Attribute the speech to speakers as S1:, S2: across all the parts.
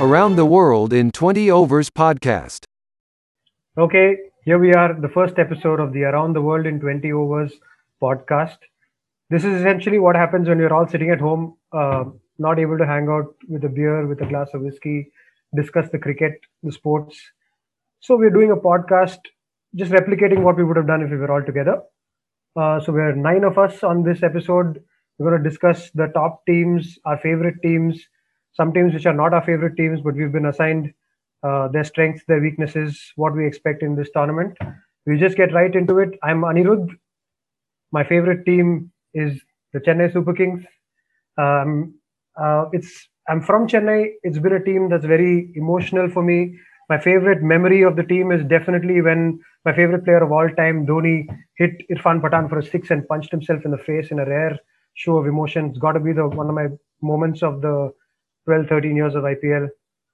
S1: Around the World in 20 Overs podcast.
S2: Okay, here we are, the first episode of the Around the World in 20 Overs podcast. This is essentially what happens when you're all sitting at home, uh, not able to hang out with a beer, with a glass of whiskey, discuss the cricket, the sports. So we're doing a podcast, just replicating what we would have done if we were all together. Uh, so we're nine of us on this episode. We're going to discuss the top teams, our favorite teams, some teams which are not our favorite teams, but we've been assigned uh, their strengths, their weaknesses, what we expect in this tournament. We just get right into it. I'm Anirudh. My favorite team is the Chennai Super Kings. Um, uh, it's I'm from Chennai. It's been a team that's very emotional for me. My favorite memory of the team is definitely when my favorite player of all time, Dhoni, hit Irfan Pathan for a six and punched himself in the face in a rare show of emotion. It's got to be the one of my moments of the 12, 13 years of IPL.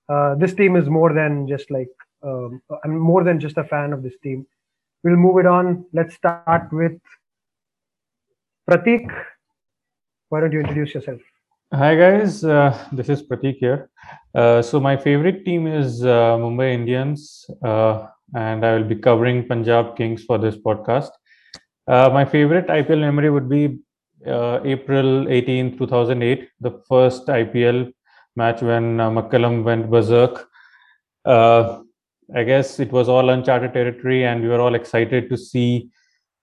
S2: Uh, this team is more than just like um, I'm more than just a fan of this team. We'll move it on. Let's start with Pratik. Why don't you introduce yourself?
S3: Hi guys, uh, this is Pratik here. Uh, so my favorite team is uh, Mumbai Indians, uh, and I will be covering Punjab Kings for this podcast. Uh, my favorite IPL memory would be April 18, 2008, the first IPL match when uh, McCullum went berserk. I guess it was all uncharted territory, and we were all excited to see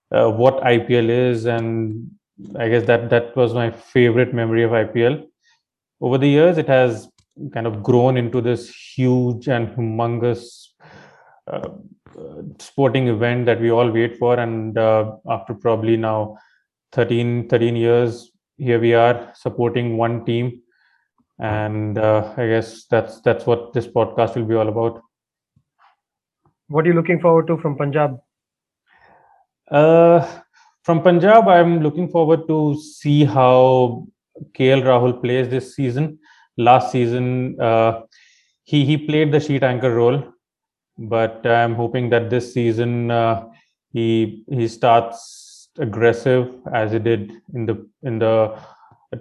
S3: what IPL is and I guess that that was my favorite memory of IPL. Over the years, it has kind of grown into this huge and humongous uh, sporting event that we all wait for. And uh, after probably now 13, 13 years, here we are supporting one team. And uh, I guess that's that's what this podcast will be all about.
S2: What are you looking forward to from Punjab?
S3: Uh, from Punjab, I'm looking forward to see how KL Rahul plays this season. Last season, uh, he he played the sheet anchor role, but I'm hoping that this season uh, he he starts aggressive as he did in the in the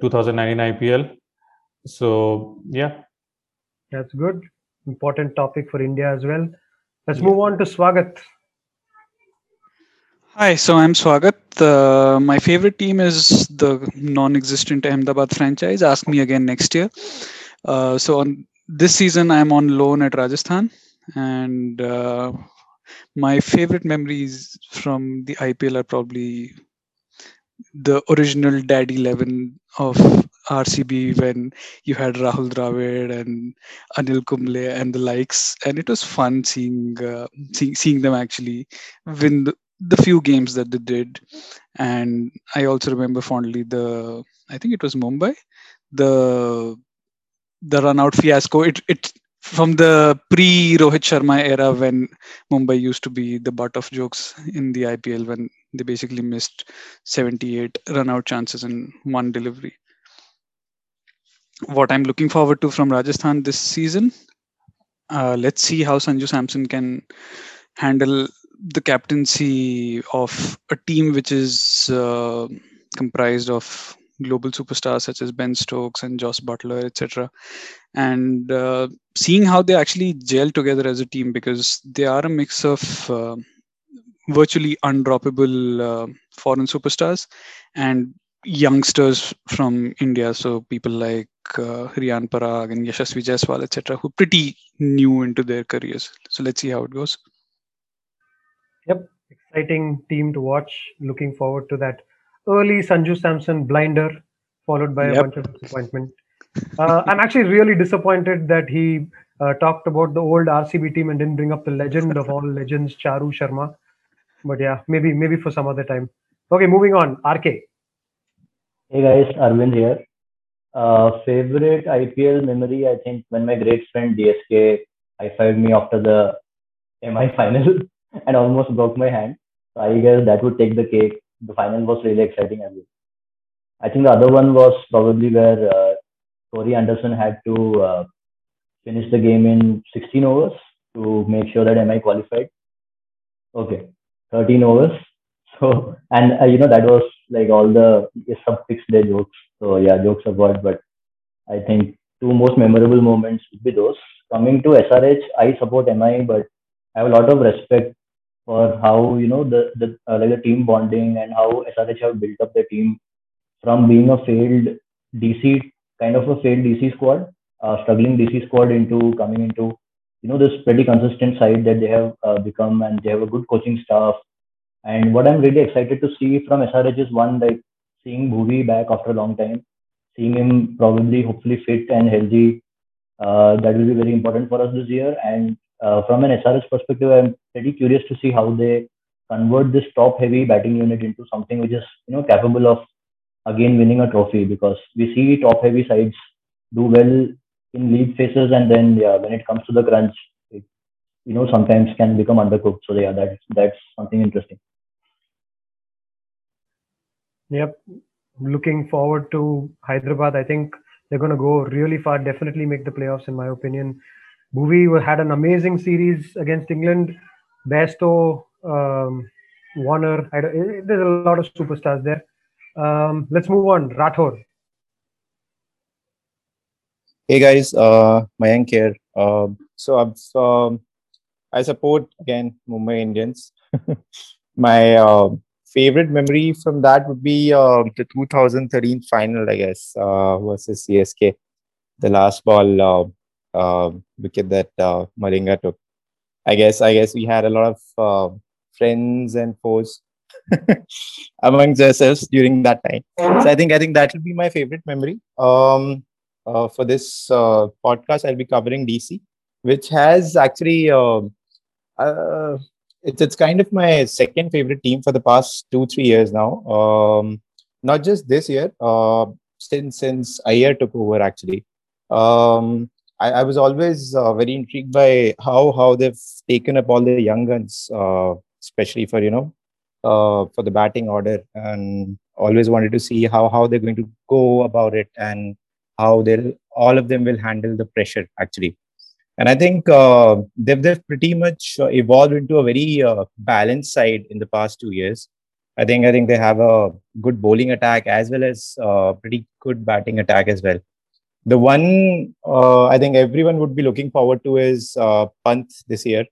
S3: 2019 IPL. So yeah,
S2: that's good. Important topic for India as well. Let's yeah. move on to Swagat.
S4: Hi, so I'm Swagat. Uh, my favorite team is the non-existent Ahmedabad franchise. Ask me again next year. Uh, so on this season, I'm on loan at Rajasthan, and uh, my favorite memories from the IPL are probably the original Daddy Eleven of RCB when you had Rahul Dravid and Anil Kumble and the likes, and it was fun seeing uh, see, seeing them actually win the, the few games that they did. And i also remember fondly the i think it was mumbai the the run out fiasco. It it from the pre rohit sharma era when mumbai used to be the butt of jokes in the ipl when they basically missed 78 run out chances in one delivery what i'm looking forward to from rajasthan this season uh, let's see how sanju samson can handle the captaincy of a team which is uh, comprised of global superstars such as Ben Stokes and Jos Buttler, etc. And uh, seeing how they actually gel together as a team because they are a mix of uh, virtually undroppable uh, foreign superstars and youngsters from India. So people like uh, Riyan Parag and Yashasvi Jaiswal, etc., who are pretty new into their careers. So let's see how it goes.
S2: Yep, exciting team to watch. Looking forward to that early Sanju Samson blinder, followed by yep. a bunch of disappointment. Uh, I'm actually really disappointed that he uh, talked about the old RCB team and didn't bring up the legend of all legends, Charu Sharma. But yeah, maybe maybe for some other time. Okay, moving on. RK.
S5: Hey guys, Arvind here. Uh, favorite IPL memory, I think, when my great friend DSK I fired me after the MI final. and almost broke my hand. So I guess that would take the cake. The final was really exciting as well. I think the other one was probably where uh, Corey Anderson had to uh, finish the game in 16 overs to make sure that MI qualified. Okay, 13 overs. So, and uh, you know, that was like all the sub six day jokes. So, yeah, jokes about, but I think two most memorable moments would be those. Coming to SRH, I support MI, but I have a lot of respect for how you know the the uh, like the team bonding and how SRH have built up the team from being a failed DC kind of a failed DC squad, uh, struggling DC squad into coming into you know this pretty consistent side that they have uh, become, and they have a good coaching staff. And what I'm really excited to see from SRH is one like seeing Bhuvi back after a long time, seeing him probably hopefully fit and healthy. Uh, that will be very important for us this year. And uh, from an SRH perspective, I'm pretty curious to see how they convert this top-heavy batting unit into something which is you know capable of again winning a trophy because we see top-heavy sides do well in league phases and then yeah when it comes to the crunch it you know sometimes can become undercooked so yeah that's that's something interesting
S2: Yep. Looking forward to Hyderabad. I think they're going to go really far. Definitely make the playoffs, in my opinion. Bhuvi had an amazing series against England. Bairstow, um, Warner. I don't- eh, there's a lot of superstars there. Um, let's move on. Rathore.
S6: Hey guys, uh, Mayank here. Um, so I've um, I support again Mumbai Indians. My uh, favorite memory from that would be uh, the 2013 final, I guess, uh, versus CSK. The last ball uh, uh, wicket that uh, Malinga took. I guess I guess we had a lot of uh, friends and foes amongst ourselves during that time. So I think I think that will be my favorite memory. Um, uh, for this podcast, I'll be covering DC, which has actually uh, it's it's kind of my second favorite team for the past two three years now. Um, not just this year, uh, since since Iyer took over actually. Um, I, I was always uh, very intrigued by how how they've taken up all the young guns, uh, especially for you know uh, for the batting order, and always wanted to see how how they're going to go about it and how they'll all of them will handle the pressure actually and i think uh, they've, they've pretty much uh, evolved into a very uh, balanced side in the past two years. I think i think they have a good bowling attack as well as uh, pretty good batting attack as well. The one uh, i think everyone would be looking forward to is uh, pant this year.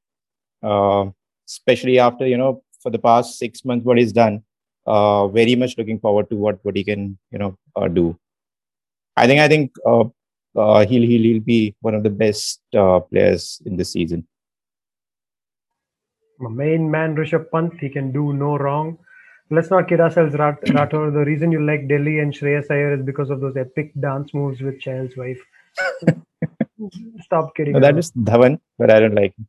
S6: Uh, especially after you know for the past six months what he's done very much looking forward to what what he can you know do. I think I think uh, he'll, he'll he'll be one of the best uh, players in this season.
S2: My main man, Rishabh Pant. He can do no wrong. Let's not kid ourselves, Rat- Rathore. The reason you like Delhi and Shreyas Iyer is because of those epic dance moves with Chahal's wife. Stop kidding.
S6: No, that is Dhawan, but I don't like him.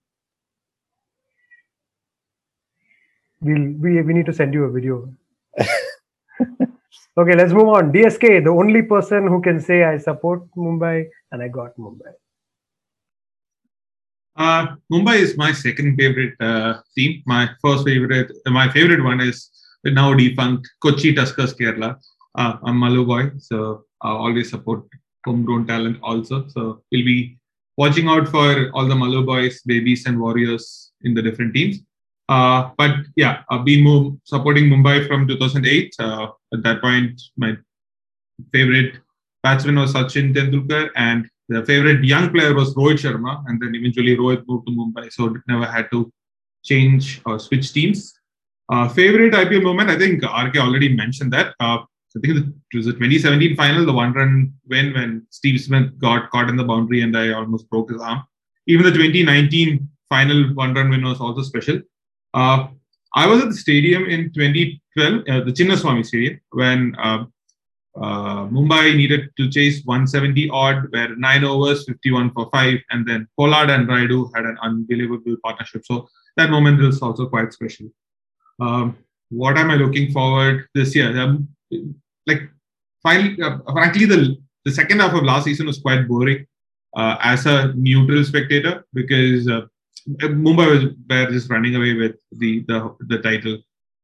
S2: We'll, we we need to send you a video. okay, let's move on. DSK, the only person who can say I support Mumbai and I got Mumbai.
S7: Uh, Mumbai is my second favorite uh, team. My first favorite, my favorite one is now defunct Kochi Tuskers Kerala. Uh, I'm Malu boy, so I always support homegrown talent also. So we'll be watching out for all the Malu boys, babies, and warriors in the different teams. Uh, but yeah, I've been mo- supporting Mumbai from 2008. Uh, at that point, my favorite batsman was Sachin Tendulkar, and the favorite young player was Rohit Sharma, and then eventually Rohit moved to Mumbai, so never had to change or switch teams. Uh, favorite IPL moment, I think RK already mentioned that. Uh, I think it was the 2017 final, the one run win when Steve Smith got caught in the boundary and I almost broke his arm. Even the 2019 final one run win was also special. Uh, I was at the stadium in 2012, uh, the Chinnaswamy Stadium, when uh, uh, Mumbai needed to chase 170 odd, where nine overs, 51 for five, and then Pollard and Rayudu had an unbelievable partnership. So that moment was also quite special. Um, what am I looking forward this year? Um, like, finally, uh, frankly, the the second half of last season was quite boring uh, as a neutral spectator because uh, Mumbai was just running away with the the, the title.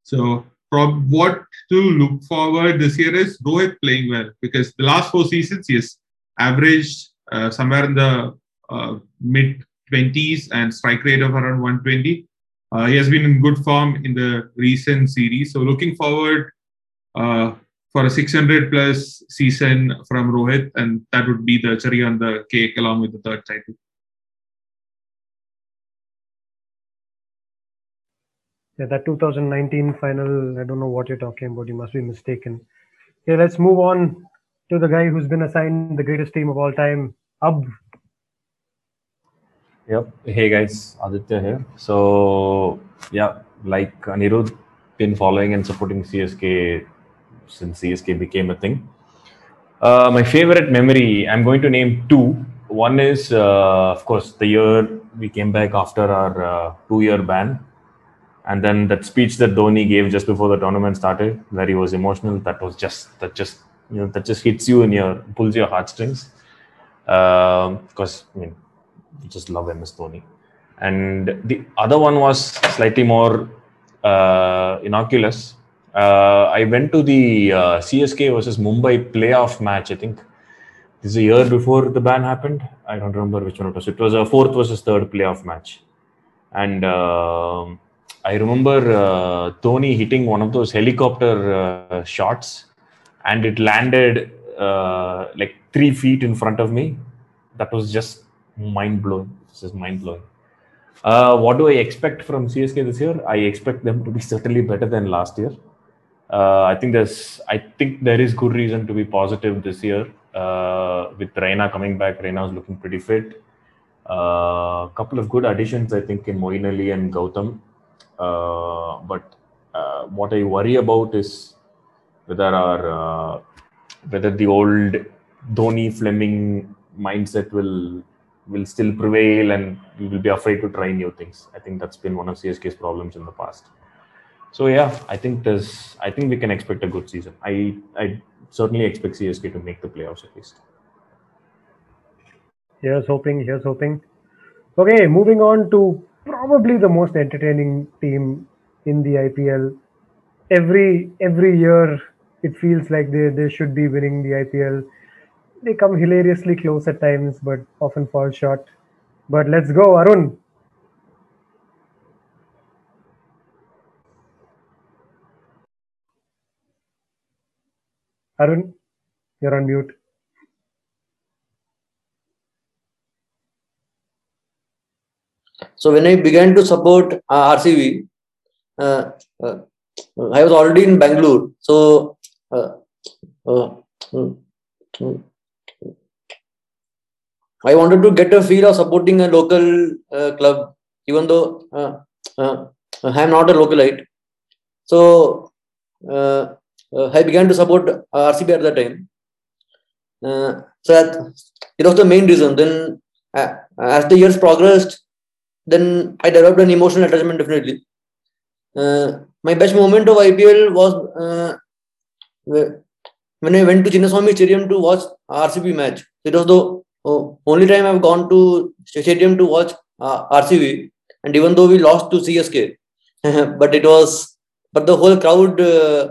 S7: So from what to look forward this year is Rohit playing well because the last four seasons he has averaged uh, somewhere in the uh, mid 20s and strike rate of around 120. Uh, he has been in good form in the recent series. So looking forward uh, for a 600 plus season from Rohit, and that would be the cherry on the cake along with the third title.
S2: Yeah, that 2019 final, I don't know what you're talking about. You must be mistaken. Okay, let's move on to the guy who's been assigned the greatest team of all time, Ab.
S8: Yep. Hey guys, Aditya here. So yeah, like Anirudh, been following and supporting CSK since CSK became a thing. Uh, my favorite memory, I'm going to name two. One is, uh, of course, the year we came back after our uh, two-year ban, and then that speech that Dhoni gave just before the tournament started, where he was emotional. That was just that just you know that just hits you in your pulls your heartstrings. Because I mean, you just love MS Dhoni. And the other one was slightly more uh, innocuous. Uh, I went to the uh, CSK versus Mumbai playoff match. I think this is a year before the ban happened. I don't remember which one it was. It was a fourth versus third playoff match, and um I remember uh, Dhoni hitting one of those helicopter uh, shots, and it landed uh, like three feet in front of me. That was just mind blowing. This is mind blowing. Uh, what do I expect from CSK this year? I expect them to be certainly better than last year. Uh, I think there's, I think there is good reason to be positive this year. Uh, with Raina coming back, Raina is looking pretty fit. A couple of good additions, I think, in Moeen Ali and Gautam. Uh, but uh, what I worry about is whether our whether the old Dhoni Fleming mindset will will still prevail and we will be afraid to try new things. I think that's been one of CSK's problems in the past. So yeah, I think there's I think we can expect a good season. I I certainly expect CSK to make the playoffs at least.
S2: Here's hoping, here's hoping. Okay, moving on to probably the most entertaining team in the IPL. Every every year it feels like they, they should be winning the IPL they come hilariously close at times, but often fall short. But let's go, Arun. Arun, you're on mute.
S9: So when I began to support uh, RCB, uh, uh, I was already in Bangalore. So uh, uh, mm, I wanted to get a feel of supporting a local uh, club, even though uh, uh, I am not a localite. So uh, uh, I began to support RCB at that time. Uh, so that, it was the main reason. Then, as the years progressed, then I developed an emotional attachment. Definitely, my best moment of IPL was when I went to Chinnaswamy Stadium to watch RCB match. It was the Oh, only time I've gone to stadium to watch uh, RCB, and even though we lost to CSK, but it was, but the whole crowd, uh,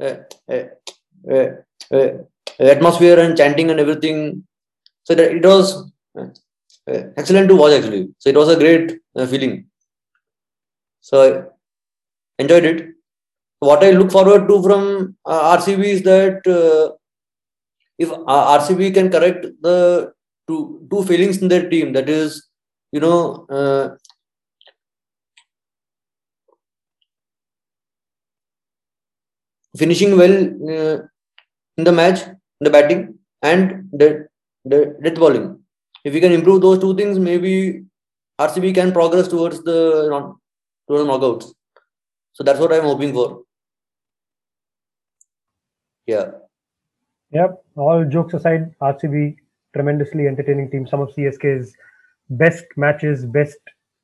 S9: uh, uh, uh atmosphere and chanting and everything, so that it was uh, Uh, excellent to watch actually. So it was a great uh, feeling. So I enjoyed it. What I look forward to from uh, RCB is that if RCB can correct the two two failings in their team, that is, you know, uh, finishing well uh, in the match, the batting and the, the death bowling. If we can improve those two things, maybe RCB can progress towards the towards knockouts. So that's what I'm hoping for. Yeah.
S2: Yep. All jokes aside, RCB tremendously entertaining team. Some of CSK's best matches, best,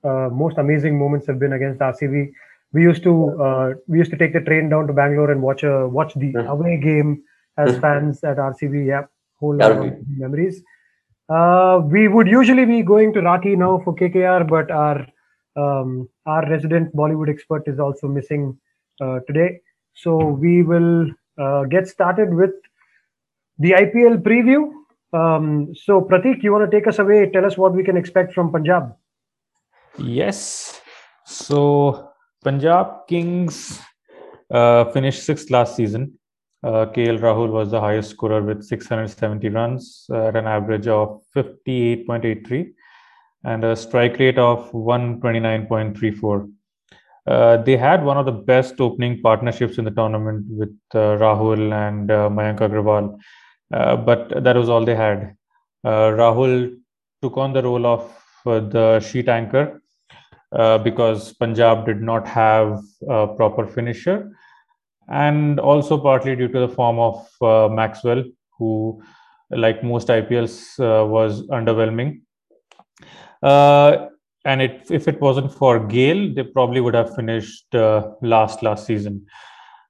S2: uh, most amazing moments have been against RCB. We used to uh, we used to take the train down to Bangalore and watch a watch the
S9: Mhm.
S2: away game as
S9: Mhm.
S2: fans at RCB. Yep, whole lot of memories. Uh, we would usually be going to Raki now for KKR, but our um, our resident Bollywood expert is also missing uh, today. So we will uh, get started with the IPL preview. Um, so, Pratik, you want to take us away? Tell us what we can expect from Punjab.
S3: Yes. So Punjab Kings uh, finished sixth last season. Uh, KL Rahul was the highest scorer with 670 runs uh, at an average of 58.83 and a strike rate of 129.34. Uh, they had one of the best opening partnerships in the tournament with uh, Rahul and uh, Mayank Agarwal, uh, but that was all they had. Uh, Rahul took on the role of the sheet anchor because Punjab did not have a proper finisher, and also partly due to the form of Maxwell, who, like most IPLs, was underwhelming. Uh, and it, if it wasn't for Gayle, they probably would have finished uh, last last season.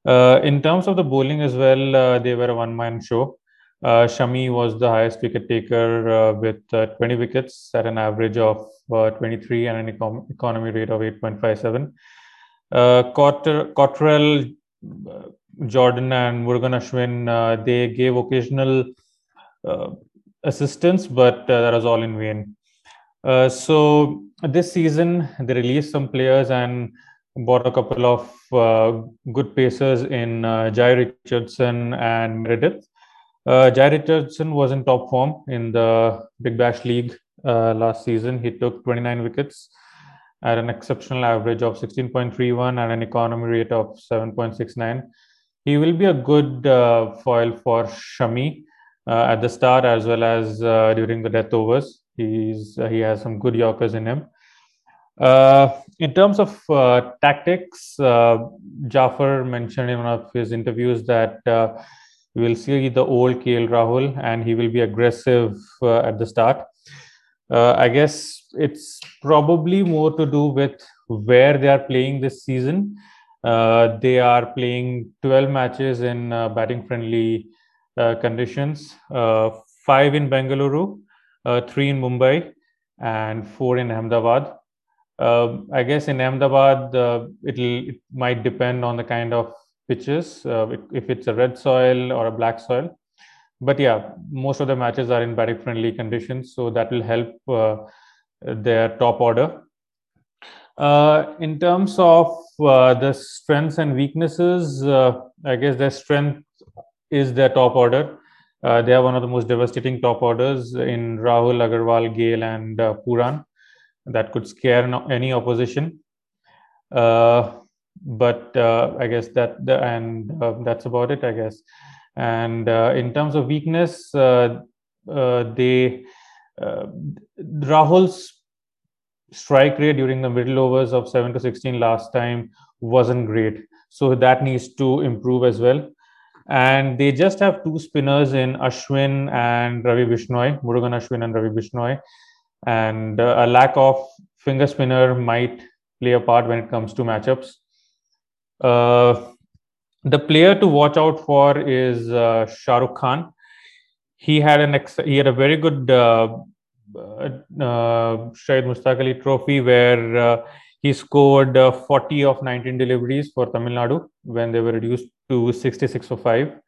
S3: Uh, in terms of the bowling as well, uh, they were a one-man show. Uh, Shami was the highest wicket taker uh, with uh, 20 wickets at an average of 23 and an econ- economy rate of 8.57. Uh, Cottrell, Jordan, and Murugan Ashwin, they gave occasional assistance, but that was all in vain. Uh, so this season they released some players and bought a couple of uh, good pacers in uh, Jhye Richardson and Meredith. Uh, Jhye Richardson was in top form in the Big Bash League uh, last season. He took 29 wickets at an exceptional average of 16.31 and an economy rate of 7.69. He will be a good foil for Shami at the start as well as during the death overs. He's uh, he has some good Yorkers in him. Uh, in terms of uh, tactics, uh, Jaffer mentioned in one of his interviews that uh, we will see the old KL Rahul and he will be aggressive uh, at the start. I guess it's probably more to do with where they are playing this season. they are playing 12 matches in batting friendly conditions, five in Bengaluru, uh, three in Mumbai, and four in Ahmedabad. Uh, I guess in Ahmedabad, uh, it'll it might depend on the kind of pitches, uh, if it's a red soil or a black soil. But yeah, most of the matches are in batting friendly conditions, so that will help uh, their top order. Uh, in terms of the strengths and weaknesses, I guess their strength is their top order. Uh, they are one of the most devastating top orders in Rahul, Agarwal, Gayle, and uh, Pooran that could scare no, any opposition. Uh, but uh, I guess that the, and uh, that's about it, I guess. And uh, in terms of weakness, they Rahul's strike rate during the middle overs of 7 to 16 last time wasn't great. So that needs to improve as well and they just have two spinners in Ashwin and Ravi Bishnoi, Murugan Ashwin and Ravi Bishnoi, and uh, a lack of finger spinner might play a part when it comes to matchups. Uh, the player to watch out for is uh, Shah Rukh Khan. He had an ex- he had a very good uh, uh, uh Syed Ali Trophy where uh, he scored uh, 40 of 19 deliveries for Tamil Nadu when they were reduced to 66 for 5.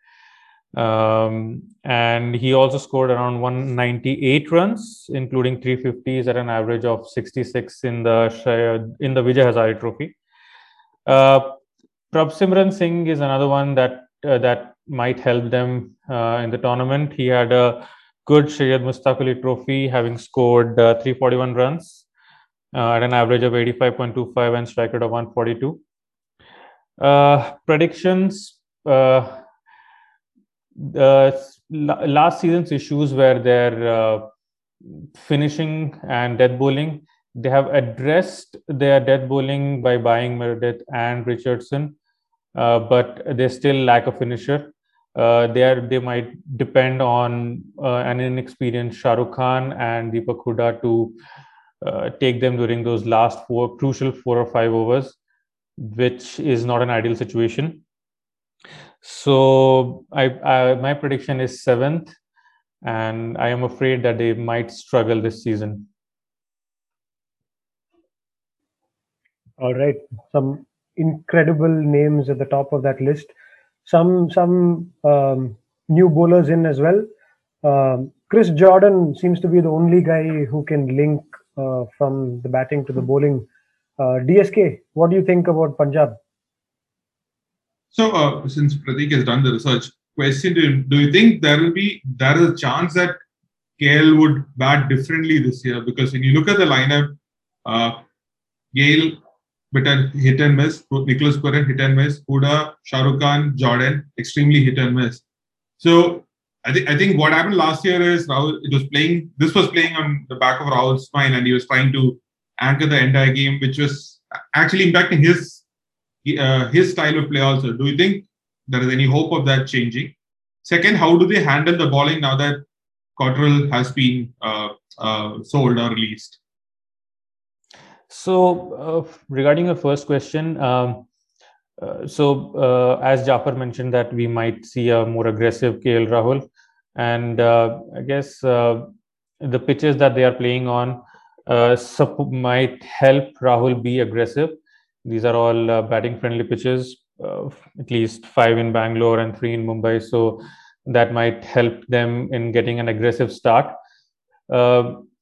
S3: Um, and he also scored around 198 runs, including 350s at an average of 66 in the in the Vijay Hazare Trophy. Uh, Prabhsimran Singh is another one that uh, that might help them uh, in the tournament. He had a good Syed Mushtaq Ali Trophy, having scored uh, 341 runs uh, at an average of 85.25 and strike rate of 142. Uh, predictions. Uh, last season's issues were their uh, finishing and death bowling. They have addressed their death bowling by buying Meredith and Richardson, uh, but they still lack a finisher. Uh, they are they might depend on an inexperienced Shah Rukh Khan and Deepak Hooda to take them during those last four crucial four or five overs which is not an ideal situation. So I, I, my prediction is seventh, and I am afraid that they might struggle this season.
S2: All right, some incredible names at the top of that list. Some some um, new bowlers in as well. Um, Chris Jordan seems to be the only guy who can link uh, from the batting to the bowling uh, DSK, what do you think about Punjab?
S7: So, uh, since Pratik has done the research, question to you: Do you think there will be there is a chance that KL would bat differently this year? Because when you look at the lineup, uh, Gayle, bit hit and miss. Nicholas Pooran hit and miss. Hooda, Shahrukh Khan, Jordan, extremely hit and miss. So I think I think what happened last year is Rahul it was playing. This was playing on the back of Rahul's mind, and he was trying to anchor the entire game, which was actually impacting his uh, his style of play. Also, do you think there is any hope of that changing? Second, how do they handle the bowling now that Cottrell has been uh, uh, sold or released?
S3: So, uh, regarding your first question, um, uh, so uh, as Jaffer mentioned that we might see a more aggressive KL Rahul, and uh, I guess uh, the pitches that they are playing on uh, might help Rahul be aggressive. These are all batting friendly pitches, at least five in Bangalore and three in Mumbai. So that might help them in getting an aggressive start.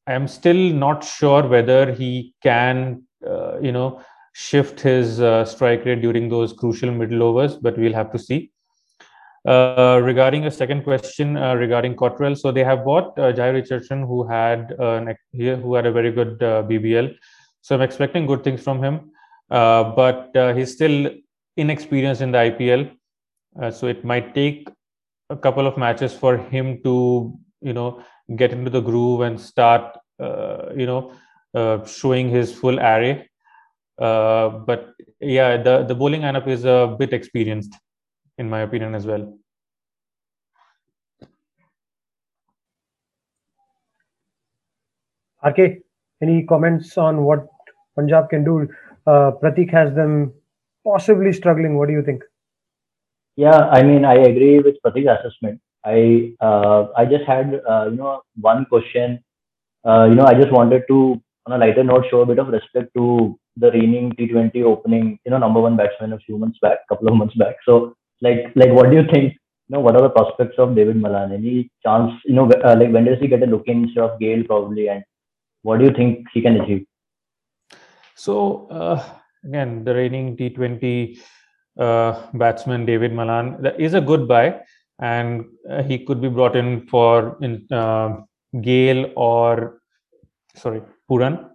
S3: I'm still not sure whether he can, you know, shift his uh, strike rate during those crucial middle overs, but we'll have to see. Uh, regarding a second question uh, regarding Cottrell, so they have bought uh, Jhye Richardson, who had uh, who had a very good uh, BBL. So I'm expecting good things from him, uh, but he's still inexperienced in the IPL. so it might take a couple of matches for him to, you know, get into the groove and start, you know, showing his full array. Uh, but yeah, the the bowling lineup is a bit experienced, in my opinion as well.
S2: RK, any comments on what Punjab can do? Uh, Pratik has them possibly struggling. What do you think?
S5: Yeah, I mean, I agree with Pratik's assessment. I uh, I just had uh, you know one question. Uh, you know, I just wanted to on a lighter note show a bit of respect to the reigning T20 opening, you know, number one batsman a few months back, couple of months back. So, like, like, what do you think? You know, what are the prospects of David Malan? Any chance? You know, uh, like, when does he get a look in instead of Gayle probably? And what do you think he can achieve?
S3: So uh, again, the reigning T20 uh, batsman David Malan is a good buy, and uh, he could be brought in for in uh, Gayle or sorry Pooran.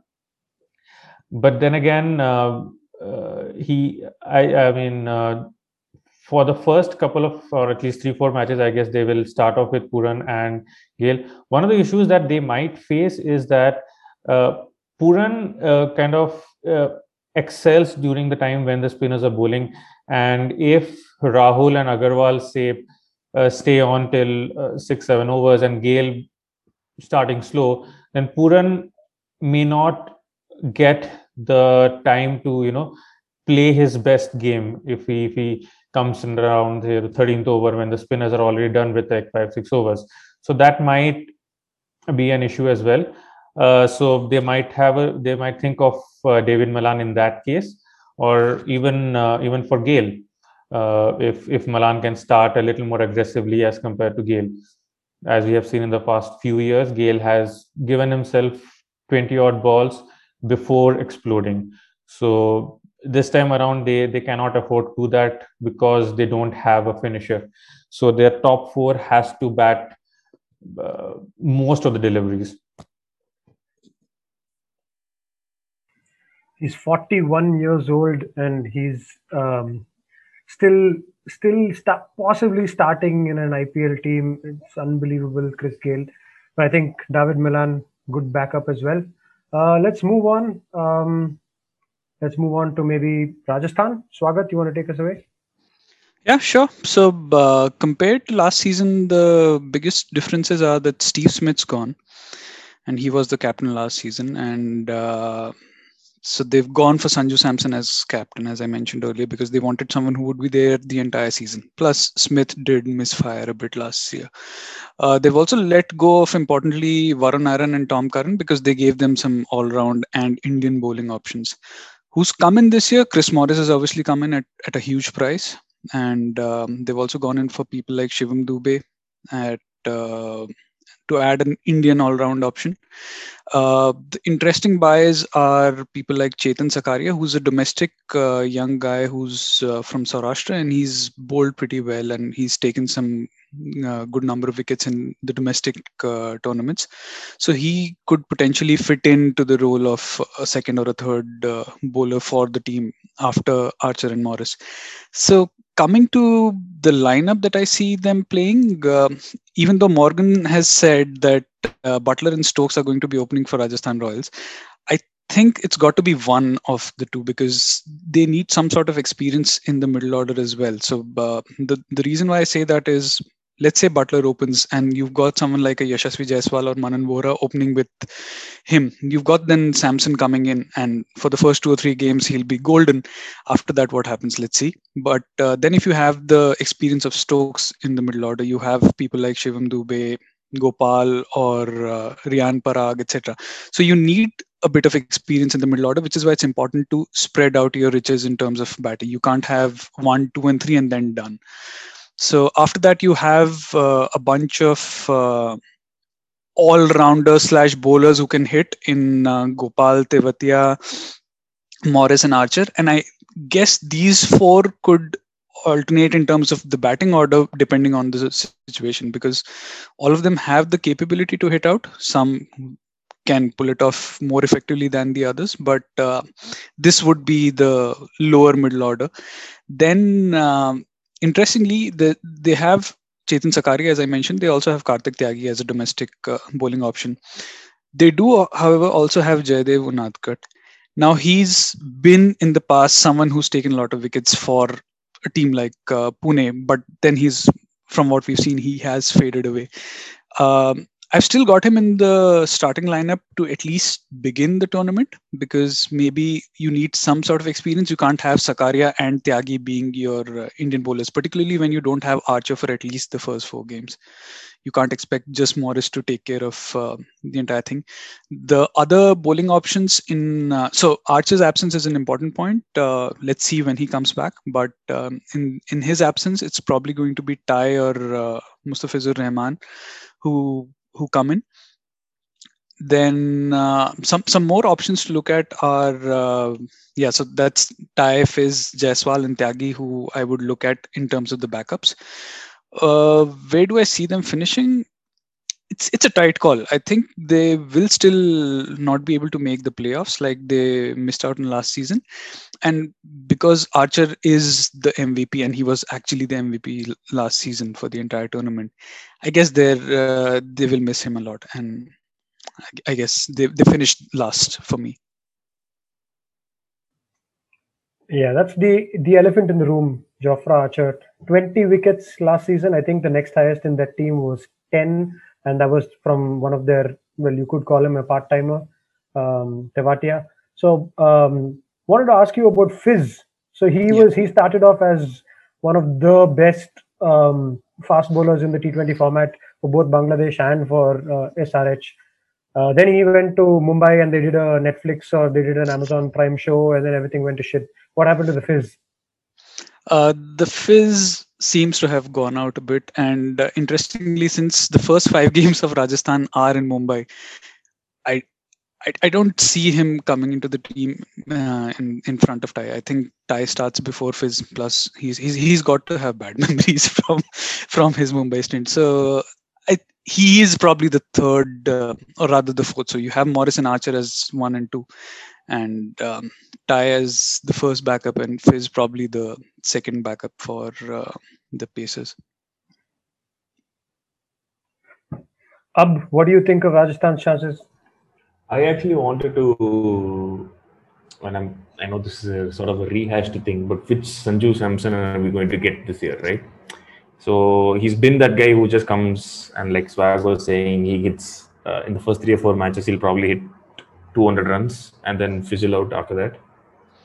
S3: but then again, uh, uh, he, I, I mean, uh, for the first couple of, or at least three, four matches, I guess they will start off with Pooran and Gayle. One of the issues that they might face is that uh, Pooran uh, kind of excels during the time when the spinners are bowling. And if Rahul and Agarwal say uh, stay on till six, seven overs and Gayle starting slow, then Pooran may not get the time to you know play his best game. If he if he comes in around the 13th over when the spinners are already done with like five six overs. So that might be an issue as well. Uh, so they might have a they might think of uh, david malan in that case or even uh, even for gayle uh, if if malan can start a little more aggressively as compared to gayle as we have seen in the past few years gayle has given himself 20 odd balls before exploding. So this time around they they cannot afford to do that because they don't have a finisher. So their top four has to bat uh, most of the deliveries.
S2: He's 41 years old and he's um, still still st- possibly starting in an IPL team. It's unbelievable, Chris Gayle. But I think David Malan, good backup as well. Uh, let's move on. Um, let's move on to maybe Rajasthan. Swagat, you want to take us away?
S4: Yeah, sure. So uh, compared to last season, the biggest differences are that Steve Smith's gone, and he was the captain last season, and uh, so they've gone for Sanju Samson as captain, as I mentioned earlier, because they wanted someone who would be there the entire season. Plus, Smith did misfire a bit last year. Uh, they've also let go of importantly Varun Aaron and Tom Curran because they gave them some all-round and Indian bowling options. Who's come in this year? Chris Morris has obviously come in at, at a huge price, and um, they've also gone in for people like Shivam Dube at uh, to add an Indian all-round option. Uh, the interesting buys are people like Chetan Sakaria, who's a domestic uh, young guy who's uh, from Saurashtra, and he's bowled pretty well, and he's taken some uh, good number of wickets in the domestic uh, tournaments. So he could potentially fit into the role of a second or a third uh, bowler for the team after Archer and Morris. So coming to the lineup that I see them playing, uh, even though Morgan has said that uh, Buttler and Stokes are going to be opening for Rajasthan Royals, I think it's got to be one of the two because they need some sort of experience in the middle order as well. So uh, the the reason why I say that is let's say Buttler opens and you've got someone like a Yashasvi Jaiswal or Manan Vohra opening with him. You've got then Samson coming in, and for the first two or three games, he'll be golden. After that, what happens? Let's see. But uh, then if you have the experience of Stokes in the middle order, you have people like Shivam Dube, Gopal, or uh, Riyan Parag, etc. So you need a bit of experience in the middle order, which is why it's important to spread out your riches in terms of batting. You can't have one, two, and three, and then done. So after that, you have uh, a bunch of uh, all-rounders slash bowlers who can hit in uh, Gopal, Tewatia, Morris, and Archer. And I guess these four could alternate in terms of the batting order depending on the situation because all of them have the capability to hit out. Some can pull it off more effectively than the others, but uh, this would be the lower middle order. Then um, interestingly, the, they have Chetan Sakari, as I mentioned. They also have Kartik Tyagi as a domestic uh, bowling option. They do, however, also have Jaydev Unadkat. Now, he's been in the past someone who's taken a lot of wickets for a team like uh, Pune, but then he's, from what we've seen, he has faded away. Um, I've still got him in the starting lineup to at least begin the tournament because maybe you need some sort of experience. You can't have Sakaria and Tyagi being your uh, Indian bowlers, particularly when you don't have Archer for at least the first four games. You can't expect just Morris to take care of uh, the entire thing. The other bowling options in uh, so Archer's absence is an important point. Uh, let's see when he comes back. But um, in in his absence, it's probably going to be Tye or uh, Mustafizur Rahman who who come in. Then uh, some some more options to look at are uh, yeah, so that's Tye, is Jaiswal, and Tyagi who I would look at in terms of the backups. Uh, where do I see them finishing? It's it's a tight call. I think they will still not be able to make the playoffs like they missed out in last season, and because Archer is the MVP and he was actually the MVP last season for the entire tournament, I guess they uh, they will miss him a lot, and I, I guess they they finished last for me.
S2: Yeah, that's the the elephant in the room. Jofra Archer, 20 wickets last season. I think the next highest in that team was 10, and that was from one of their well, you could call him a part timer, um, Tewatia. So, um, wanted to ask you about Fizz. So he
S4: Yeah.
S2: was he started off as one of the best um, fast bowlers in the T20 format for both Bangladesh and for uh, SRH. Uh, then he went to Mumbai and they did a Netflix or they did an Amazon Prime show, and then everything went to shit. What happened to the Fizz?
S4: Uh, the fizz seems to have gone out a bit, and uh, interestingly, since the first five games of Rajasthan are in Mumbai, I I, I don't see him coming into the team uh, in in front of Tye. I think Tye starts before Fizz. Plus, he's he's he's got to have bad memories from from his Mumbai stint. So I he is probably the third uh, or rather the fourth. So you have Morris and Archer as one and two, and um, Tye as the first backup, and Fizz probably the second backup for uh, the Pacers.
S2: Ab, what do you think of Rajasthan's chances?
S8: I actually wanted to, and I'm, I know this is a sort of a rehashed thing, but which Sanju Samson are we going to get this year, right? So he's been that guy who just comes and, like Swag was saying, he hits uh, in the first three or four matches, he'll probably hit 200 runs and then fizzle out after that.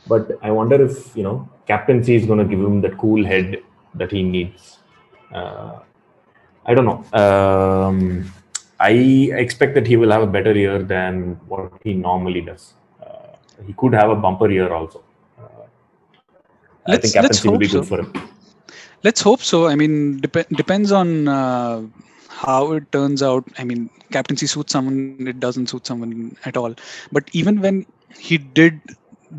S8: But I wonder if, you know, captaincy is going to give him that cool head that he needs. Uh, I don't know. Um, I expect that he will have a better year than what he normally does. Uh, he could have a bumper year also. Uh, I think captaincy will be
S4: hope
S8: good
S4: so.
S8: for him.
S4: Let's hope so. I mean, dep- depends on uh, how it turns out. I mean, captaincy suits someone, it doesn't suit someone at all. But even when he did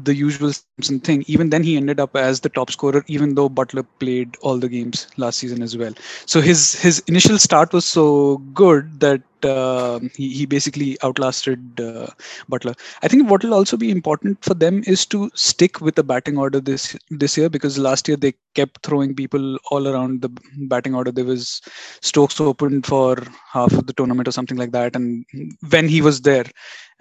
S4: the usual Samson thing. Even then, he ended up as the top scorer, even though Buttler played all the games last season as well. So his his initial start was so good that uh, he, he basically outlasted uh, Buttler. I think what will also be important for them is to stick with the batting order this this year because last year they kept throwing people all around the batting order. There was Stokes opened for half of the tournament or something like that, and when he was there,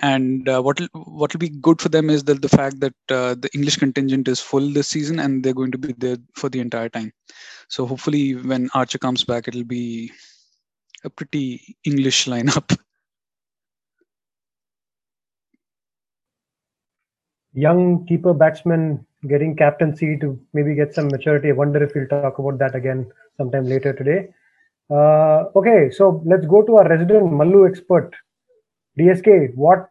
S4: and uh, what what will be good for them is that the fact that uh, the English contingent is full this season and they're going to be there for the entire time. So hopefully, when Archer comes back, it'll be a pretty English lineup.
S2: Young keeper batsman getting captaincy to maybe get some maturity. I wonder if we'll talk about that again sometime later today. Uh, okay, so let's go to our resident Mallu expert, DSK, what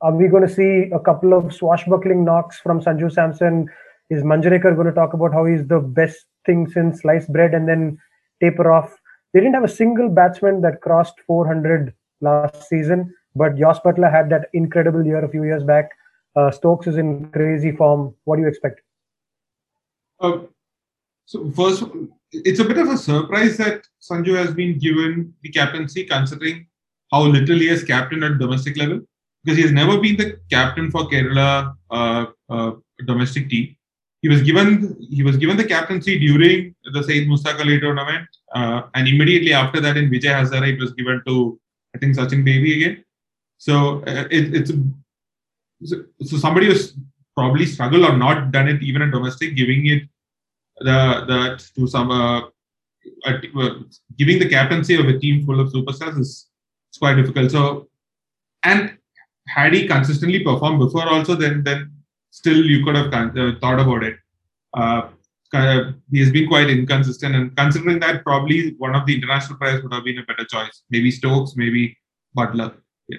S2: are we going to see a couple of swashbuckling knocks from Sanju Samson? Is Manjrekar going to talk about how he's the best thing since sliced bread and then taper off? They didn't have a single batsman that crossed 400 last season, but Jos Buttler had that incredible year a few years back. Uh, Stokes is in crazy form. What do you expect?
S7: Uh, so first, it's a bit of a surprise that Sanju has been given the captaincy, considering how little he has captained at domestic level because he has never been the captain for Kerala uh, uh, domestic team. He was given he was given the captaincy during the Syed Mushtaq Ali tournament, uh, and immediately after that in Vijay Hazare it was given to I think Sachin Baby again. So uh, it, it's so, so somebody who's probably struggled or not done it even at domestic, giving it the the to some uh, giving the captaincy of a team full of superstars is it's quite difficult. So, and had he consistently performed before also, then then still you could have uh, thought about it. Uh, he has been quite inconsistent, and considering that, probably one of the international players would have been a better choice. Maybe Stokes, maybe Buttler. Yeah.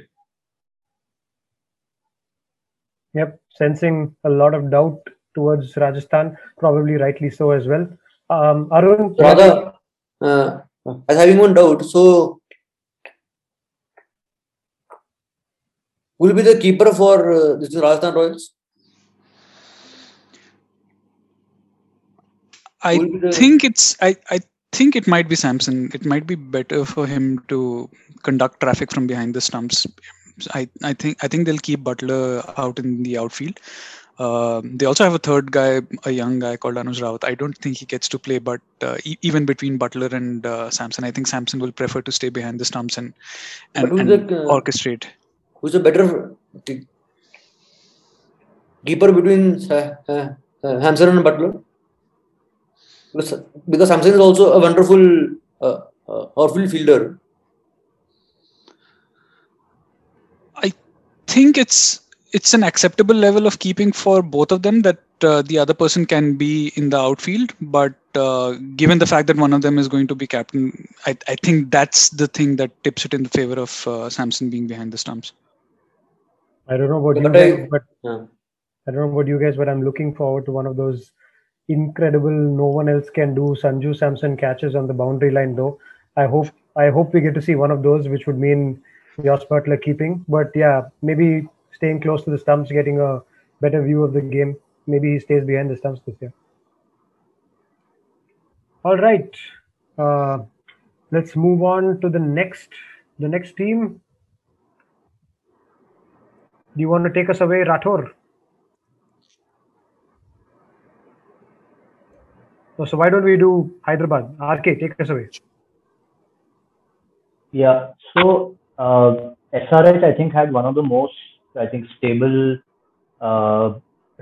S2: Yep, sensing a lot of doubt towards Rajasthan, probably rightly so as well. Um, Arun,
S9: rather, uh, as having one doubt, so will be the keeper for uh, this Rajasthan Royals?
S4: I the... think it's I, I think it might be Samson. It might be better for him to conduct traffic from behind the stumps. I, I think I think they'll keep Buttler out in the outfield. Uh, they also have a third guy, a young guy called Anuj Rawat. I don't think he gets to play, but uh, e- even between Buttler and uh, Samson, I think Samson will prefer to stay behind the stumps and and, and the, uh, orchestrate
S9: who's a better keeper between uh, uh, uh, Samson and Buttler? Because, because Samson is also a wonderful uh, uh, outfield fielder.
S4: I think it's it's an acceptable level of keeping for both of them that uh, the other person can be in the outfield but uh, given the fact that one of them is going to be captain I, I think that's the thing that tips it in the favor of uh, samson being behind the stumps
S2: I don't know about you guys, but yeah. I don't know about you guys, but I'm looking forward to one of those incredible, no one else can do Sanju Samson catches on the boundary line. Though I hope I hope we get to see one of those, which would mean Jos Buttler keeping. But yeah, maybe staying close to the stumps, getting a better view of the game. Maybe he stays behind the stumps this year. All right, uh, let's move on to the next the next team do you want to take us away, Rathod? So so why don't we do Hyderabad? RK, take us away.
S5: Yeah. So uh, SRH, I think, had one of the most, I think, stable uh,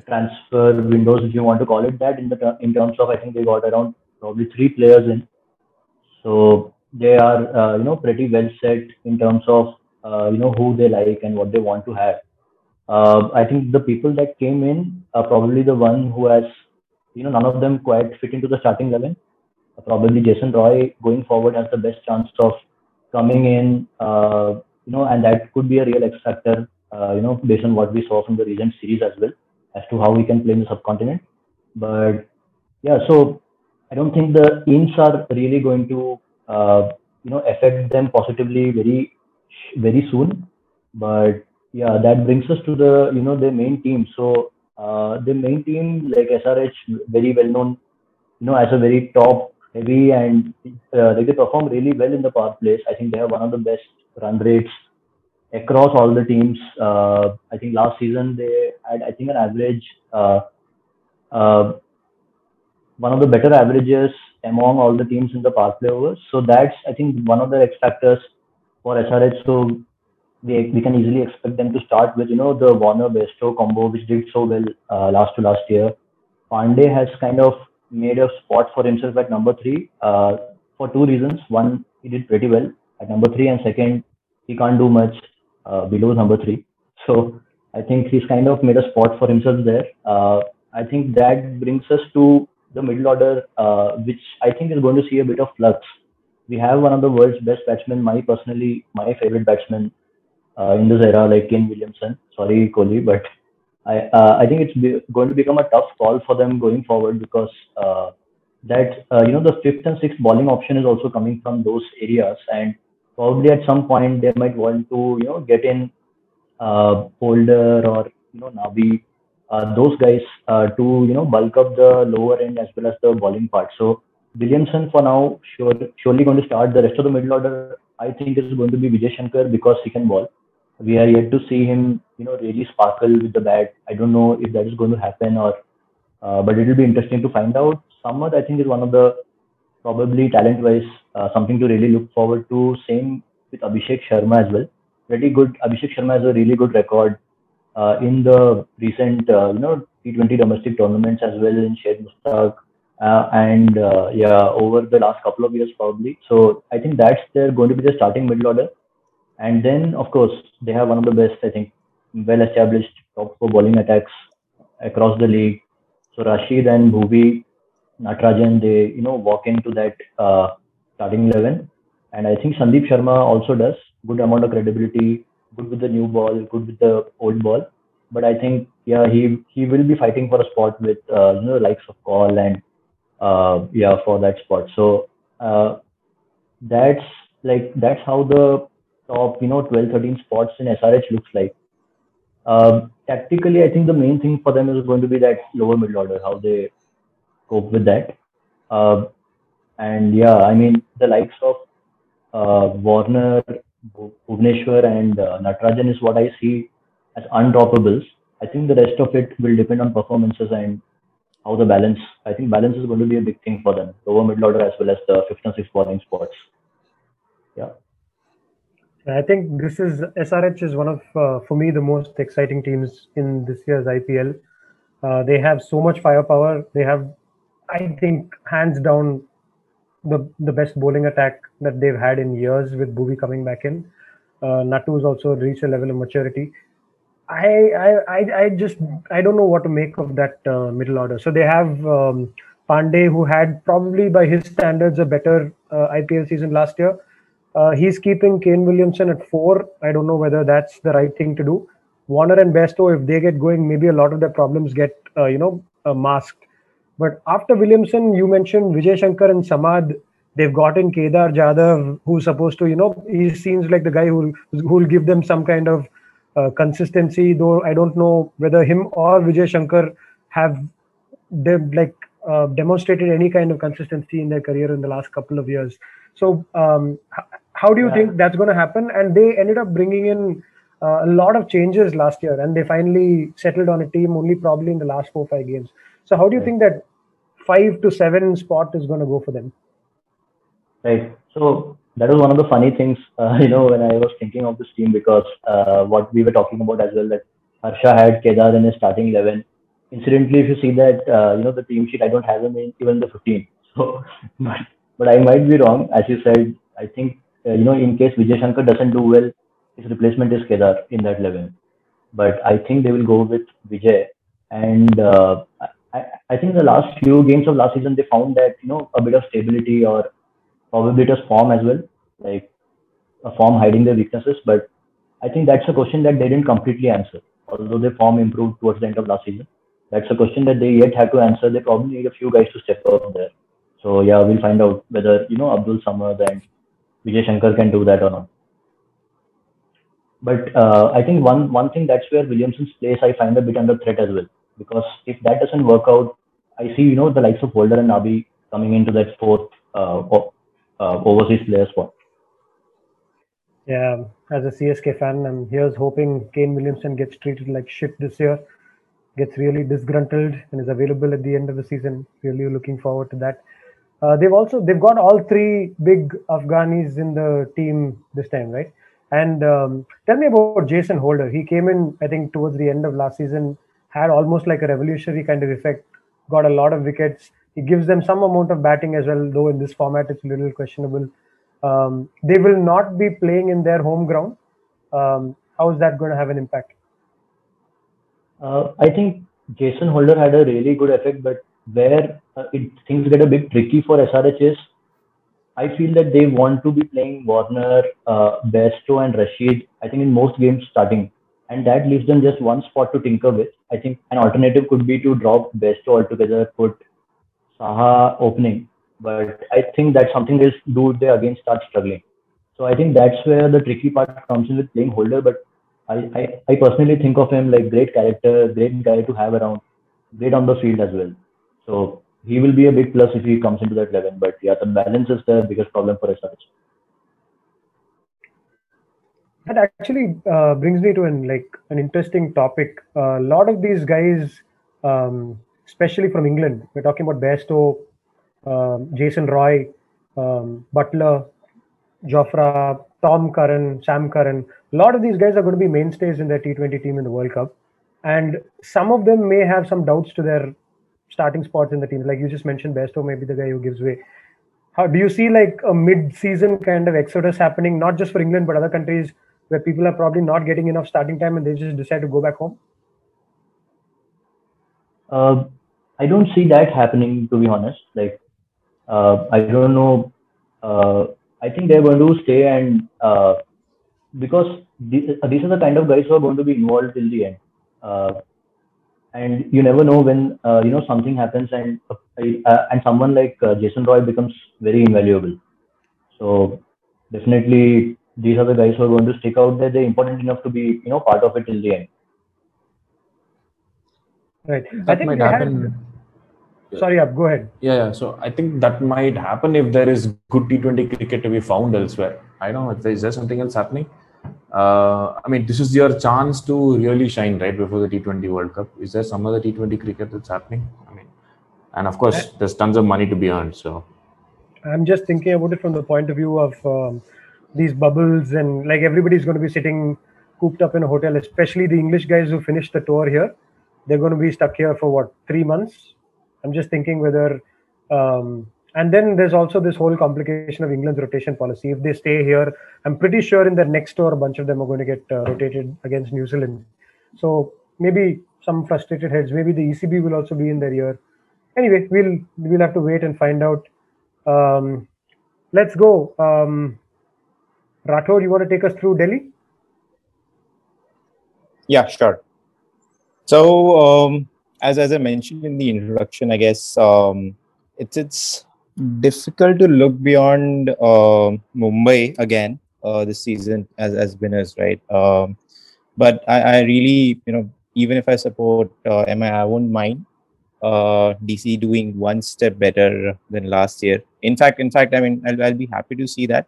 S5: transfer windows, if you want to call it that, in the in terms of I think they got around probably three players in. So they are, uh, you know, pretty well set in terms of uh, you know who they like and what they want to have uh, I think the people that came in are probably the one who has, you know, none of them quite fit into the starting eleven. Uh, probably Jason Roy going forward has the best chance of coming in, uh, you know, and that could be a real X factor, uh, you know, based on what we saw from the recent series as well, as to how we can play in the subcontinent. But yeah, so I don't think the ins are really going to, uh, you know affect them positively very very soon. But yeah, that brings us to the you know the main team. So uh, the main team like SRH, very well known, you know, as a very top heavy and uh, like they perform really well in the power plays. I think they have one of the best run rates across all the teams. Uh, I think last season they had I think an average. Uh, uh, one of the better averages among all the teams in the power play overs. So that's I think one of the X factors for SRH. So we, we can easily expect them to start with you know the Warner Bairstow combo which did so well uh, last to last year. Pandey has kind of made a spot for himself at number three uh, for two reasons. One, he did pretty well at number three, and second, he can't do much uh, below number three. So I think he's kind of made a spot for himself there. Uh, I think that brings us to the middle order, uh, which I think is going to see a bit of flux. We have one of the world's best batsmen, my personally my favorite batsman uh, in this era, like Kane Williamson. Sorry, Kohli, but I uh, I think it's be, going to become a tough call for them going forward because uh, that uh, you know the fifth and sixth bowling option is also coming from those areas, and probably at some point they might want to you know get in uh, or you know Nabi, uh, those guys uh, to you know bulk up the lower end as well as the bowling part. So Williamson for now sure surely going to start. The rest of the middle order I think is going to be Vijay Shankar because he can bowl. We are yet to see him you know really sparkle with the bat. I don't know if that is going to happen or, uh, but it will be interesting to find out. Samad I think is one of the probably talent wise uh, something to really look forward to. Same with Abhishek Sharma as well. Pretty good. Abhishek Sharma has a really good record uh, in the recent uh, you know T20 domestic tournaments as well in Syed Mushtaq. Uh, and uh, yeah, over the last couple of years probably. So I think that's they're going to be the starting middle order. And then of course they have one of the best, I think, well established top four bowling attacks across the league. So Rashid and Bhuvi, Natarajan, they you know walk into that uh, starting eleven, and I think Sandeep Sharma also does good amount of credibility, good with the new ball, good with the old ball. But I think yeah he he will be fighting for a spot with uh, you know likes of Paul and uh, yeah for that spot. So uh, that's like that's how the top you know 12 13 spots in SRH looks like. Um, tactically, I think the main thing for them is going to be that lower middle order, how they cope with that. Uh, and yeah, I mean, the likes of uh, Warner, Bhuvneshwar, and uh, Natarajan is what I see as undroppables. I think the rest of it will depend on performances and how the balance. I think balance is going to be a big thing for them, lower middle order as well as the fifth and sixth bowling spots. Yeah.
S2: I think this is SRH is one of uh, for me the most exciting teams in this year's IPL. Uh, they have so much firepower. They have, I think, hands down, the the best bowling attack that they've had in years with Bhuvi coming back in. Uh, also reached a level of maturity. I, I I I just I don't know what to make of that uh, middle order. So they have um, Pandey, who had probably by his standards a better uh, IPL season last year. Uh, he's keeping Kane Williamson at four. I don't know whether that's the right thing to do. Warner and Bairstow, if they get going, maybe a lot of their problems get uh, you know uh, masked. But after Williamson, you mentioned Vijay Shankar and Samad. They've gotten Kedar Jadhav, who's supposed to, you know, he seems like the guy who who will give them some kind of uh, consistency. Though I don't know whether him or Vijay Shankar have they like uh, demonstrated any kind of consistency in their career in the last couple of years. So, um, how do you
S5: Yeah.
S2: think that's going to happen? And they ended up bringing in uh, a lot of changes last year, and they finally settled on a team only probably in the last four five games. So, how do you
S5: Right.
S2: think that five to seven spot is going to go for them?
S5: Right. So that was one of the funny things, uh, you know, when I was thinking of this team because uh, what we were talking about as well that Harsha had Kedar in his starting eleven. Incidentally, if you see that, uh, you know, the team sheet, I don't have him in even the 15. So, but, but I might be wrong. As you said, I think, uh, you know, in case Vijay Shankar doesn't do well, his replacement is Kedar in that 11. But I think they will go with Vijay. And uh, I, I think the last few games of last season, they found that, you know, a bit of stability or probably was form as well, like a form hiding their weaknesses. But I think that's a question that they didn't completely answer. Although their form improved towards the end of last season, that's a question that they yet have to answer. They probably need a few guys to step up there. So yeah, we'll find out whether you know Abdul Samad and Vijay Shankar can do that or not. But uh, I think one one thing that's where Williamson's place I find a bit under threat as well. Because if that doesn't work out, I see you know the likes of Holder and Nabi coming into that fourth uh, uh, overseas player spot.
S2: Yeah, as a CSK fan, I'm here's hoping Kane Williamson gets treated like shit this year, gets really disgruntled, and is available at the end of the season. Really looking forward to that. Uh, they've also they've got all three big Afghanis in the team this time, right? And um, tell me about Jason Holder. He came in, I think, towards the end of last season, had almost like a revolutionary kind of effect, got a lot of wickets. He gives them some amount of batting as well, though in this format it's a little questionable. Um, they will not be playing in their home ground. Um, how is that going to have an impact?
S5: Uh, I think Jason Holder had a really good effect, but where uh, it, things get a bit tricky for SRHs, I feel that they want to be playing Warner, uh, Bairstow, and Rashid. I think in most games starting, and that leaves them just one spot to tinker with. I think an alternative could be to drop Bairstow altogether, put Saha opening, but I think that's something they'll do they again start struggling. So I think that's where the tricky part comes in with playing Holder. But I, I, I personally think of him like great character, great guy to have around, great on the field as well. So he will be a big plus if he comes into that 11. But yeah, the balance is the biggest problem for SRH.
S2: That actually uh, brings me to an like an interesting topic. A lot of these guys, um, especially from England, we're talking about Bairstow, um, Jason Roy, um, Buttler, Jofra, Tom Curran, Sam Curran. A lot of these guys are going to be mainstays in their T20 team in the World Cup, and some of them may have some doubts to their starting spots in the team. Like you just mentioned, Best may be the guy who gives way. How do you see like a mid-season kind of exodus happening, not just for England but other countries where people are probably not getting enough starting time and they just decide to go back home?
S5: Uh, I don't see that happening, to be honest. Like, uh, I don't know. Uh, I think they're going to stay and uh, because these, these are the kind of guys who are going to be involved till the end. And you never know when uh, you know something happens and uh, and someone like uh, Jason Roy becomes very invaluable. So definitely these are the guys who are going to stick out there. They're important enough to be you know part of it till the end.
S2: Right.
S8: That
S2: I think
S8: might
S2: they had-
S8: happen.
S2: Sorry, Ab, go ahead.
S8: Yeah, yeah. So I think that might happen if there is good T20 cricket to be found elsewhere. I don't know. If there, is there something else happening? Uh, I mean, this is your chance to really shine right before the T20 World Cup. Is there some other T20 cricket that's happening? I mean, and of course, there's tons of money to be earned. So
S2: I'm just thinking about it from the point of view of um, these bubbles and like everybody's going to be sitting cooped up in a hotel, especially the English guys who finished the tour here. They're going to be stuck here for what three months. I'm just thinking whether, um, and then there's also this whole complication of England's rotation policy. If they stay here, I'm pretty sure in their next tour, a bunch of them are going to get uh, rotated against New Zealand. So maybe some frustrated heads. Maybe the ECB will also be in their ear. Anyway, we'll we'll have to wait and find out. Um, let's go. Um, Rathod, you want to take us through Delhi?
S6: Yeah, sure. So, um, as as I mentioned in the introduction, I guess um, it's it's difficult to look beyond uh, Mumbai again uh, this season as as winners, right? Um, but I, I really, you know, even if I support uh, MI, I won't mind uh, DC doing one step better than last year. In fact, in fact, I mean, I'll, I'll be happy to see that.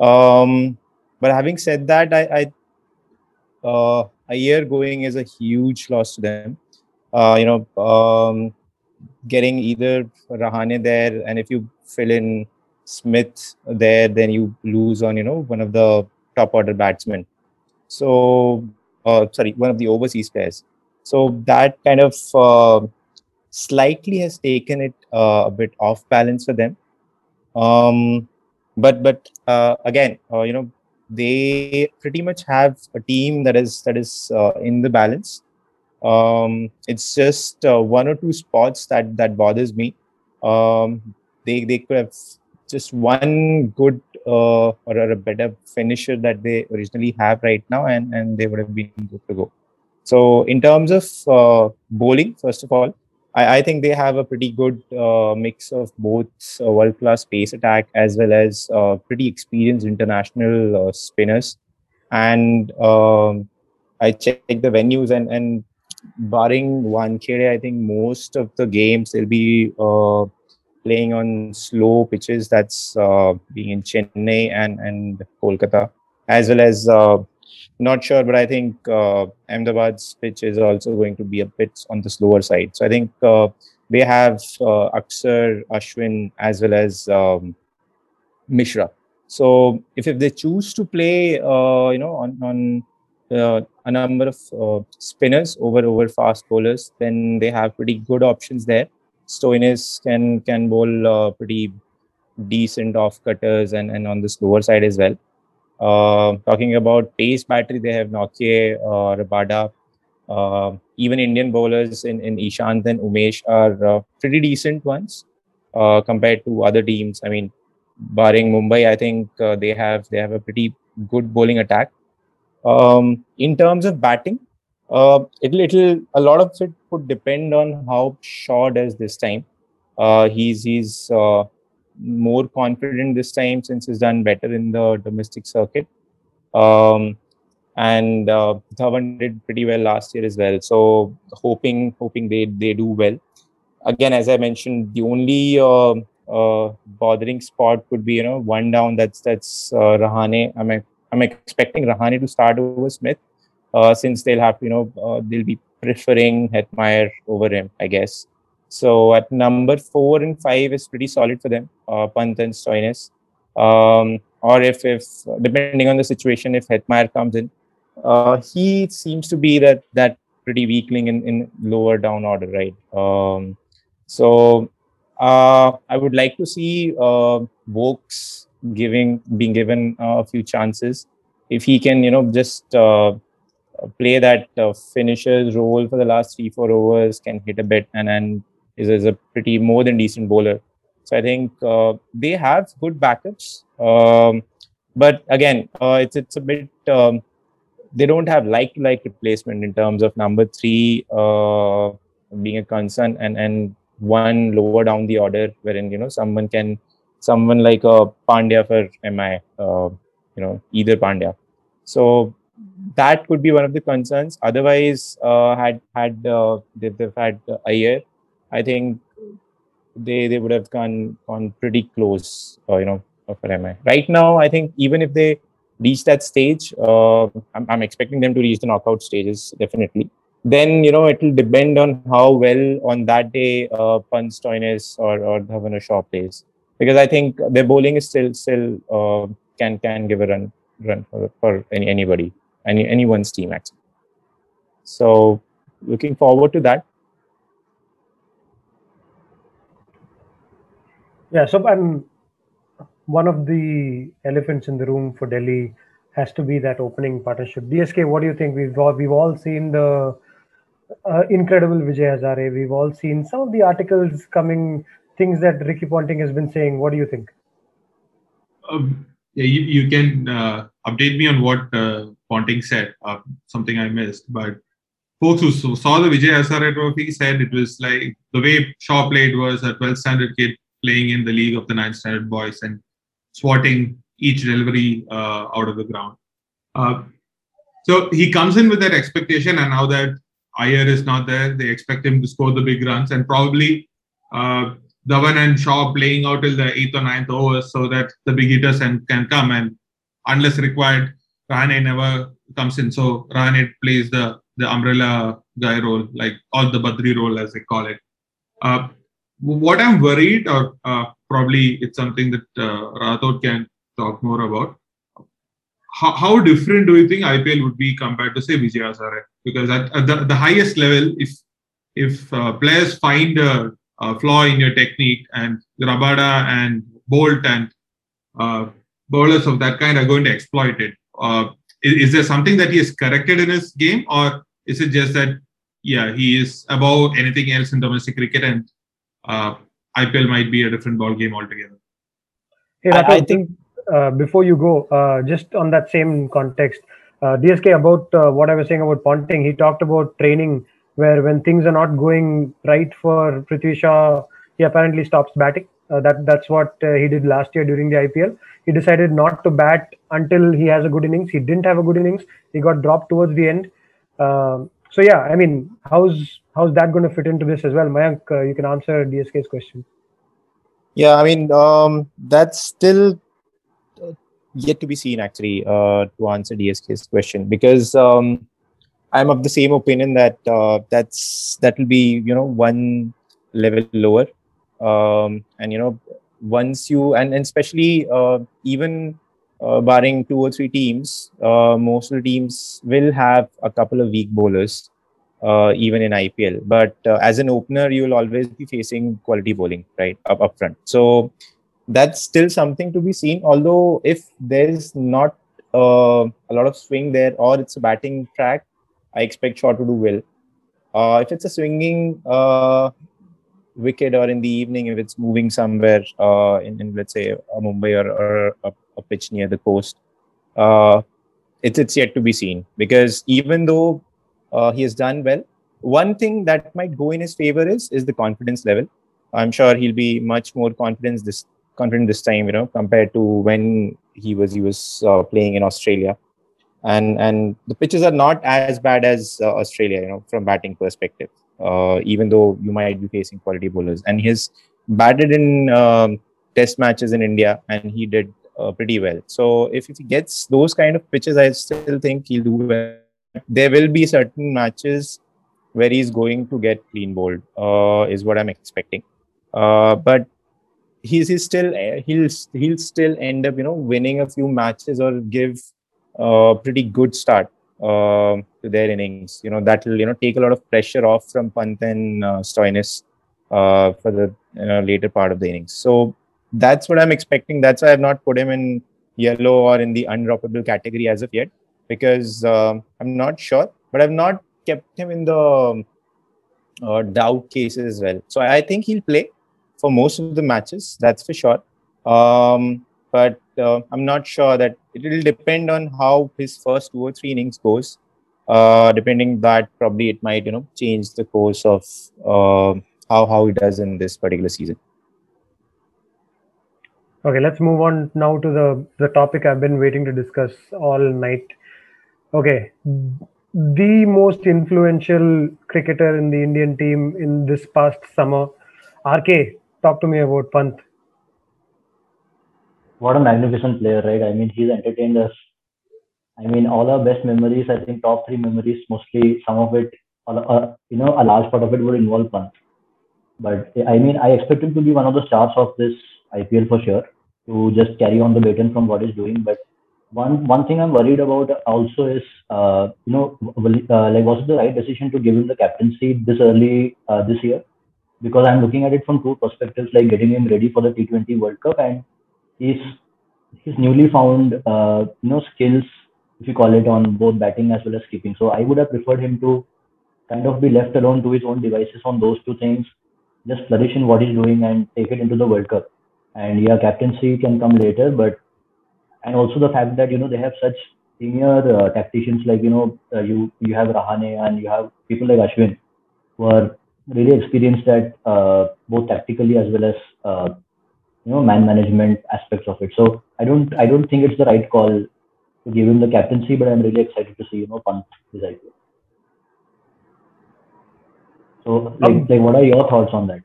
S6: Um, but having said that, I, I uh, Iyer going is a huge loss to them. Uh, you know, um, getting either Rahane there, and if you fill in Smith there, then you lose on you know one of the top order batsmen. So, uh, sorry, one of the overseas players. So that kind of uh, slightly has taken it uh, a bit off balance for them. Um, but but uh, again, uh, you know, they pretty much have a team that is that is uh, in the balance. Um, it's just uh, one or two spots that that bothers me. Um, they they could have just one good uh, or a better finisher that they originally have right now, and and they would have been good to go. So in terms of uh, bowling, first of all, I, I think they have a pretty good uh, mix of both uh, world class pace attack as well as uh, pretty experienced international spinners. And um, I checked the venues and, and barring one Wankhede, I think most of the games they'll be uh, playing on slow pitches. That's uh, being in Chennai and, and Kolkata, as well as not sure, but I think uh, Ahmedabad's pitch is also going to be a bit on the slower side. So I think uh, they have uh, Akshar, Ashwin, as well as um, Mishra. So if, if they choose to play, uh, you know, on, on uh, a number of uh, spinners over over fast bowlers, then they have pretty good options there. Stoinis can can bowl uh, pretty decent off cutters and, and on the slower side as well. Uh, talking about pace battery, they have Nortje, uh, Rabada. Uh, even Indian bowlers in, in Ishant and Umesh are pretty decent ones compared to other teams. I mean, barring Mumbai, I think they have they have a pretty good bowling attack. Um, in terms of batting, uh, it'll, it'll a lot of it would depend on how Shaw does this time. Uh, he's he's uh, more confident this time since he's done better in the domestic circuit. Um, and uh, Dhawan did pretty well last year as well. So hoping hoping they they do well. Again, as I mentioned, the only uh, uh, bothering spot could be you know one down. That's that's uh, Rahane. I'm I'm expecting Rahane to start over Smith, uh, since they'll have you know uh, they'll be preferring Hetmyer over him, I guess. So at number four and five is pretty solid for them, uh, Pant and Stoinis. Um, or if, if depending on the situation, if Hetmyer comes in, uh, he seems to be that that pretty weakling in, in lower down order, right? Um, so uh, I would like to see uh, Woakes giving being given uh, a few chances. If he can, you know, just uh, play that uh, finisher's role for the last three four overs, can hit a bit, and then is, is a pretty more than decent bowler. So I think uh, they have good backups. Um, but again, uh, it's it's a bit um, they don't have like like replacement in terms of number three uh, being a concern and and one lower down the order wherein you know someone can someone like a Pandya for MI, uh, you know either Pandya. So that could be one of the concerns. Otherwise, uh, had had uh, they've, they've had uh, year, I think they they would have gone on pretty close, uh, you know, for MI. Right now, I think even if they reach that stage, uh, I'm, I'm expecting them to reach the knockout stages definitely. Then you know it will depend on how well on that day uh, Pant Stoinis or or Dhawan Shaw plays because I think their bowling is still still uh, can can give a run run for, for any anybody any anyone's team actually. So looking forward to that.
S2: Yeah, so I'm one of the elephants in the room for Delhi has to be that opening partnership. DSK, what do you think? We've all, we've all seen the uh, incredible Vijay Hazare. We've all seen some of the articles coming, things that Ricky Ponting has been saying. What do you think?
S7: Um, yeah, you, you can uh, update me on what uh, Ponting said, uh, something I missed. But folks who saw the Vijay Hazare trophy said it was like the way Shaw played was a 12th standard kid playing in the league of the nine standard boys and swatting each delivery uh, out of the ground. Uh, so he comes in with that expectation, and now that Iyer is not there, they expect him to score the big runs, and probably uh, Dhawan and Shaw playing out till the eighth or ninth overs so that the big hitters can, can come. And unless required, Rahane never comes in. So Rahane plays the the umbrella guy role, like or the Badri role as they call it. Uh, what I'm worried, or uh, probably it's something that uh, Rathod can talk more about. How, how different do you think IPL would be compared to say Vijay Hazare? Because at, at the, the highest level, if if uh, players find a, a, flaw in your technique, and Rabada and Boult and uh, bowlers of that kind are going to exploit it, uh, is, is there something that he has corrected in his game, or is it just that yeah he is above anything else in domestic cricket and uh, IPL might be a different ball game altogether.
S2: Hey, I, I, think uh, before you go, uh, just on that same context, uh, DSK about uh, what I was saying about Ponting, he talked about training where when things are not going right for Prithvi Shaw, he apparently stops batting. Uh, that that's what uh, he did last year during the IPL. He decided not to bat until he has a good innings. He didn't have a good innings. He got dropped towards the end. Um so yeah, I mean, how's how's that going to fit into this as well? Mayank, uh, you can answer DSK's question.
S6: Yeah, I mean, um, that's still uh, yet to be seen, actually, uh, to answer DSK's question, because um, I'm of the same opinion that uh, that's that will be, you know, one level lower, um, and you know, once you and, and especially uh, even uh, barring two or three teams, uh, most of the teams will have a couple of weak bowlers, uh, even in IPL. But uh, as an opener, you will always be facing quality bowling, right, up, up front. So that's still something to be seen. Although, if there's not a lot of swing there or it's a batting track, I expect Shaw to do well. Uh, if it's a swinging wicket or in the evening, if it's moving somewhere in, in, let's say, Mumbai or, or a a pitch near the coast. Uh, it's it's yet to be seen because even though uh, he has done well, one thing that might go in his favor is is the confidence level. I'm sure he'll be much more confident this confident this time, you know, compared to when he was he was uh, playing in Australia, and and the pitches are not as bad as uh, Australia, you know, from batting perspective. Uh, even though you might be facing quality bowlers, and he has batted in um, test matches in India, and he did uh, pretty well. So if, if he gets those kind of pitches, I still think he'll do well. There will be certain matches where he's going to get clean bowled, uh, is what I'm expecting. Uh, but he's, he's still he'll he'll still end up you know winning a few matches or give a pretty good start uh, to their innings. You know that will you know take a lot of pressure off from Pant and uh, Stoinis uh, for the later part of the innings. So that's what I'm expecting. That's why I've not put him in yellow or in the undroppable category as of yet because um, I'm not sure. But I've not kept him in the uh, doubt cases as well. So I think he'll play for most of the matches. That's for sure. Um, but uh, I'm not sure that it will depend on how his first two or three innings goes. Uh, depending that probably it might you know change the course of uh, how how he does in this particular season.
S2: Okay, let's move on now to the, the topic I've been waiting to discuss all night. Okay, the most influential cricketer in the Indian team in this past summer. RK, talk to me about Pant.
S5: What a magnificent player, right? I mean, he's entertained us. I mean, all our best memories, I think top three memories, mostly some of it, you know, a large part of it would involve Pant. But I mean, I expect him to be one of the stars of this IPL for sure to just carry on the baton from what he's doing. But one one thing I'm worried about also is uh, you know uh, like was it the right decision to give him the captaincy this early uh, this year? Because I'm looking at it from two perspectives, like getting him ready for the T20 World Cup and his his newly found uh, you know skills, if you call it, on both batting as well as keeping. So I would have preferred him to kind of be left alone to his own devices on those two things, just flourish in what he's doing and take it into the World Cup and yeah captaincy can come later but and also the fact that you know they have such senior uh, tacticians like you know uh, you you have Rahane and you have people like Ashwin who are really experienced at uh, both tactically as well as uh, you know man management aspects of it so I don't I don't think it's the right call to give him the captaincy but I'm really excited to see you know Pant this IPL so like, um, like what are your thoughts on that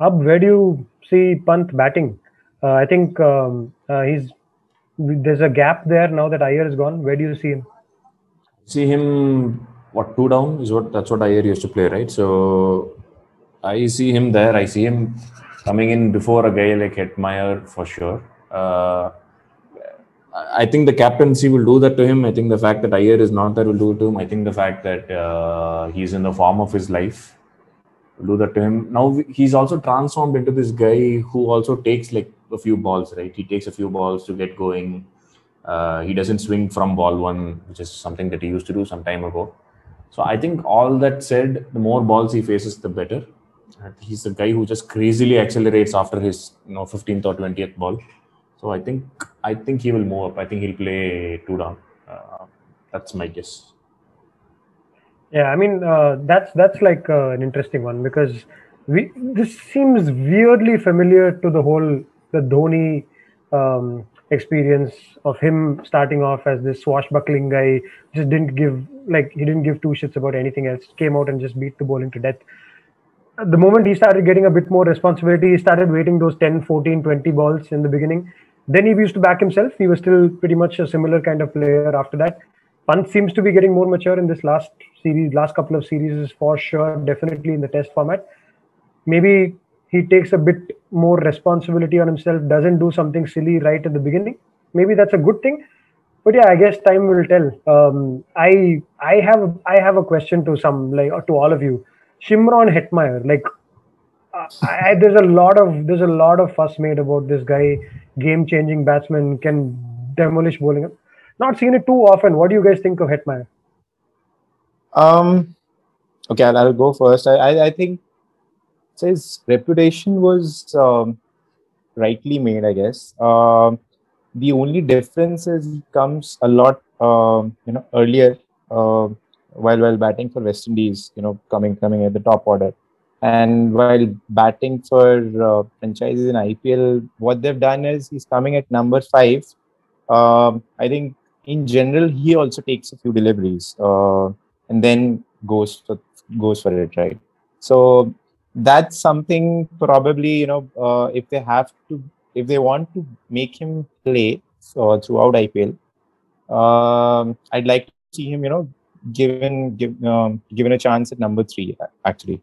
S2: Ab, where do you see Pant batting? Uh, I think um, uh, he's there's a gap there now that Iyer is gone. Where do you see him?
S8: See him what two down is what that's what Iyer used to play, right? So I see him there. I see him coming in before a guy like Hetmyer for sure. Uh, I think the captaincy will do that to him. I think the fact that Iyer is not there will do it to him. I think the fact that uh, he's in the form of his life do that to him. Now he's also transformed into this guy who also takes like a few balls, right? He takes a few balls to get going. Uh, he doesn't swing from ball one, which is something that he used to do some time ago. So I think all that said, the more balls he faces, the better. He's a guy who just crazily accelerates after his you know 15th or 20th ball. So I think I think he will move up. I think he'll play two down. Uh, that's my guess.
S2: Yeah, I mean uh, that's that's like uh, an interesting one because we this seems weirdly familiar to the whole the Dhoni um, experience of him starting off as this swashbuckling guy, just didn't give like he didn't give two shits about anything else. Came out and just beat the bowling to death. The moment he started getting a bit more responsibility, he started waiting those 10, 14, 20 balls in the beginning. Then he used to back himself. He was still pretty much a similar kind of player after that. Pant seems to be getting more mature in this last series, last couple of series is for sure, definitely in the test format. Maybe he takes a bit more responsibility on himself, doesn't do something silly right at the beginning. Maybe that's a good thing. But yeah, I guess time will tell. Um, I I have I have a question to some like to all of you. Shimron Hetmyer, like I, there's a lot of there's a lot of fuss made about this guy, game changing batsman can demolish bowling. Not seen it too often. What do you guys think of Hetmyer?
S6: Um, okay, I'll, I'll go first. I, I, I think his reputation was um, rightly made, I guess. Um, the only difference is he comes a lot, um, you know, earlier uh, while while batting for West Indies, you know, coming coming at the top order, and while batting for uh, franchises in IPL, what they've done is he's coming at number five. Um, I think in general he also takes a few deliveries uh, and then goes for goes for it, right? So that's something probably you know uh, if they have to if they want to make him play uh, throughout IPL, um, I'd like to see him you know given give, um, given a chance at number three actually.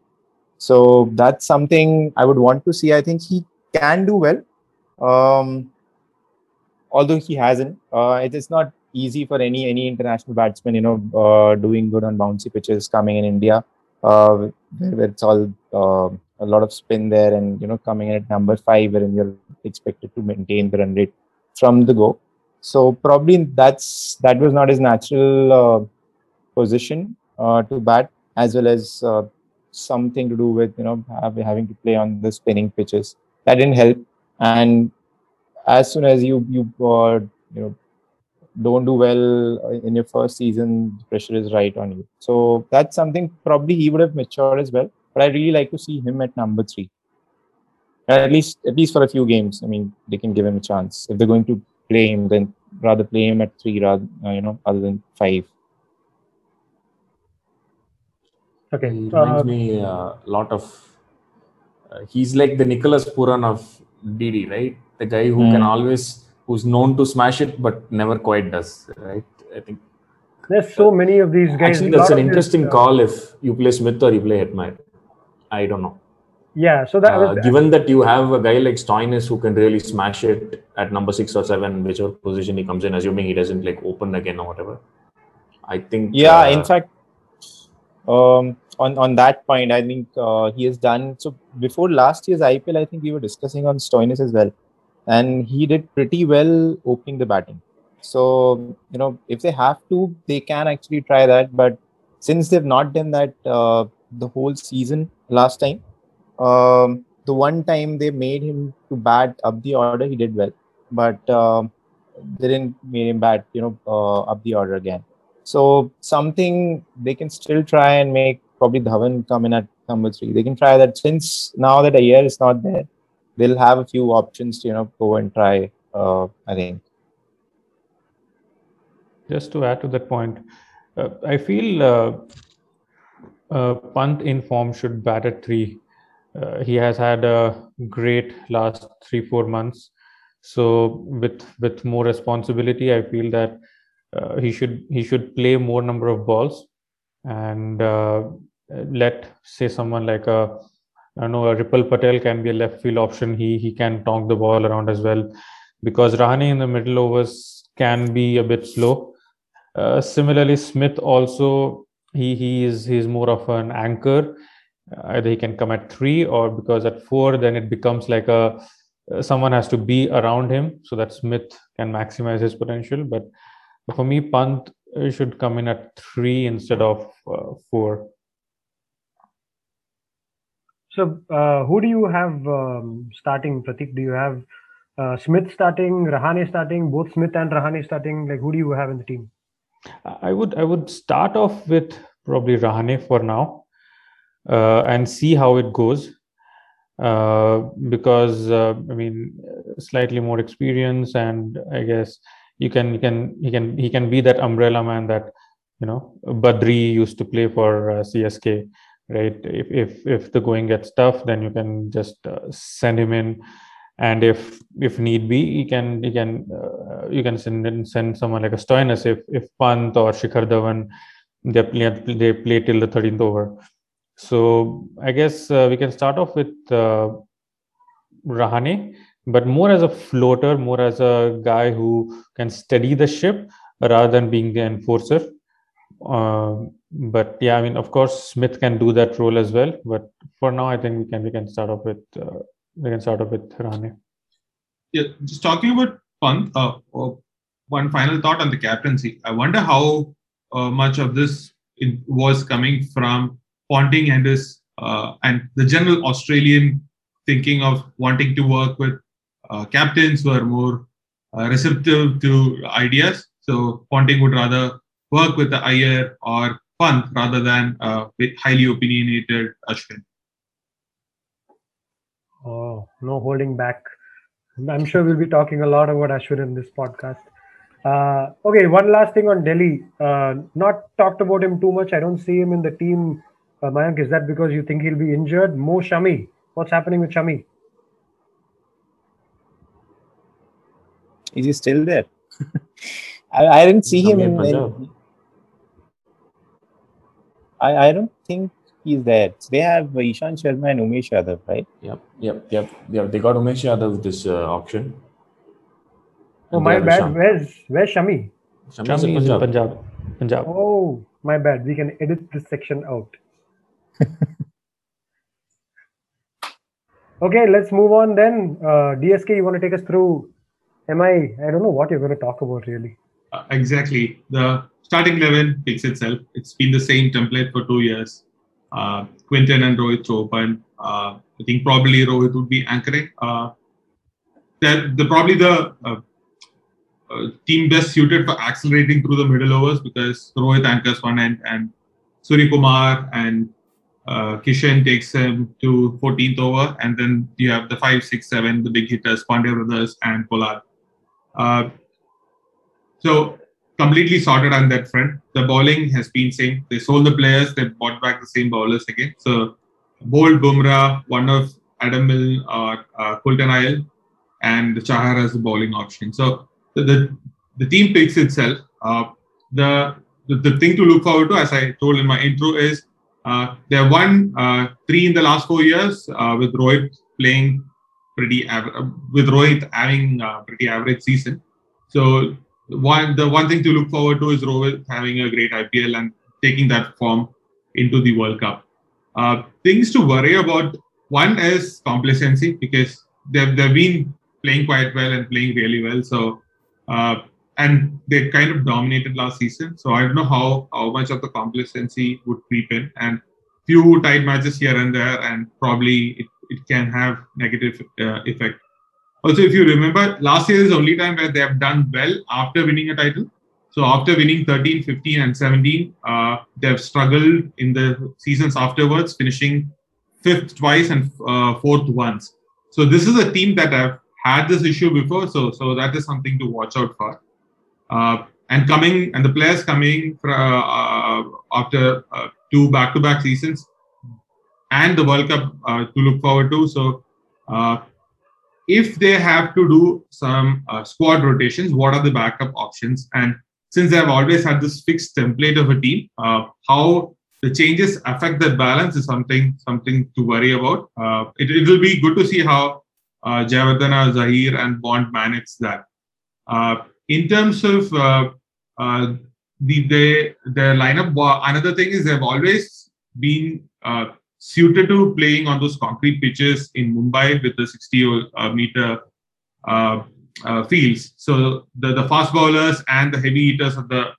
S6: So that's something I would want to see. I think he can do well, um, although he hasn't. Uh, it is not easy for any any international batsman, you know, uh, doing good on bouncy pitches coming in India uh, where it's all uh, a lot of spin there and you know coming in at number five wherein you're expected to maintain the run rate from the go so probably that's that was not his natural uh, position uh, to bat as well as uh, something to do with you know having to play on the spinning pitches that didn't help and as soon as you you uh, you know don't do well in your first season, pressure is right on you. So that's something probably he would have matured as well. But I really like to see him at number three. At least, at least for a few games. I mean, they can give him a chance. If they're going to play him, then rather play him at three, rather uh, you know, other than five.
S2: Okay.
S8: He reminds
S2: Uh,
S8: me a lot of. Uh, he's like the Nicholas Pooran of DD, right? The guy who can
S6: Hmm.
S8: always, who's known to smash it but never quite does, right? I think
S2: there's so many of these guys.
S8: actually that's an
S2: of this,
S8: interesting
S2: uh,
S8: call if you play Smith or you play Hetmyer. I don't know.
S2: Yeah. So that
S8: Uh,
S2: was
S8: given that you have a guy like Stoinis who can really smash it at number six or seven, whichever position he comes in, assuming he doesn't like open again or whatever. I think.
S6: Yeah,
S8: uh,
S6: in fact, um, on on that point, I think uh, he has done so before last year's IPL. I think we were discussing on Stoinis as well, and he did pretty well opening the batting. So you know, if they have to, they can actually try that. But since they've not done that uh, the whole season last time, um, the one time they made him to bat up the order, he did well, but um, they didn't make him bat, you know, uh, up the order again. So something they can still try and make probably Dhawan come in at number three. They can try that since now that Iyer is not there, they'll have a few options to you know go and try. Uh, I think.
S3: Just to add to that point, uh, I feel uh, uh, Pant in form should bat at three. Uh, he has had a great last three four months. So with with more responsibility, I feel that uh, he should he should play more number of balls and let say someone like a I know a Ripal Patel can be a left field option. He he can tonk the ball around as well because Rahane in the middle overs can be a bit slow. Uh, similarly, Smith also he he is he's more of an anchor. Uh, either he can come at three or because at four, then it becomes like a uh, someone has to be around him so that Smith can maximize his potential. But for me, Pant should come in at three instead of uh, four.
S2: So, uh, who do you have um, starting, Pratik? Do you have uh, Smith starting, Rahane starting, both Smith and Rahane starting? Like, who do you have in the team?
S3: I would I would start off with probably Rahane for now, uh, and see how it goes. Uh, because uh, I mean, slightly more experience, and I guess you can you can he can he can be that umbrella man that you know Badri used to play for uh, CSK, right? If if if the going gets tough, then you can just uh, send him in, and if if need be, you can you can uh, you can send send someone like a Stoinis if if Pant or Shikhar Dhawan they play they play till the 13th over. So I guess uh, we can start off with uh, Rahane, but more as a floater, more as a guy who can steady the ship rather than being the enforcer. Uh, but yeah, I mean, of course, Smith can do that role as well. But for now, I think we can we can start off with uh, we can start off with Rahane.
S7: Yeah, just talking about Pant, uh, uh, one final thought on the captaincy. I wonder how uh, much of this was coming from Ponting and his uh, and the general Australian thinking of wanting to work with captains who are more receptive to ideas. So Ponting would rather work with the Iyer or Pant rather than uh, with highly opinionated Ashwin.
S2: Oh, no holding back. I'm sure we'll be talking a lot about Ashwin in this podcast. Uh, okay, one last thing on Delhi. Uh, not talked about him too much. I don't see him in the team. Uh, Mayank, is that because you think he'll be injured? Mo Shami. What's happening with Shami?
S6: Is he still there? I, I didn't see him
S8: Shami
S6: in.
S8: in
S6: in I, I don't think he's there. They have Ishant Sharma and Umesh Yadav, right?
S8: Yep, yep, yep, yep. They got Umesh Yadav with this uh, auction.
S2: Oh,
S8: And
S2: my bad.
S8: Isham.
S2: Where's where's Shami?
S8: Shami's
S3: Shami is in
S8: Punjab.
S3: Punjab. Punjab.
S2: Oh, my bad. We can edit this section out. okay, let's move on then. Uh, DSK, you want to take us through MI? I don't know what you're going to talk about really.
S7: Uh, exactly. The starting 11 picks itself. It's been the same template for two years. Uh, Quinton and Rohit to open. Uh, I think probably Rohit would be anchoring. Uh, that the probably the uh, uh, team best suited for accelerating through the middle overs because Rohit anchors one end and Suryakumar and uh, Kishan takes him to 14th over, and then you have the five, six, seven, the big hitters, Pandya brothers and Pollard. Uh, so completely sorted on that front. The bowling has been same. They sold the players. They bought back the same bowlers again. So Boult, Bumrah, one of Adam Milne or uh, Coulter-Nile, and Chahar as the bowling option. So the the, the team picks itself. Uh, the, the the thing to look forward to, as I told in my intro, is uh, they have won uh, three in the last four years uh, with Rohit playing pretty aver- with Rohit having pretty average season. So one the one thing to look forward to is Rohit having a great IPL and taking that form into the World Cup. Uh, things to worry about. One is complacency because they've they've been playing quite well and playing really well. So uh, and they kind of dominated last season. So I don't know how how much of the complacency would creep in and few tight matches here and there, and probably it, it can have negative uh, effect. Also, if you remember, last year is the only time where they have done well after winning a title. So after winning 13, 15, and 17, uh, they have struggled in the seasons afterwards, finishing fifth twice and uh, fourth once. So this is a team that have had this issue before. So so that is something to watch out for. Uh, and coming and the players coming for, uh, after uh, two back-to-back seasons and the World Cup uh, to look forward to. So if they have to do some uh, squad rotations, what are the backup options? And since they have always had this fixed template of a team, uh, how the changes affect that balance is something something to worry about. Uh, it, will be good to see how uh, Zaheer, and Bond manage that. Uh, in terms of uh, uh, the they, their lineup, another thing is they've always been suited to playing on those concrete pitches in Mumbai with the 60 uh, meter uh, uh, fields. So the, the fast bowlers and the heavy hitters of the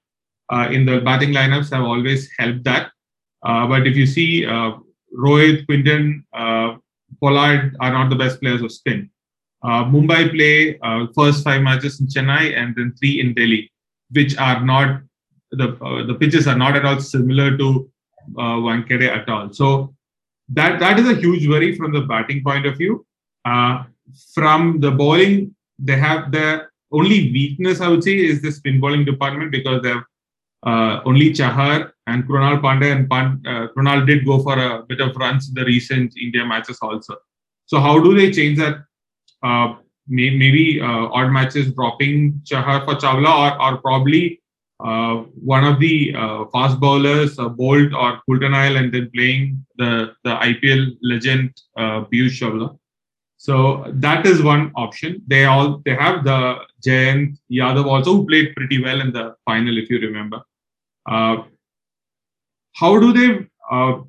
S7: uh, in the batting lineups have always helped that. Uh, but if you see uh, Rohit, Quinton, Pollard are not the best players of spin. Mumbai play first five matches in Chennai and then three in Delhi, which are not the the pitches are not at all similar to uh, Wankhede at all. So that that is a huge worry from the batting point of view. Uh, from the bowling, they have the only weakness I would say is the spin bowling department because they have uh, only Chahar and Krunal Pandya and Pan, uh, Krunal did go for a bit of runs in the recent India matches also. So how do they change that? Uh, may, maybe uh, odd matches dropping Chahar for Chawla or, or probably one of the uh, fast bowlers, uh, Boult or Coulter-Nile, and then playing the, the IPL legend uh, Chawla. So that is one option. They all they have the Jayant Yadav also who played pretty well in the final, if you remember. Uh, how do they uh,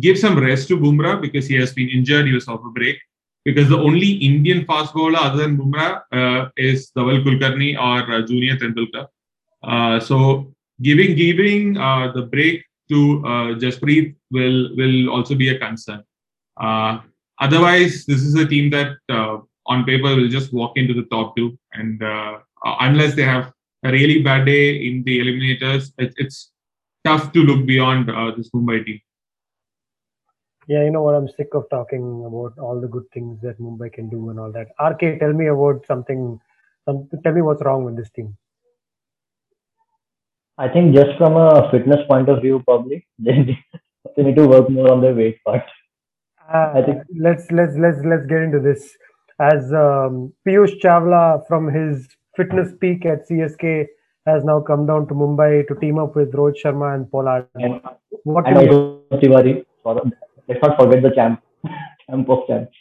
S7: give some rest to Bumrah because he has been injured? He was off a break. Because the only Indian fast bowler other than Bumrah uh, is Dhaval Kulkarni or uh, Junior Tendulkar. Uh, so giving giving uh, the break to uh, Jasprit will will also be a concern. Uh, otherwise, this is a team that on paper will just walk into the top two, and unless they have a really bad day in the eliminators, it, it's tough to look beyond uh, this Mumbai team.
S2: Yeah, you know what? I'm sick of talking about all the good things that Mumbai can do and all that. RK, tell me about something. Some, tell me what's wrong with this team.
S5: I think just from a fitness point of view, probably they, need to work more on their weight part.
S2: Uh,
S5: I think-
S2: let's let's let's let's get into this. As um, Piyush Chawla from his fitness peak at CSK has now come down to Mumbai to team up with Rohit Sharma and Pollard.
S5: And,
S2: What
S5: and
S2: will you-
S5: Tiwari. Let's not forget the champ, champ of champs.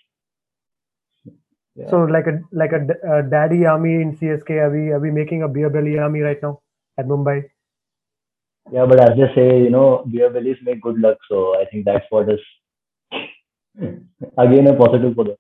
S5: Yeah.
S2: so like a like a, a daddy army in CSK? Are we are we making a beer belly army right now at Mumbai?
S5: Yeah, but as they say, you know, beer bellies make good luck. So I think that's what is again a positive for them.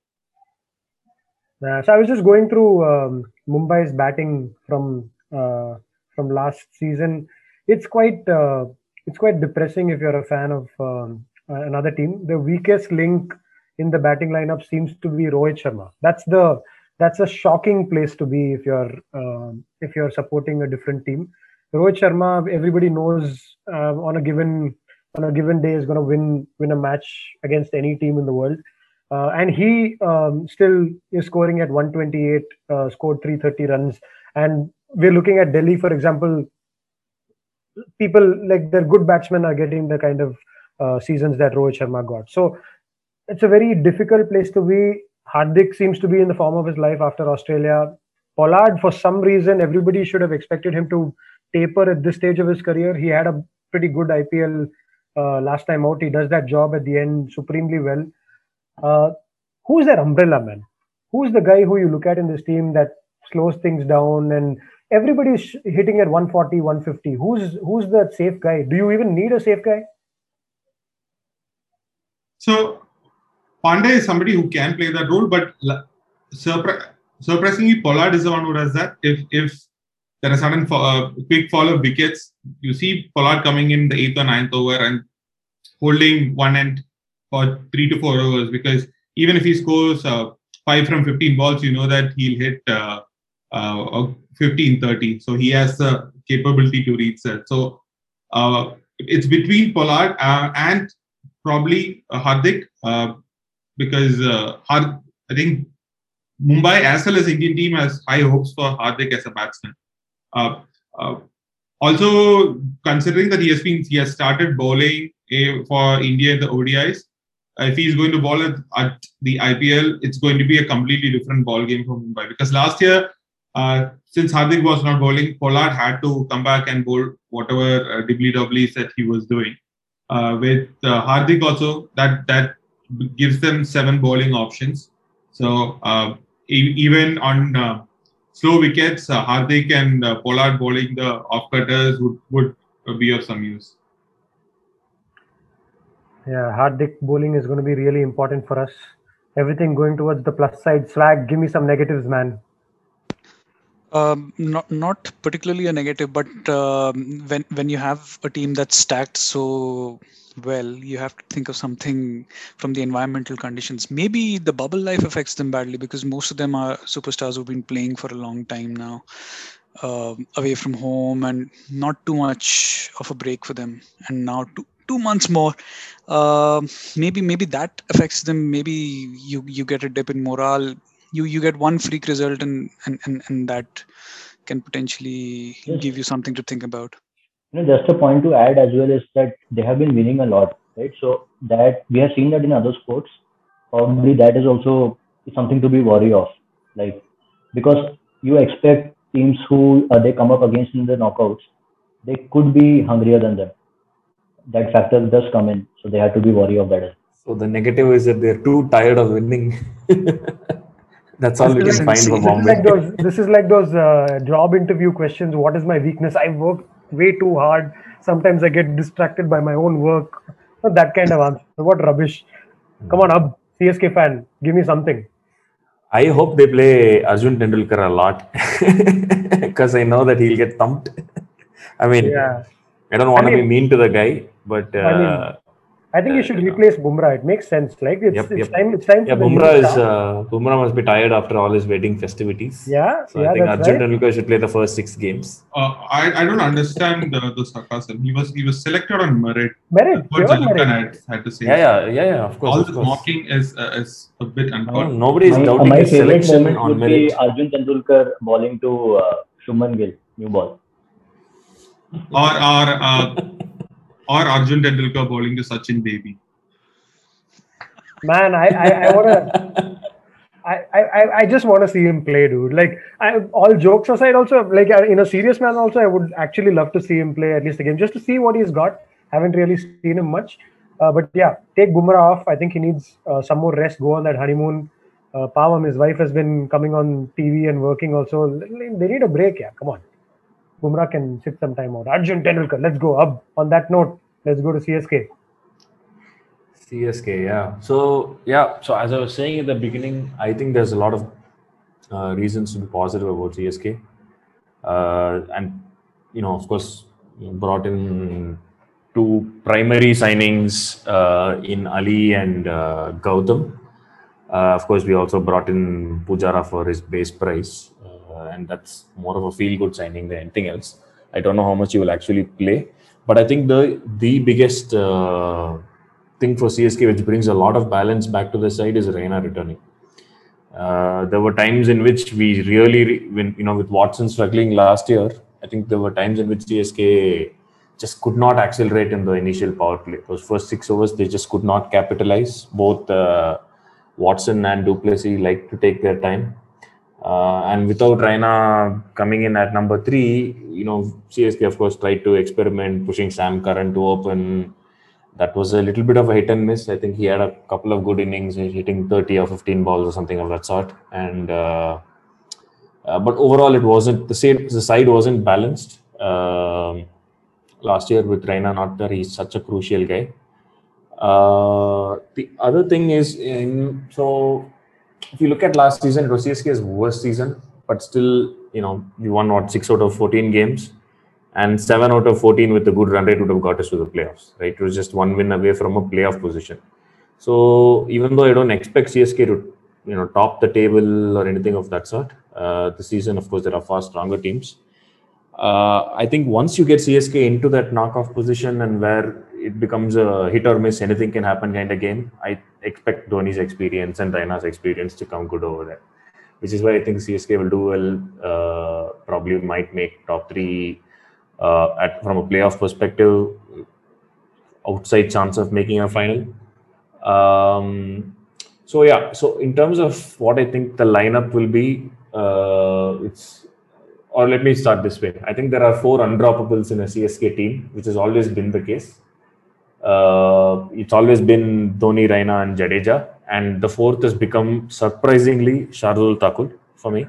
S2: Uh, so I was just going through um, Mumbai's batting from uh, from last season. It's quite uh, it's quite depressing if you're a fan of um, another team. The weakest link in the batting lineup seems to be Rohit Sharma. That's the that's a shocking place to be if you're um if you're supporting a different team. Rohit Sharma, everybody knows uh, on a given on a given day is going to win win a match against any team in the world. Uh, and he um, still is scoring at 128, uh, scored 330 runs. And we're looking at Delhi, for example. People like their good batsmen are getting the kind of uh, seasons that Rohit Sharma got. So it's a very difficult place to be. Hardik seems to be in the form of his life after Australia. Pollard, for some reason, everybody should have expected him to taper at this stage of his career. He had a pretty good IPL uh, last time out. He does that job at the end supremely well. Uh, who's that umbrella man? Who's the guy who you look at in this team that slows things down and everybody's hitting at 140, 150? Who's who's the safe guy? Do you even need a safe guy?
S7: So Pandey is somebody who can play that role, but surpri- surprisingly, Pollard is the one who does that. If if there is sudden fa- uh, quick fall of wickets, you see Pollard coming in the eighth or ninth over and holding one end for three to four overs because even if he scores uh, five from 15 balls, you know that he'll hit uh, uh, 15 30. So he has the capability to reach that. So uh, it's between Pollard uh, and probably uh, Hardik uh, because Hard- I think Mumbai as well as Indian team has high hopes for Hardik as a batsman. Uh, uh, also considering that he has been he has started bowling eh, for India in the ODIs. uh, If he's going to bowl at, at the IPL, it's going to be a completely different ball game for Mumbai. Because last year, uh, since Hardik was not bowling, Pollard had to come back and bowl whatever uh, dibbly that he was doing uh, with uh, Hardik also that that gives them seven bowling options. So even on slow wickets, uh, Hardik and uh, Pollard bowling the off cutters would would be of some use.
S2: Yeah, Hardik bowling is going to be really important for us. Everything going towards the plus side. Swag, give me some negatives, man.
S4: Um, not not particularly a negative, but um, when when you have a team that's stacked so well, you have to think of something from the environmental conditions. Maybe the bubble life affects them badly because most of them are superstars who've been playing for a long time now, um away from home, and not too much of a break for them. And now to two months more. Uh, maybe maybe that affects them. Maybe you you get a dip in morale. You you get one freak result and and and, and that can potentially give you something to think about.
S5: You know, just a point to add as well is that they have been winning a lot, right? So that we have seen that in other sports. Probably that is also something to be worried of, like because you expect teams who uh, they come up against in the knockouts, they could be hungrier than them. That factor does come in, so they have to be worried of that.
S8: So the negative is that they're too tired of winning. That's all we can find for
S2: This is like
S8: Bombay.
S2: those. This is like those uh, job interview questions. What is my weakness? I work way too hard. Sometimes I get distracted by my own work. That kind of answer. What rubbish! Come on, up CSK fan. Give me something.
S8: I hope they play Arjun Tendulkar a lot because I know that he'll get thumped. I mean,
S2: Yeah.
S8: I don't want
S2: I
S8: to be
S2: mean-
S8: mean to the guy, but uh,
S2: I mean, I think you should replace Bumrah. It makes sense. Like it's,
S8: Yep,
S2: it's
S8: yep.
S2: time. It's time
S8: yeah,
S2: for the new
S8: Bumrah is uh, Bumrah must be tired after all his wedding festivities.
S2: Yeah,
S8: So
S2: yeah,
S8: I think
S2: that's
S8: Arjun
S2: right.
S8: Tendulkar should play the first six games.
S7: Uh, I, I don't understand the, the sarcasm. He was he was selected on merit.
S2: Merit,
S7: what
S2: pure
S7: Jalika
S2: merit.
S7: had, had to say.
S8: Yeah, yeah, yeah, yeah. Of course,
S7: All
S8: of
S7: this
S8: course.
S7: mocking is uh, is a bit
S8: No, nobody is
S5: My, uh,
S8: doubting
S5: my
S8: his
S5: favorite
S8: selection
S5: moment
S8: on
S5: would
S8: merit.
S5: be Arjun Tendulkar bowling to uh, Shubman Gill, new ball.
S7: Or or uh, or Arjun Tendulkar bowling to Sachin Baby.
S2: Man, I, I, I wanna. I, I, I just want to see him play, dude. Like, I, all jokes aside, also, like, uh, in a serious man, also, I would actually love to see him play at least again, just to see what he's got. Haven't really seen him much. Uh, but yeah, take Bumrah off. I think he needs uh, some more rest, go on that honeymoon. Uh, Pavam, his wife, has been coming on TV and working also. They need a break, yeah. Come on. Bumrah can sit some time out. Arjun Tendulkar, let's go. Up. On that note, let's go to CSK.
S8: CSK, yeah. So yeah, so as I was saying at the beginning, I think there's a lot of uh, reasons to be positive about CSK, uh, and you know, of course, brought in two primary signings uh, in Ali and uh, Gautam. Uh, of course, we also brought in Pujara for his base price, and that's more of a feel-good signing than anything else. I don't know how much he will actually play, but I think the the biggest uh, thing for CSK, which brings a lot of balance back to the side, is Raina returning. Uh, there were times in which we really, re- when you know, with Watson struggling last year, I think there were times in which CSK just could not accelerate in the initial power play. Those first six overs, they just could not capitalize. Both uh, Watson and du Plessis like to take their time. Uh, and without Raina coming in at number three, you know, CSK of course tried to experiment, pushing Sam Curran to open. That was a little bit of a hit and miss. I think he had a couple of good innings, hitting 30 or 15 balls or something of that sort. And uh, uh, but overall, it wasn't the side. The side wasn't balanced. Um last year with Raina not there, he's such a crucial guy. Uh, the other thing is, in, so if you look at last season, it was CSK's worst season, but still, you know, you won what six out of 14 games, and seven out of 14 with a good run rate would have got us to the playoffs. Right, it was just one win away from a playoff position. So even though I don't expect CSK to, you know, top the table or anything of that sort, uh, the season, of course, there are far stronger teams. Uh, I think once you get CSK into that knockoff position and where it becomes a hit or miss, anything can happen kind of game, I expect Dhoni's experience and Raina's experience to come good over there. Which is why I think CSK will do well. Uh, probably might make top three uh, at from a playoff perspective. Outside chance of making a final. Um, so yeah, so in terms of what I think the lineup will be, uh, it's or let me start this way. I think there are four undroppables in a CSK team, which has always been the case. Uh, it's always been Dhoni, Raina, and Jadeja, and the fourth has become surprisingly Shardul Thakur for me.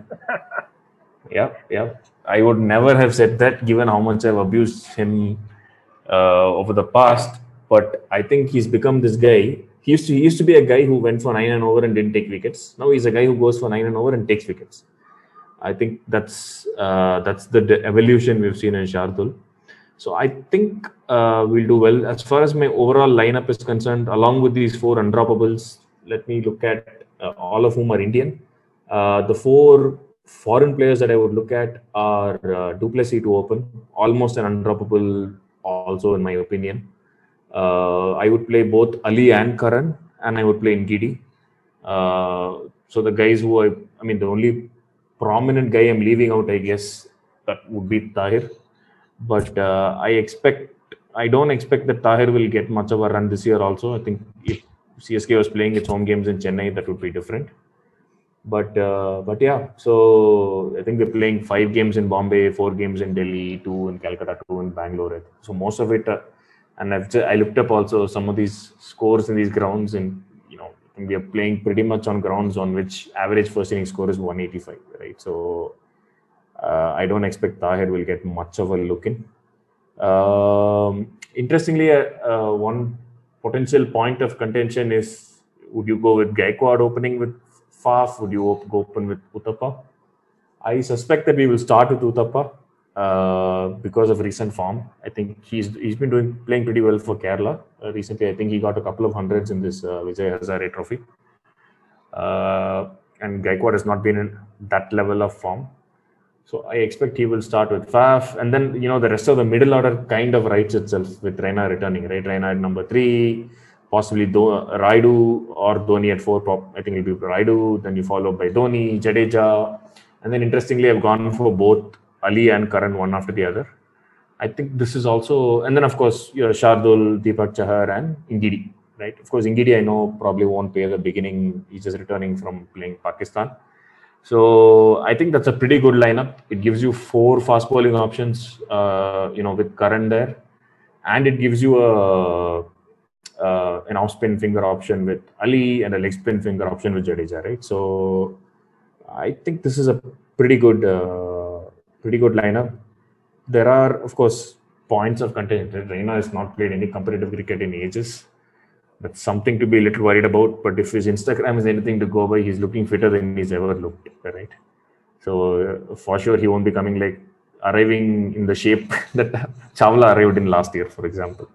S8: yeah, yeah. I would never have said that, given how much I've abused him uh, over the past. But I think he's become this guy. He used to he used to be a guy who went for nine and over and didn't take wickets. Now he's a guy who goes for nine and over and takes wickets. I think that's uh, that's the de- evolution we've seen in Shardul. So I think uh, we'll do well. As far as my overall lineup is concerned, along with these four undroppables, let me look at uh, all of whom are Indian. Uh, the four foreign players that I would look at are uh, du Plessis to open, almost an undroppable, also in my opinion. Uh, I would play both Ali and Curran, and I would play Ngidi. Uh, so the guys who I, I mean, the only prominent guy I'm leaving out, I guess, that would be Tahir. But uh, I expect, I don't expect that Tahir will get much of a run this year. Also, I think if CSK was playing its home games in Chennai, that would be different. But uh, but yeah, so I think we're playing five games in Bombay, four games in Delhi, two in Calcutta, two in Bangalore. So most of it, uh, and I've just, I looked up also some of these scores in these grounds, and you know we are playing pretty much on grounds on which average first inning score is 185, right? So uh, I don't expect Tahir will get much of a look in. Um, interestingly, uh, uh, one potential point of contention is would you go with Gaikwad opening with Faf? Would you op- go open with Uthappa? I suspect that we will start with Uthappa uh, because of recent form. I think he's he's been doing playing pretty well for Kerala uh, recently. I think he got a couple of hundreds in this uh, Vijay Hazare Trophy. Uh, and Gaikwad has not been in that level of form. So I expect he will start with Faf, and then you know the rest of the middle order kind of writes itself with Raina returning, right? Raina at number three, possibly Do- Rayudu or Dhoni at four. I think it'll be Rayudu. Then you follow by Dhoni, Jadeja, and then interestingly, I've gone for both Ali and Curran one after the other. I think this is also, and then of course, you know, Shardul, Deepak Chahar, and Ngidi, right? Of course, Ngidi I know probably won't play at the beginning. He's just returning from playing Pakistan. So I think that's a pretty good lineup. It gives you four fast bowling options, uh, you know, with Curran there, and it gives you a uh, an off spin finger option with Ali and a leg spin finger option with Jadeja, right? So I think this is a pretty good, uh, pretty good lineup. There are, of course, points of contention. Raina has not played any competitive cricket in ages. That's something to be a little worried about. But if his Instagram is anything to go by, he's looking fitter than he's ever looked, right? So uh, for sure, he won't be coming like arriving in the shape that Chawla arrived in last year, for example.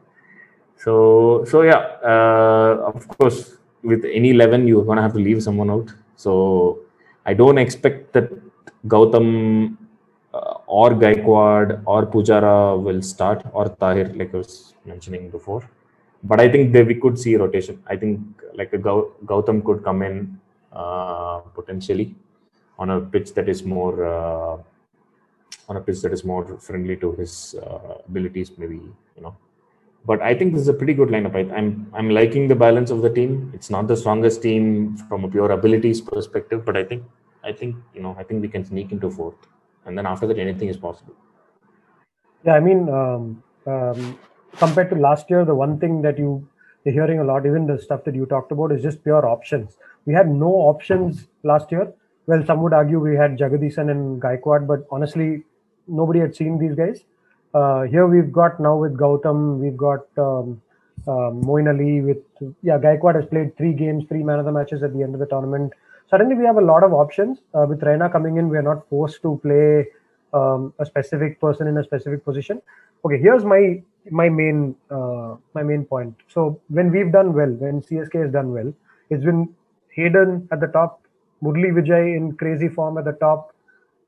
S8: So so yeah, uh, of course, with any eleven, you're gonna have to leave someone out. So I don't expect that Gautam uh, or Gaikwad or Pujara will start or Tahir, like I was mentioning before. But I think that we could see rotation. I think like a Gautam could come in uh, potentially on a pitch that is more uh, on a pitch that is more friendly to his uh, abilities, maybe you know. But I think this is a pretty good lineup. I, I'm I'm liking the balance of the team. It's not the strongest team from a pure abilities perspective, but I think I think you know I think we can sneak into fourth, and then after that anything is possible.
S2: Yeah, I mean, um, um, compared to last year, the one thing that you you're hearing a lot, even the stuff that you talked about, is just pure options. We had no options last year. Well, some would argue we had Jagadeesan and Gaikwad, but honestly, nobody had seen these guys. Uh, here we've got now with Gautam, we've got um, uh, Moeen Ali with yeah, Gaikwad has played three games, three man of the matches at the end of the tournament. Suddenly we have a lot of options. Uh, with Raina coming in, we are not forced to play um, a specific person in a specific position. Okay, here's my my main uh, my main point. So when we've done well, when CSK has done well, it's been Hayden at the top, Murali Vijay in crazy form at the top,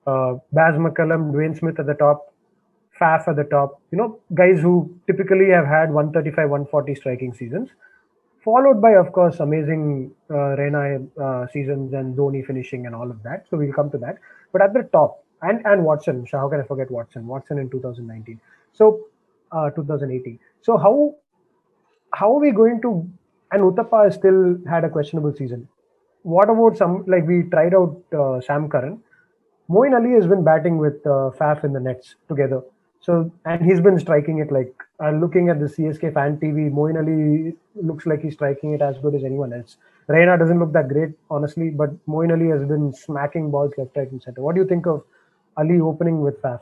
S2: uh, Baz McCullum, Dwayne Smith at the top, Faf at the top. You know, guys who typically have had 135, 140 striking seasons, followed by, of course, amazing uh, Raina uh, seasons and Dhoni finishing and all of that. So we'll come to that. But at the top, and and Watson, how can I forget Watson? Watson in 2019. So uh, 2018. So how how are we going to? And Uthappa has still had a questionable season. What about some like we tried out uh, Sam Curran? Moeen Ali has been batting with uh, Faf in the nets together. So and he's been striking it like I'm looking at the CSK fan TV. Moeen Ali looks like he's striking it as good as anyone else. Raina doesn't look that great, honestly, but Moeen Ali has been smacking balls left, right, and center. What do you think of Ali opening with Faf?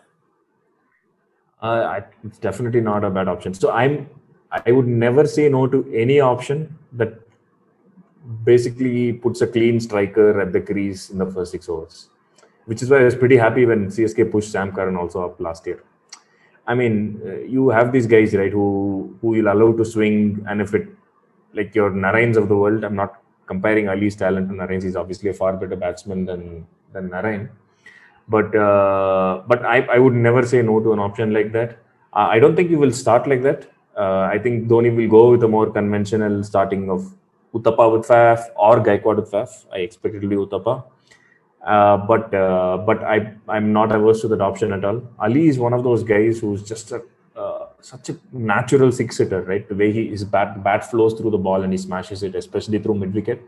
S8: Uh, it's definitely not a bad option. So I'm I would never say no to any option that basically puts a clean striker at the crease in the first six overs. Which is why I was pretty happy when CSK pushed Sam Curran also up last year. I mean, uh, you have these guys right who who you'll allow to swing, and if it like your Narines of the world, I'm not comparing Ali's talent to Narines. He's obviously a far better batsman than than Narine. But uh, but I, I would never say no to an option like that. I don't think you will start like that. Uh, I think Dhoni will go with a more conventional starting of Uthappa with Faf or Gaikwad with Faf. I expect it will be Uthappa. Uh, but uh, but I I'm not averse to that option at all. Ali is one of those guys who's just a, uh, such a natural six hitter, right? The way he his bat bat flows through the ball and he smashes it, especially through mid wicket.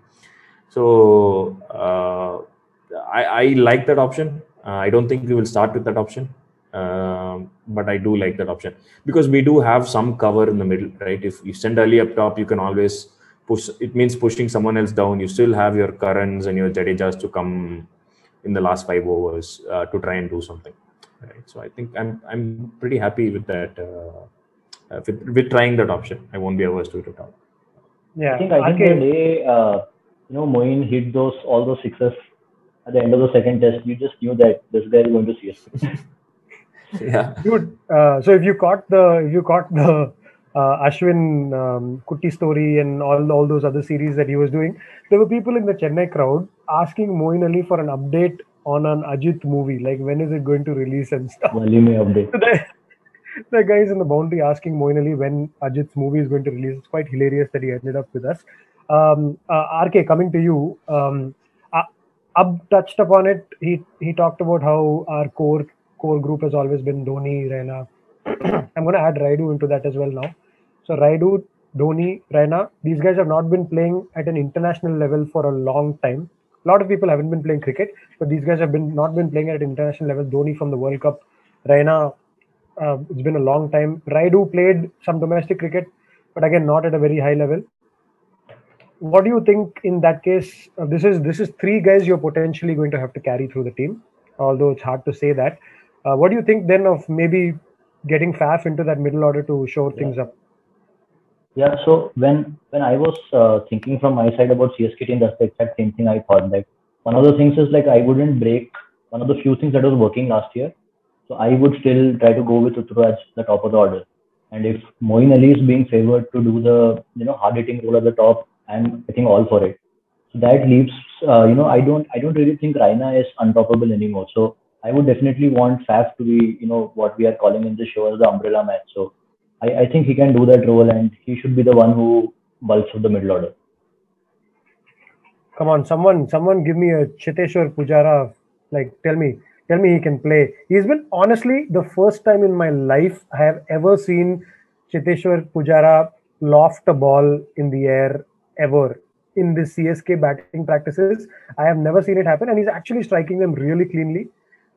S8: So uh, I I like that option. Uh, I don't think we will start with that option. Um, but I do like that option because we do have some cover in the middle, right? If you send early up top, you can always push. It means pushing someone else down. You still have your Currans and your Jadejas to come in the last five overs uh, to try and do something, right? So I think I'm I'm pretty happy with that. Uh, uh, with, with trying that option, I won't be averse to it at all.
S2: Yeah,
S5: I think I think
S2: RK,
S5: the day uh, you know Moeen hit those all those sixes at the end of the second test, you just knew that this guy is going to see us.
S8: yeah.
S2: Dude, uh, so if you caught the if you caught the uh, Ashwin um, Kutti story and all all those other series that he was doing, there were people in the Chennai crowd asking Moeen Ali for an update on an Ajit movie, like when is it going to release and stuff.
S5: Wali may update.
S2: So the, the guys in the boundary asking Moeen Ali when Ajit's movie is going to release. It's quite hilarious that he ended up with us. Um, uh, RK, coming to you, um, Ab touched upon it. He he talked about how our core core group has always been Dhoni, Raina. I'm going to add Rayudu into that as well now. So Rayudu, Dhoni, Raina, these guys have not been playing at an international level for a long time. A lot of people haven't been playing cricket, but these guys have been not been playing at an international level. Dhoni from the World Cup, Raina, uh, it's been a long time. Rayudu played some domestic cricket, but again not at a very high level. What do you think in that case? Uh, this is this is three guys you're potentially going to have to carry through the team, although it's hard to say that. Uh, what do you think then of maybe getting Faf into that middle order to shore things up?
S5: Yeah, so when when I was uh, thinking from my side about CSK team, that's the exact same thing I thought. Like one of the things is like I wouldn't break one of the few things that was working last year. So I would still try to go with Ruturaj, the top of the order. And if Moeen Ali is being favored to do the you know hard hitting role at the top, I'm I think all for it. So that leaves uh, you know I don't I don't really think Raina is untoppable anymore. So I would definitely want Faf to be you know what we are calling in the show as the umbrella man. So I, I think he can do that role and he should be the one who bulks of the middle order.
S2: Come on, someone, someone, give me a Cheteshwar Pujara. Like, tell me, tell me he can play. He's been honestly the first time in my life I have ever seen Cheteshwar Pujara loft a ball in the air ever in the CSK batting practices. I have never seen it happen, and he's actually striking them really cleanly.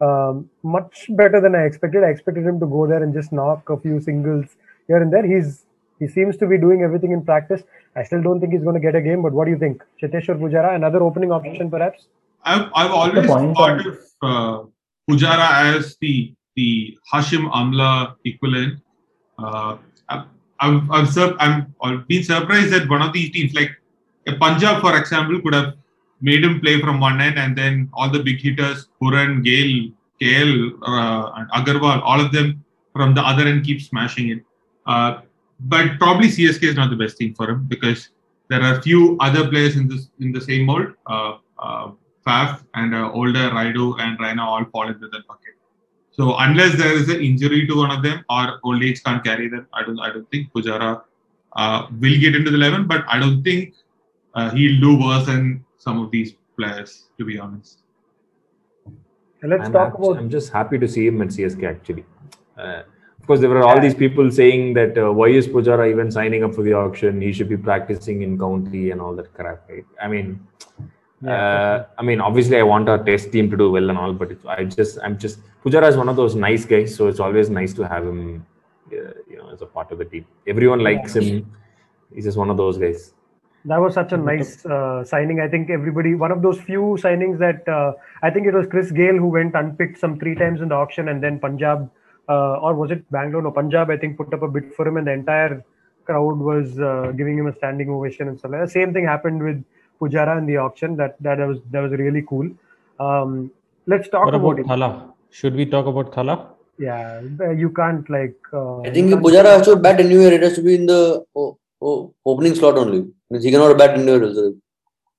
S2: Um, much better than I expected. I expected him to go there and just knock a few singles here and there. He's he seems to be doing everything in practice. I still don't think he's going to get a game, but what do you think? Cheteshwar Pujara, another opening option perhaps?
S7: I've, I've always
S5: point
S7: thought
S5: on-
S7: of uh, Pujara as the the Hashim Amla equivalent. Uh, I've, I've, sur- I'm, I've been surprised that one of these teams, like a Punjab, for example, could have made him play from one end, and then all the big hitters, Pooran, Gayle, KL, uh, and Agarwal, all of them from the other end keep smashing it. Uh, but probably CSK is not the best team for him because there are a few other players in this in the same mold. Uh, uh, Faf and uh, older Rayudu and Raina all fall into that bucket. So unless there is an injury to one of them or old age can't carry them, I don't I don't think Pujara uh, will get into the eleven. But I don't think uh, he'll do worse than some of these players, to be honest.
S2: Let's
S8: I'm,
S2: talk about
S8: I'm just happy to see him at CSK actually. Uh, of course, there were all these people saying that uh, why is Pujara even signing up for the auction? He should be practicing in county and all that crap. Right? I mean, uh, I mean, obviously, I want our test team to do well and all, but it's, I just, I'm just Pujara is one of those nice guys, so it's always nice to have him, uh, you know, as a part of the team. Everyone likes him. He's just one of those guys.
S2: That was such a nice uh, signing. I think everybody, one of those few signings that uh, I think it was Chris Gayle who went unpicked some three times in the auction, and then Punjab, uh, or was it Bangalore? No, Punjab, I think, put up a bid for him, and the entire crowd was uh, giving him a standing ovation and stuff like that. Same thing happened with Pujara in the auction. That that was that was really cool. Um, let's talk
S3: What
S2: about,
S3: about
S2: it.
S3: Thala? Should we talk about Thala?
S2: Yeah, you can't like. Uh,
S9: I think
S2: can't-
S9: Pujara has to bat anywhere. It has to be in the oh, oh, opening slot only. Means he cannot bat anywhere else.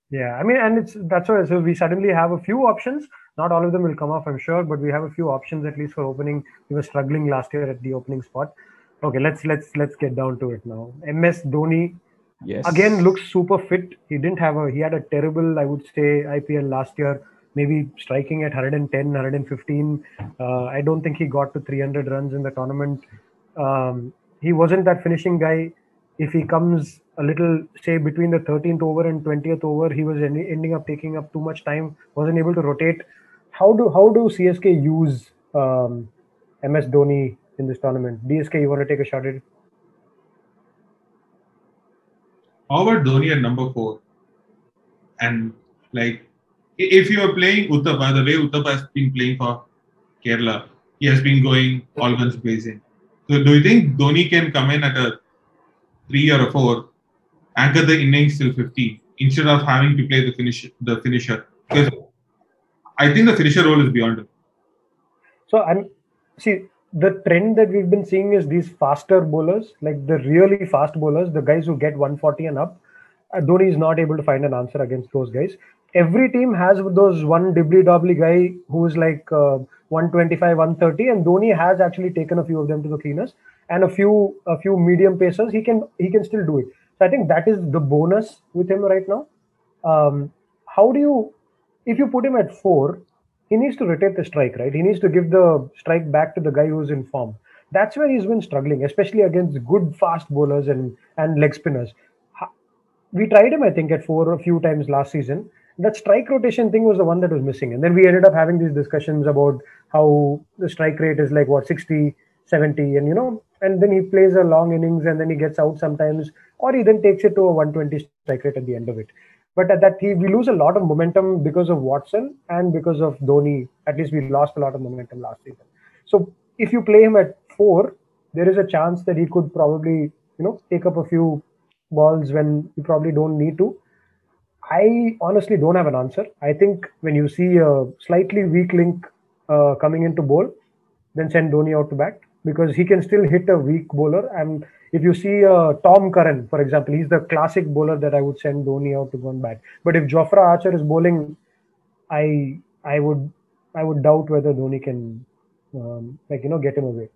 S2: Yeah, I mean, and it's that's why. So we suddenly have a few options. Not all of them will come off, I'm sure, but we have a few options at least for opening. We were struggling last year at the opening spot. Okay, let's let's let's get down to it now. MS Dhoni
S3: Yes.
S2: again looks super fit. He didn't have a he had a terrible, I would say, IPL last year. Maybe striking at 110, 115. Uh, I don't think he got to 300 runs in the tournament. Um, he wasn't that finishing guy. If he comes a little, say, between the 13th over and 20th over, he was en- ending up taking up too much time. Wasn't able to rotate. How do how do CSK use um, MS Dhoni in this tournament? DSK, you want to take a shot at it?
S7: How about Dhoni at number four? And like, if you are playing Uthappa, the way Uthappa has been playing for Kerala, he has been going all guns blazing. So, do you think Dhoni can come in at a three or a four, anchor the innings till 50 instead of having to play the finish the finisher? Because I think the finisher role is beyond him.
S2: So I'm see the trend that we've been seeing is these faster bowlers, like the really fast bowlers, the guys who get 140 and up. Uh, Dhoni is not able to find an answer against those guys. Every team has those one dibbly dobbly guy who is like uh, 125, 130, and Dhoni has actually taken a few of them to the cleaners and a few a few medium pacers. He can he can still do it. So I think that is the bonus with him right now. Um, how do you if you put him at four, he needs to rotate the strike, right? He needs to give the strike back to the guy who's in form. That's where he's been struggling, especially against good fast bowlers and and leg spinners. We tried him, I think, at four a few times last season. That strike rotation thing was the one that was missing. And then we ended up having these discussions about how the strike rate is like what 60, 70, and you know, and then he plays a long innings and then he gets out sometimes, or he then takes it to a 120 strike rate at the end of it. But at that, he, we lose a lot of momentum because of Watson and because of Dhoni. At least we lost a lot of momentum last season. So if you play him at four, there is a chance that he could probably, you know, take up a few balls when you probably don't need to. I honestly don't have an answer. I think when you see a slightly weak link uh, coming into bowl, then send Dhoni out to bat because he can still hit a weak bowler. And if you see uh, Tom Curran, for example, he's the classic bowler that I would send Dhoni out to go and bat. But if Jofra Archer is bowling, I I would I would doubt whether Dhoni can um, like you know get him away.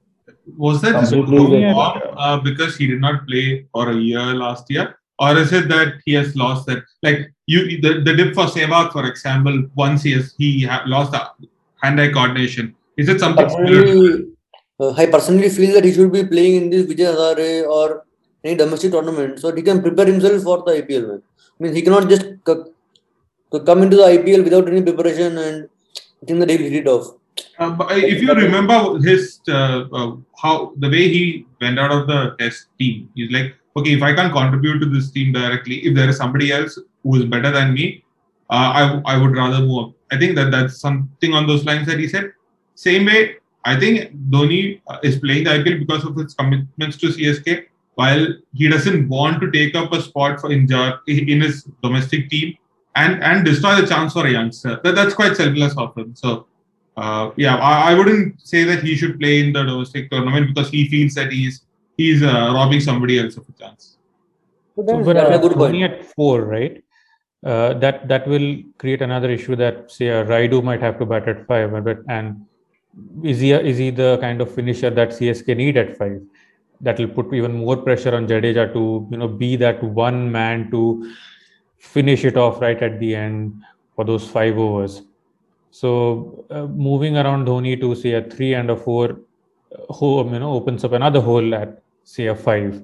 S7: Was that just
S5: Completely
S7: form, uh, because he did not play for a year last year, or is it that he has lost that? Like you, the, the dip for Sehwag, for example, once he has he ha- lost the hand-eye coordination. Is it something?
S9: Personally, uh, I personally feel that he should be playing in this Vijay Hazare or any domestic tournament so he can prepare himself for the IPL. Man. I mean, he cannot just c- c- come into the IPL without any preparation and think that he'll hit it off.
S7: Uh, but if you remember his uh, uh, how the way he went out of the test team, he's like, okay, if I can't contribute to this team directly, if there is somebody else who is better than me, uh, I I would rather move up. I think that that's something on those lines that he said. Same way, I think Dhoni uh, is playing the IPL because of his commitments to CSK, while he doesn't want to take up a spot for in, in his domestic team and and destroy the chance for a youngster. That, that's quite selfless of him. So. Uh, yeah, I, I wouldn't say that he should play in the domestic tournament because he feels that he's he's uh, robbing somebody else of a chance.
S2: So
S3: So
S2: there's
S3: but
S9: That's a
S3: uh,
S9: good point.
S3: Dhoni at four, right? Uh, that that will create another issue that say a Rayudu might have to bat at five, and is he is he the kind of finisher that CSK need at five? That will put even more pressure on Jadeja to you know be that one man to finish it off right at the end for those five overs. So uh, moving around Dhoni to say a three and a four uh, hole, you know, opens up another hole at say a five.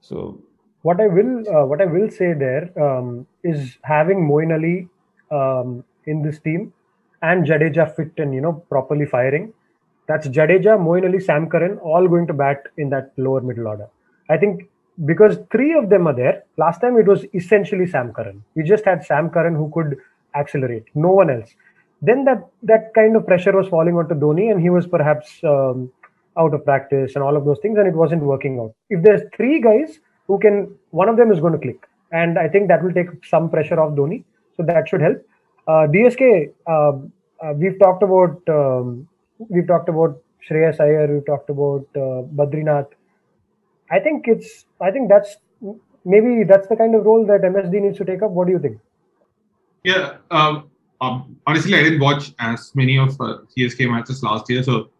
S3: So
S2: what I will uh, what I will say there um, is having Moeen Ali um, in this team and Jadeja fit and you know properly firing. That's Jadeja, Moeen Ali, Sam Curran all going to bat in that lower middle order. I think because three of them are there. Last time it was essentially Sam Curran. We just had Sam Curran who could accelerate. No one else. Then that that kind of pressure was falling onto Dhoni, and he was perhaps um, out of practice and all of those things, and it wasn't working out. If there's three guys who can, one of them is going to click, and I think that will take some pressure off Dhoni, so that should help. Uh, DSK, um, uh, we've talked about um, we've talked about Shreyas Iyer, we've talked about uh, Badrinath. I think it's I think that's maybe that's the kind of role that MSD needs to take up. What do you think?
S7: Yeah, um, um, honestly, I didn't watch as many of uh, CSK matches last year, so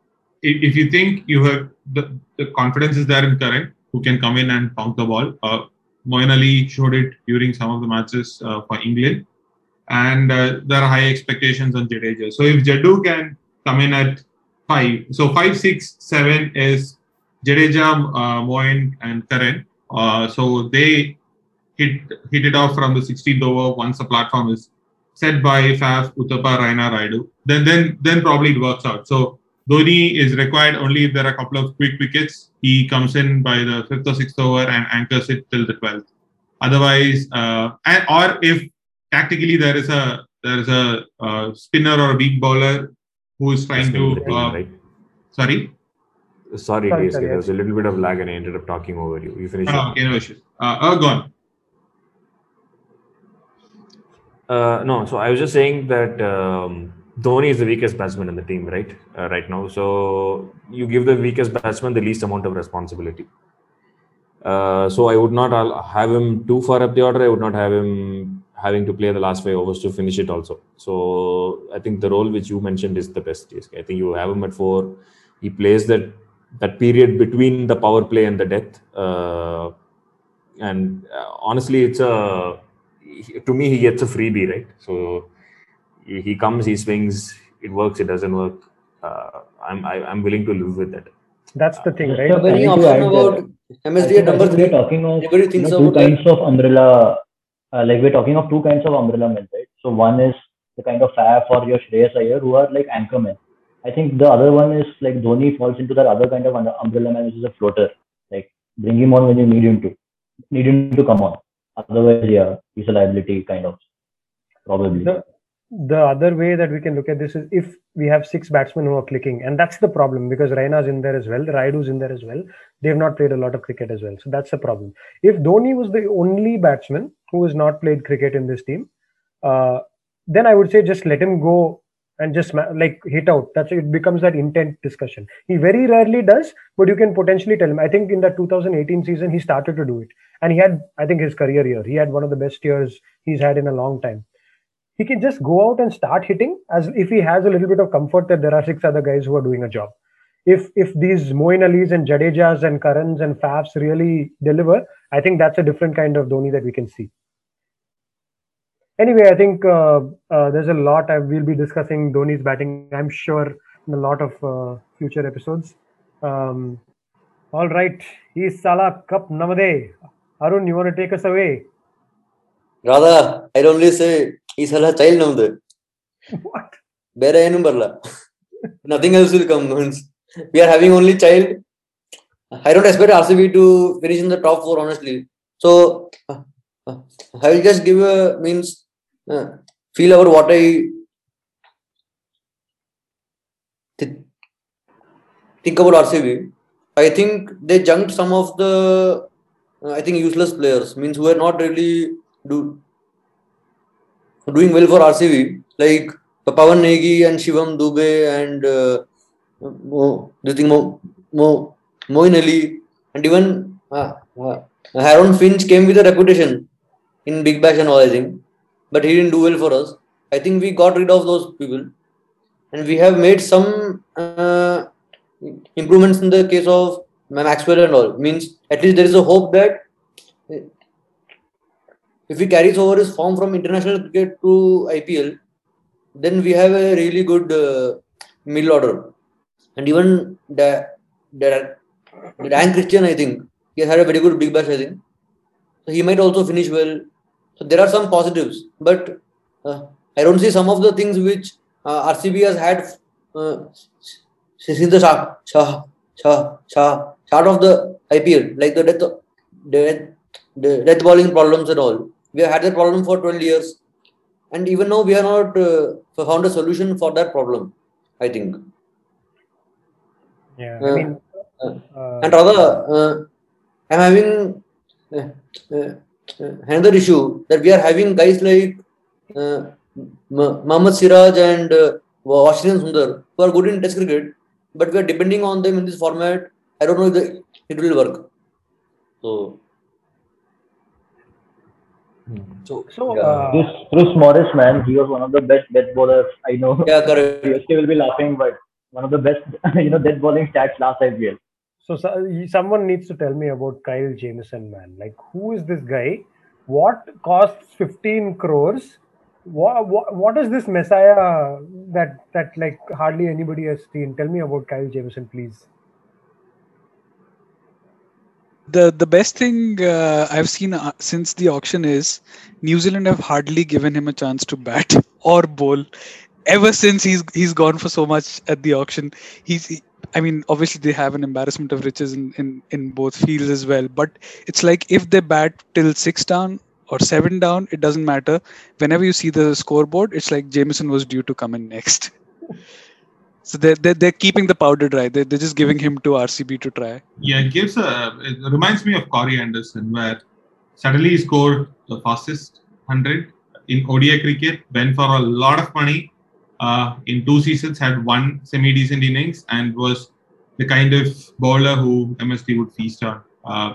S7: if, if you think you have the, the confidence is there in Curran, who can come in and pound the ball. Uh, Ali showed it during some of the matches uh, for England, and uh, there are high expectations on Jadeja. So if Jaddu can come in at five, so five, six, seven is Jadeja, uh, and Curran. Uh, so they hit hit it off from the 16th over once the platform is set by Faf, Uthappa, Raina, Rayudu. Then then then probably it works out. So Dhoni is required only if there are a couple of quick wickets. He comes in by the fifth or sixth over and anchors it till the twelfth. Otherwise, uh, and, or if tactically there is a there is a uh, spinner or a weak bowler who is trying to uh,
S8: right?
S7: sorry.
S8: Sorry,
S2: Sorry, sorry,
S8: there was a little bit of lag and I ended up talking over you. You finish.
S7: Oh, okay, no issues. Uh, uh, go on.
S8: Uh, no, so I was just saying that um, Dhoni is the weakest batsman in the team, right? Uh, right now. So you give the weakest batsman the least amount of responsibility. Uh, so I would not have him too far up the order. I would not have him having to play the last five overs to finish it also. So I think the role which you mentioned is the best. I think you have him at four. He plays that that period between the power play and the death. Uh, and uh, honestly, it's a to me he gets a freebie, right? So he, he comes, he swings, it works, it doesn't work. Uh, I'm I, I'm willing to live with that.
S2: That's the thing, right?
S5: a
S9: When you option about
S5: there.
S9: MSD at number
S5: think we're talking of you know, two
S9: about that.
S5: kinds of umbrella. Uh, like we're talking of two kinds of umbrella men, right? So one is the kind of Faf or your Shreyas Iyer who are like anchormen. I think the other one is like Dhoni falls into that other kind of umbrella man, which is a floater. Like bring him on when you need him to, need him to come on. Otherwise, yeah, he's a liability kind of, probably.
S2: The, the other way that we can look at this is if we have six batsmen who are clicking, and that's the problem because Raina's in there as well, Rayudu's in there as well. They've not played a lot of cricket as well, so that's the problem. If Dhoni was the only batsman who has not played cricket in this team, uh, then I would say just let him go and just like hit out. That's it becomes that intent discussion. He very rarely does, but you can potentially tell him. I think in that 2018 season he started to do it, and he had I think his career year. He had one of the best years he's had in a long time he can just go out and start hitting as if he has a little bit of comfort that there are six other guys who are doing a job. If if these Moeen Ali's and Jadejas and Currans and Fafs really deliver, I think that's a different kind of Dhoni that we can see. Anyway, I think uh, uh, there's a lot I will be discussing Dhoni's batting. I'm sure in a lot of uh, future episodes. Um, all right, he's Salah Cup Namade. Arun, you want to take us away?
S9: Rather, I'd only say ಈ ಸಲ child ನಮ್ದು
S2: What?
S9: ಬೇರೆ ಏನು ಬರಲ್ಲ nothing else will come we are having only child I don't expect R C B to finish in the top four honestly so I will just give means feel our what I think about RCB, I think they junked some of the, uh, I think, useless players. Means who are not really do doing well for RCB, like Pawan Negi and Shivam Dube and uh, Mo, this thing Mo, Mo, Ali, and even uh, uh, Finch came with a reputation in Big Bash and all. I think, but he didn't do well for us. I think we got rid of those people, and we have made some. Uh, improvements in the case of Maxwell and all means at least there is a hope that if he carries over his form from international cricket to IPL, then we have a really good uh, middle order. And even the, the, Dan Christian, I think he has had a very good big bash. I think so he might also finish well. So there are some positives, but uh, I don't see some of the things which uh, RCB has had uh, since the start, start, start, start, of the IPL, like the death, the, the death bowling problems and all. We have had that problem for 12 years, and even now we have not uh, found a solution for that problem. I think.
S2: Yeah,
S9: Uh,
S2: I mean,
S9: uh,
S2: uh,
S9: and rather, uh, I'm having uh, uh, uh, another issue that we are having guys like uh, Mohammad Siraj and uh, Washington Sundar who are good in Test cricket, but we are depending on them in this format. I don't know if it will work. So,
S8: So
S2: so
S9: yeah.
S2: uh,
S5: Chris, Chris Morris, man, he was one of the best death bowlers I know.
S9: yeah, correct.
S5: CSK will be laughing, but one of the best, you know, dead bowling stats last IPL.
S2: So, so someone needs to tell me about Kyle Jamieson, man. Like, who is this guy? What costs 15 crores? What, what, what is this messiah that that like hardly anybody has seen? Tell me about Kyle Jamieson, please.
S4: The the best thing uh, I've seen uh, since the auction is New Zealand have hardly given him a chance to bat or bowl ever since he's he's gone for so much at the auction. He's he- I mean obviously they have an embarrassment of riches in, in in both fields as well, but it's like if they bat till six down or seven down, it doesn't matter. Whenever you see the scoreboard, it's like Jamieson was due to come in next. So they're, they're, they're keeping the powder dry. They're, they're just giving him to RCB to try.
S7: Yeah, it gives a. It reminds me of Corey Anderson, where suddenly he scored the fastest hundred in ODI cricket, went for a lot of money. Uh, in two seasons, had one semi-decent innings, and was the kind of bowler who MSD would feast on. Uh,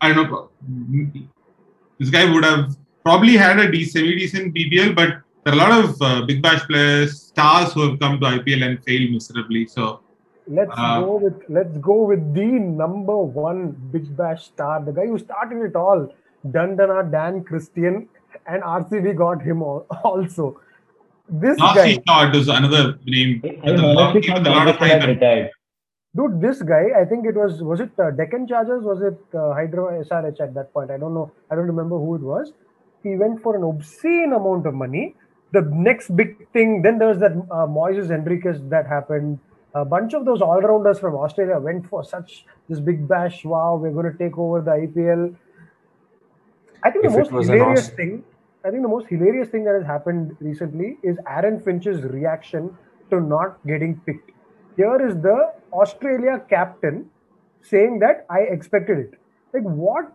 S7: I don't know. This guy would have probably had a semi-decent BBL, but there are a lot of uh, big bash players, stars who have come to IPL and failed miserably. So
S2: Let's
S7: Uh,
S2: go with let's go with the number one Big Bash star, the guy who started it all, Dundana Dan Christian, and RCB got him al- also. This
S7: Nasty
S2: guy,
S7: Shot is another name.
S5: I
S7: with
S5: honestly thought
S7: a lot of
S5: Anderson had
S7: hype.
S5: retired.
S2: dude, this guy, I think it was was it uh, Deccan Chargers, was it uh, Hyderabad SRH at that point? I don't know. I don't remember who it was. He went for an obscene amount of money. The next big thing, then there was that uh, Moises Henriques that happened. A bunch of those all-rounders from Australia went for such this big bash. Wow, we're going to take over the IPL. I think
S8: If
S2: the most hilarious
S8: Aus-
S2: thing, I think the most hilarious thing that has happened recently is Aaron Finch's reaction to not getting picked. Here is the Australia captain saying that I expected it. Like what?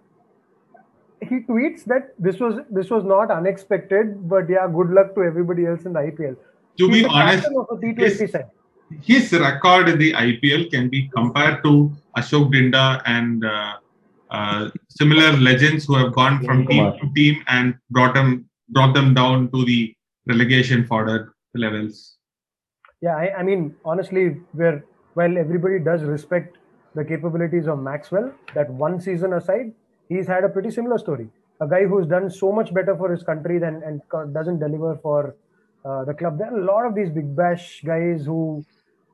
S2: He tweets that this was this was not unexpected, but yeah, good luck to everybody else in the IPL.
S7: To
S2: He's
S7: be honest,
S2: captain of a T20
S7: his-
S2: side.
S7: his record in the IPL can be compared to Ashok Dinda and uh, uh, similar legends who have gone from team to team and brought them brought them down to the relegation fodder levels.
S2: Yeah, I, I mean, honestly, where while everybody does respect the capabilities of Maxwell, that one season aside, he's had a pretty similar story. A guy who's done so much better for his country than and doesn't deliver for uh, the club. There are a lot of these big bash guys who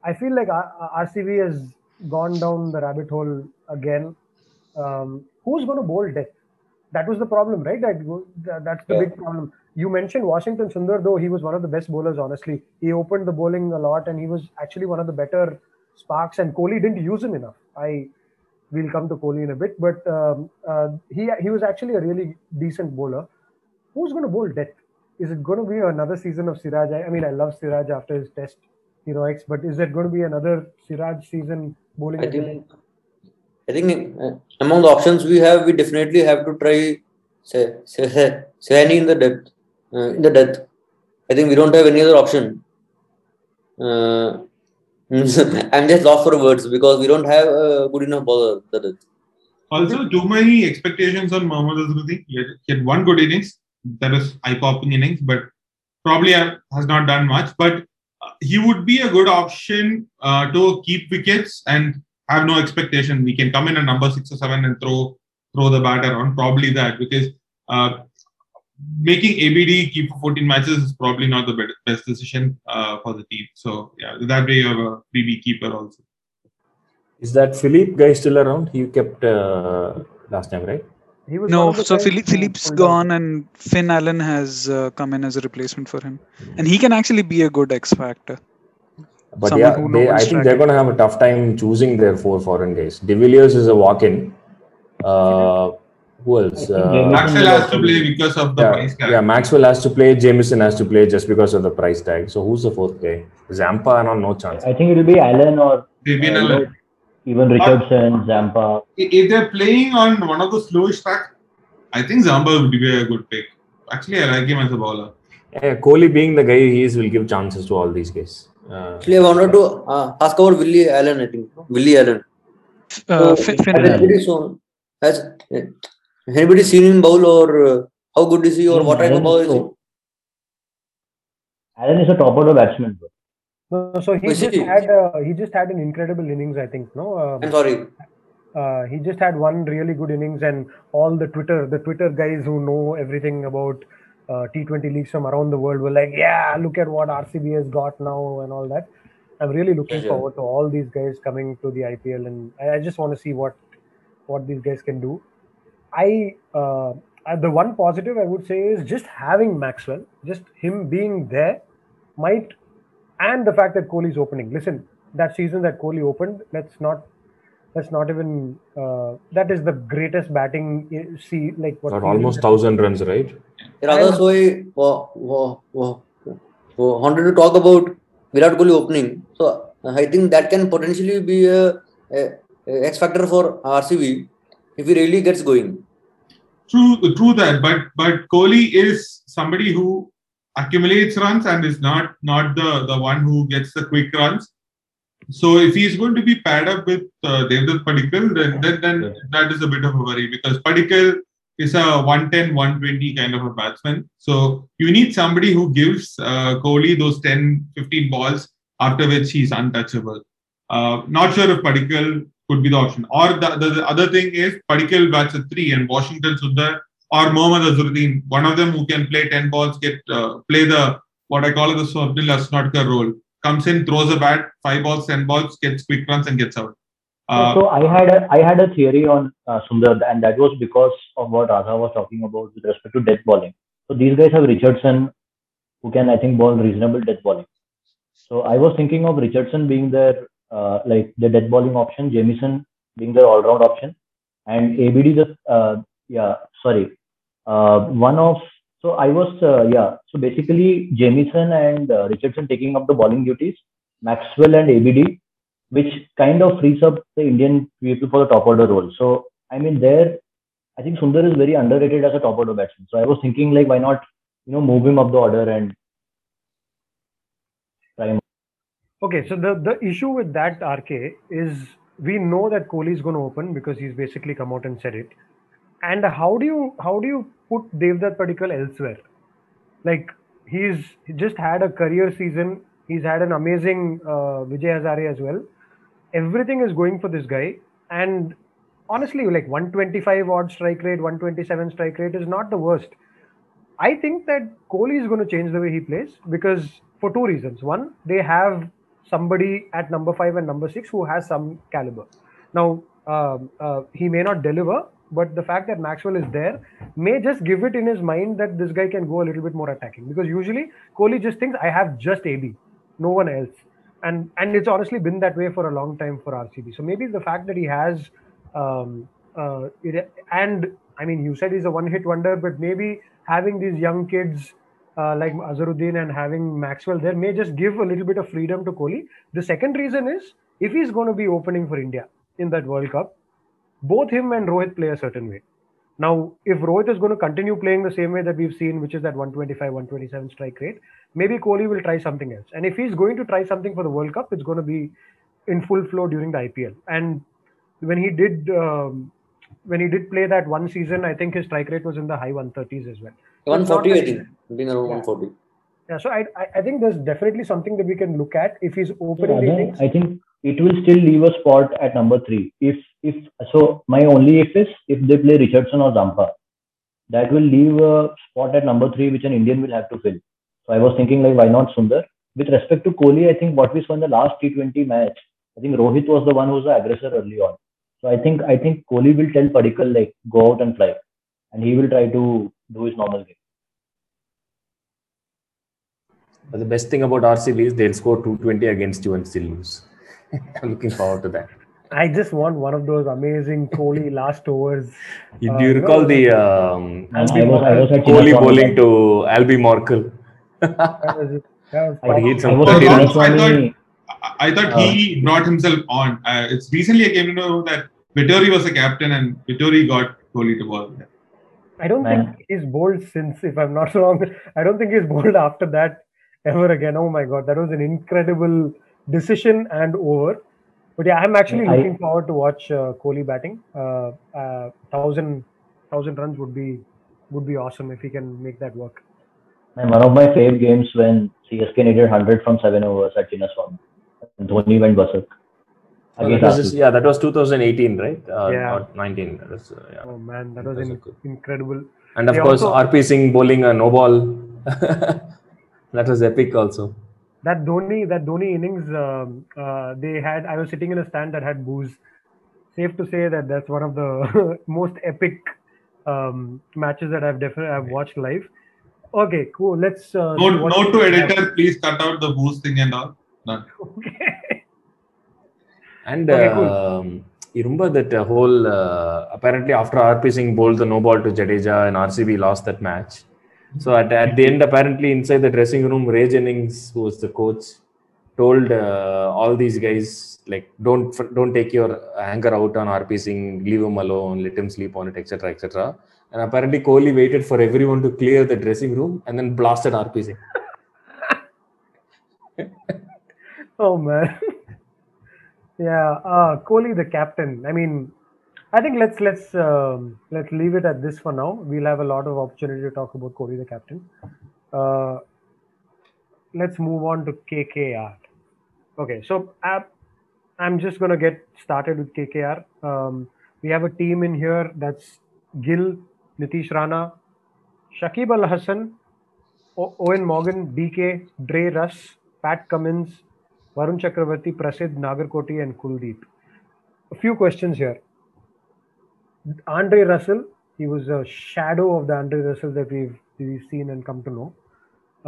S2: I feel like RCB has gone down the rabbit hole again. Um, who's going to bowl death? That was the problem, right? That, that that's the
S5: Yeah.
S2: big problem. You mentioned Washington Sundar, though he was one of the best bowlers. Honestly, he opened the bowling a lot, and he was actually one of the better sparks. And Kohli didn't use him enough. I we'll come to Kohli in a bit, but um, uh, he he was actually a really decent bowler. Who's going to bowl death? Is it going to be another season of Siraj? I, mean, I love Siraj after his Test heroics, but is it going to be another Siraj season bowling?
S9: I think I think uh, among the options we have, we definitely have to try Saini in the depth uh, in the depth. I think we don't have any other option. Uh, I'm just lost for words because we don't have a good enough bowler.
S7: Also, too many expectations on Mohammad had, he had one good innings, that was eye-popping innings, but probably has not done much. But uh, he would be a good option uh, to keep wickets and have no expectation. We can come in at number six or seven and throw throw the bat around. Probably that because uh, making ABD keep for 14 matches is probably not the bet- best decision uh, for the team. So yeah, that way you have a BB keeper also.
S8: Is that Philippe guy still around? He kept uh, last time, right?
S2: He was
S4: No, so
S2: guys
S4: Philippe,
S2: who
S4: Philippe's
S2: pulled out.
S4: gone and Finn Allen has uh, come in as a replacement for him. And he can actually be a good X factor.
S8: But
S4: Someone
S8: yeah, they, I think
S4: strategy.
S8: they're going to have a tough time choosing their four foreign guys. De Villiers is a walk-in. Uh, who else? Uh,
S7: Maxwell has to play because of the
S8: yeah,
S7: price tag.
S8: yeah, Maxwell has to play. Jamieson has to play just because of the price tag. So who's the fourth guy? Zampa, no, no chance.
S5: I think it will be Allen or
S7: Fabian
S5: uh,
S7: Allen.
S5: even Richardson, Zampa.
S7: if they're playing on one of the slowest track, I think Zampa would be a good pick. Actually, I like him as a bowler.
S8: Yeah, Kohli being the guy he is will give chances to all these guys. Uh,
S9: Actually, I wanted to uh, ask about Willie Allen. I think Willie Allen.
S4: Uh,
S9: So,
S4: Finn,
S9: has
S4: Finn Allen.
S9: anybody so has uh, anybody seen him bowl or uh, how good is he or
S5: Yeah,
S9: what type of
S5: Allen
S9: bowler
S5: is
S9: is he?
S5: so- Allen is a top order batsman. Bro.
S2: No, so he
S9: We
S2: just
S9: see.
S2: had uh, he just had an incredible innings, I think. No, um,
S9: I'm sorry.
S2: uh, he just had one really good innings, and all the Twitter the Twitter guys who know everything about uh, T20 leagues from around the world were like, "Yeah, look at what RCB has got now and all that." I'm really looking
S9: yeah.
S2: forward to all these guys coming to the IPL, and I, I just want to see what what these guys can do. I uh, uh, the one positive I would say is just having Maxwell, just him being there, might, and the fact that Kohli is opening. Listen, that season that Kohli opened, let's not. Let's not even. Uh, that is the greatest batting. uh, See, like what
S8: almost
S2: that-
S8: thousand runs, right?
S9: Rather, so I wa- wa- wa- wa- wanted to talk about Virat Kohli opening. So I think that can potentially be a, a, a X factor for RCB if he really gets going.
S7: True, true that. But but Kohli is somebody who accumulates runs and is not not the the one who gets the quick runs. So if he's going to be paired up with uh, Devdutt Padikkal, then then, then that is a bit of a worry because Padikkal is a 110, 120 kind of a batsman. So you need somebody who gives uh, Kohli those 10, 15 balls after which he's untouchable. Uh, not sure if Padikkal could be the option. Or the, the, the other thing is Padikkal bats at three and Washington Sundar or Mohammad Azharuddin, one of them who can play 10 balls, get uh, play the what I call the Swapnil Asnodkar role. Comes in, throws a bat, five balls, 10 balls, gets quick runs and gets out. Uh,
S5: so I had a, I had a theory on uh, Sundar, and that was because of what Radha was talking about with respect to death bowling. So these guys have Richardson, who can I think bowl reasonable death bowling. So I was thinking of Richardson being their uh, like the death bowling option, Jamieson being the all round option, and ABD just uh, yeah sorry uh, one of so I was uh, yeah so basically Jamieson and uh, Richardson taking up the bowling duties, Maxwell and ABD which kind of frees up the Indian people for the top order role. So I mean, there, I think Sundar is very underrated as a top order batsman. So I was thinking like, why not, you know, move him up the order and try him.
S2: Okay, so the, the issue with that RK is we know that Kohli is going to open because he's basically come out and said it. And how do you how do you put Devdutt Padikkal elsewhere? Like he's just had a career season. He's had an amazing uh, Vijay Hazare as well. Everything is going for this guy, and honestly, like 125 odd strike rate, 127 strike rate is not the worst. I think that Kohli is going to change the way he plays because for two reasons. One, they have somebody at number five and number six who has some caliber. Now, um, uh, he may not deliver, but the fact that Maxwell is there may just give it in his mind that this guy can go a little bit more attacking because usually Kohli just thinks I have just AB, no one else. And and it's honestly been that way for a long time for RCB. So maybe the fact that he has um, uh, it, and I mean you said he's a one-hit wonder, but maybe having these young kids uh, like Azharuddin and having Maxwell there may just give a little bit of freedom to Kohli. The second reason is if he's going to be opening for India in that World Cup, both him and Rohit play a certain way. Now, if Rohit is going to continue playing the same way that we've seen, which is that 125, 127 strike rate, maybe Kohli will try something else. And if he's going to try something for the World Cup, it's going to be in full flow during the IPL. And when he did, um, when he did play that one season, I think his strike rate was in the high 130s as well. So it's not
S9: 140, I think. Being around
S2: Yeah.
S9: 140.
S2: Yeah, so I, I I think there's definitely something that we can look at if he's
S5: Yeah,
S2: opening the innings.
S5: I think it will still leave a spot at number three. If if so, my only if is if they play Richardson or Zampa, that will leave a spot at number three, which an Indian will have to fill. So I was thinking like, why not Sundar? With respect to Kohli, I think what we saw in the last T20 match, I think Rohit was the one who was the aggressor early on. So I think I think Kohli will tell Padikkal like go out and fly, and he will try to do his normal game.
S8: But the best thing about RCB is they'll score 220 against you and still lose. I'm looking forward to that.
S2: I just want one of those amazing Kohli last overs.
S8: You,
S2: Uh,
S8: do you
S2: you
S8: recall
S2: know,
S8: the um,
S5: I was I was
S8: Kohli bowling to Albie Morkel?
S2: That was, that was
S8: But he hit
S5: I
S8: some
S5: was at
S8: 30 runs.
S7: I thought-
S5: Chinnaswamy.
S7: I, I thought he brought himself on. Uh, it's recently I came to know that Vettori was a captain and Vettori got Kohli to ball.
S2: I don't
S5: Man.
S2: think he's bowled since, if I'm not wrong. I don't think he's bowled after that ever again. Oh my god, that was an incredible decision and over. But yeah, I'm actually
S5: I-
S2: looking forward to watch uh, Kohli batting. Uh, uh, thousand thousand runs would be would be awesome if he can make that work.
S5: And one of my favorite games when CSK needed 100 from seven overs at Chinnaswamy. And Dhoni went berserk.
S8: Oh, that was just- yeah, that was 2018, right? Uh,
S2: Yeah.
S8: Or 19. That was, uh, yeah.
S2: Oh man, that was
S8: was
S2: in- incredible.
S8: And of
S2: They
S8: course,
S2: also-
S8: RP Singh bowling a no ball. that was epic also.
S2: That Dhoni, that Dhoni innings, um, uh, they had. I was sitting in a stand that had booze. Safe to say that that's one of the most epic um, matches that I've definitely I've watched live. Okay, cool. Let's. Uh,
S7: Note, note to editor, please cut out the booze thing and all. Done.
S2: Okay.
S8: And
S2: Okay, cool.
S8: um, you remember that uh, whole uh, apparently after RP Singh bowled the no ball to Jadeja and RCB lost that match. So at, at the end, apparently inside the dressing room, Ray Jennings, who was the coach, told uh, all these guys like don't don't take your anger out on RP Singh, leave him alone, let him sleep on it, etc. etc. And apparently Kohli waited for everyone to clear the dressing room and then blasted RP Singh.
S2: Oh man. yeah, uh Kohli the captain. I mean, I think let's let's um, let's leave it at this for now. We'll have a lot of opportunity to talk about Kohli the captain. Uh, let's move on to KKR. Okay, so uh, I'm just gonna get started with KKR. Um, we have a team in here that's Gill, Nitish Rana, Shakib Al Hasan, O- Eoin Morgan, DK, Dre Russ, Pat Cummins, Varun Chakravarti, Prasidh, Nagarkoti, and Kuldeep. A few questions here. Andre Russell, he was a shadow of the Andre Russell that we've we've seen and come to know.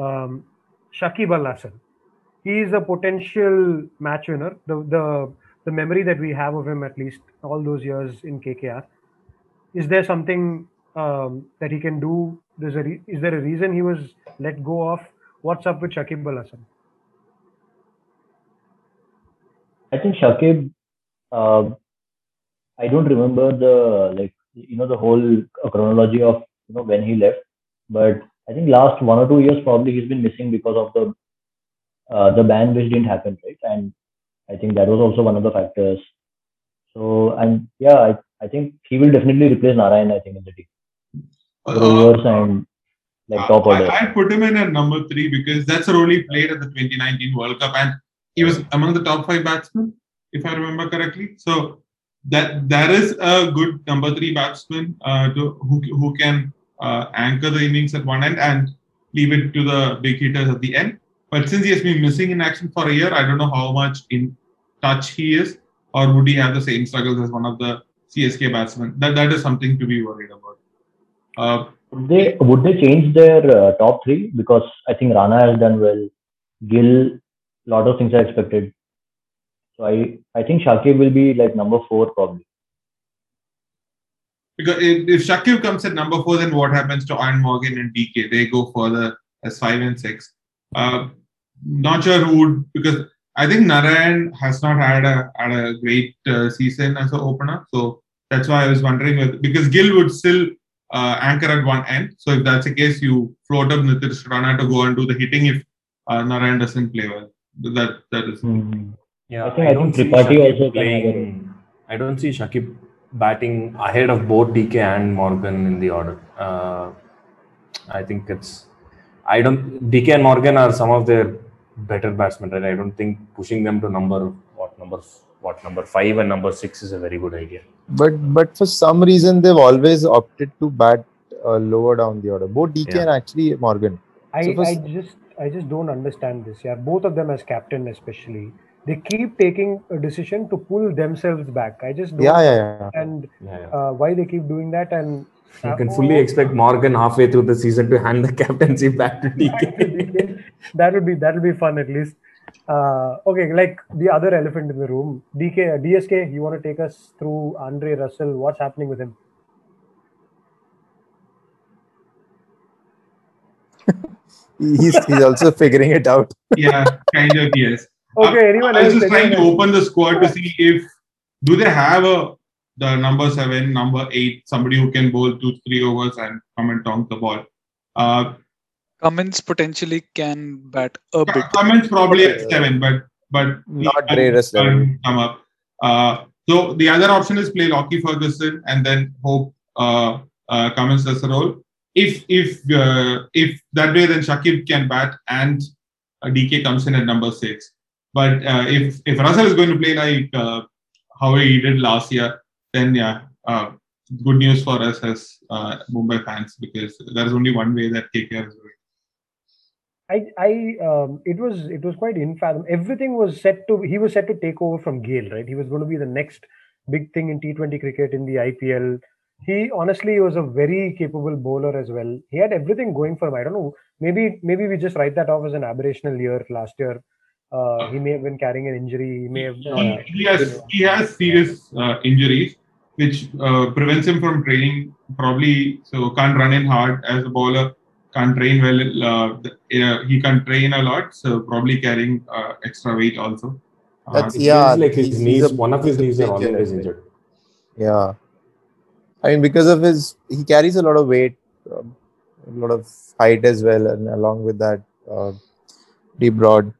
S2: Um, Shakib Al Hasan, he is a potential match winner. The the the memory that we have of him, at least all those years in KKR, is there something um, that he can do? There's a re- is there a reason he was let go of? What's up with Shakib Al Hasan?
S5: I think Shakib, uh, I don't remember the like you know the whole chronology of you know when he left, but I think last one or two years probably he's been missing because of the uh, the ban which didn't happen right, and I think that was also one of the factors. So and yeah, I, I think he will definitely replace Narayan. I think in the team,
S7: Uh,
S5: and like top
S7: I,
S5: order.
S7: I put him in at number three because that's the role he played at the 2019 World Cup, and he was among the top five batsmen, if I remember correctly. So that that is a good number three batsman uh, to, who who can uh, anchor the innings at one end and leave it to the big hitters at the end. But since he has been missing in action for a year, I don't know how much in touch he is, or would he have the same struggles as one of the CSK batsmen? That that is something to be worried about. Uh,
S5: Would they would they change their uh, top three because I think Rana has done well, Gill, lot of things are expected. So I I think Shakib will be like number four probably.
S7: Because if, Shakib comes at number four, then what happens to Iron Morgan and DK? They go further as five and six. Uh, not sure who would because I think Narayan has not had a had a great uh, season as an opener, so that's why I was wondering because Gill would still uh, anchor at one end. So if that's the case, you float up Nitish Rana to go and do the hitting if uh, Narayan doesn't play well. That that is.
S8: Yeah,
S5: I think I
S8: don't
S5: think
S8: see
S5: Tripathi
S8: Shakib
S5: also can have a
S8: playing. I don't see Shakib batting ahead of both DK and Morgan in the order. Uh, I think it's. I don't. DK and Morgan are some of their better batsmen, right? I don't think pushing them to number what number what number five and number six is a very good idea.
S6: But but for some reason they've always opted to bat uh, lower down the order. Both DK
S8: Yeah.
S6: and actually Morgan.
S2: I,
S6: So for
S2: I
S6: s-
S2: just I just don't understand this. Yeah, both of them as captain, especially, they keep taking a decision to pull themselves back. I just don't
S6: Yeah, yeah, yeah.
S2: understand
S8: Yeah, yeah.
S2: uh, why they keep doing that. And
S8: You can fully
S2: oh,
S8: expect Morgan halfway through the season to hand the captaincy back to DK.
S2: that would be that would be fun at least. Uh, okay, like the other elephant in the room, DK DSK. You want to take us through Andre Russell? What's happening with him?
S6: He's he's also figuring it out.
S7: Yeah, kind of yes.
S2: Okay,
S7: Uh,
S2: anyone
S7: I was
S2: else?
S7: just trying to open the squad to see if do they have a the number seven, number eight, somebody who can bowl two, three overs and come and tonk the ball. Uh,
S4: Cummins potentially can bat a bit.
S7: Cummins probably at seven, but but
S6: Not
S7: can-
S6: Dre Russell.
S7: come up. Uh, so the other option is play Lockie Ferguson and then hope uh, uh, Cummins does the role. If if uh, if that way, then Shakib can bat and uh, DK comes in at number six. But uh, if if Russell is going to play like uh, how he did last year, then yeah, uh, good news for us as uh, Mumbai fans because there's only one way that KKR is going.
S2: I, I, um, it was, it was quite infathomable. Everything was set to. He was set to take over from Gayle, right? He was going to be the next big thing in T20 cricket in the IPL. He honestly was a very capable bowler as well. He had everything going for him. I don't know. Maybe, maybe we just write that off as an aberrational year last year. Uh, he may have been carrying an injury. He may have.
S7: He, he has he has serious uh, injuries which uh, prevents him from training probably so can't run in hard as a bowler can't train well uh, uh, he can train a lot so probably carrying uh, extra weight also Uh,
S6: That's yeah.
S8: like his
S6: he's- he's
S8: knees,
S6: a-
S8: one of his knees are
S6: big
S8: always injured.
S6: Yeah. I mean, because of his, he carries a lot of weight, um, a lot of height as well, and along with that, uh, deep broad.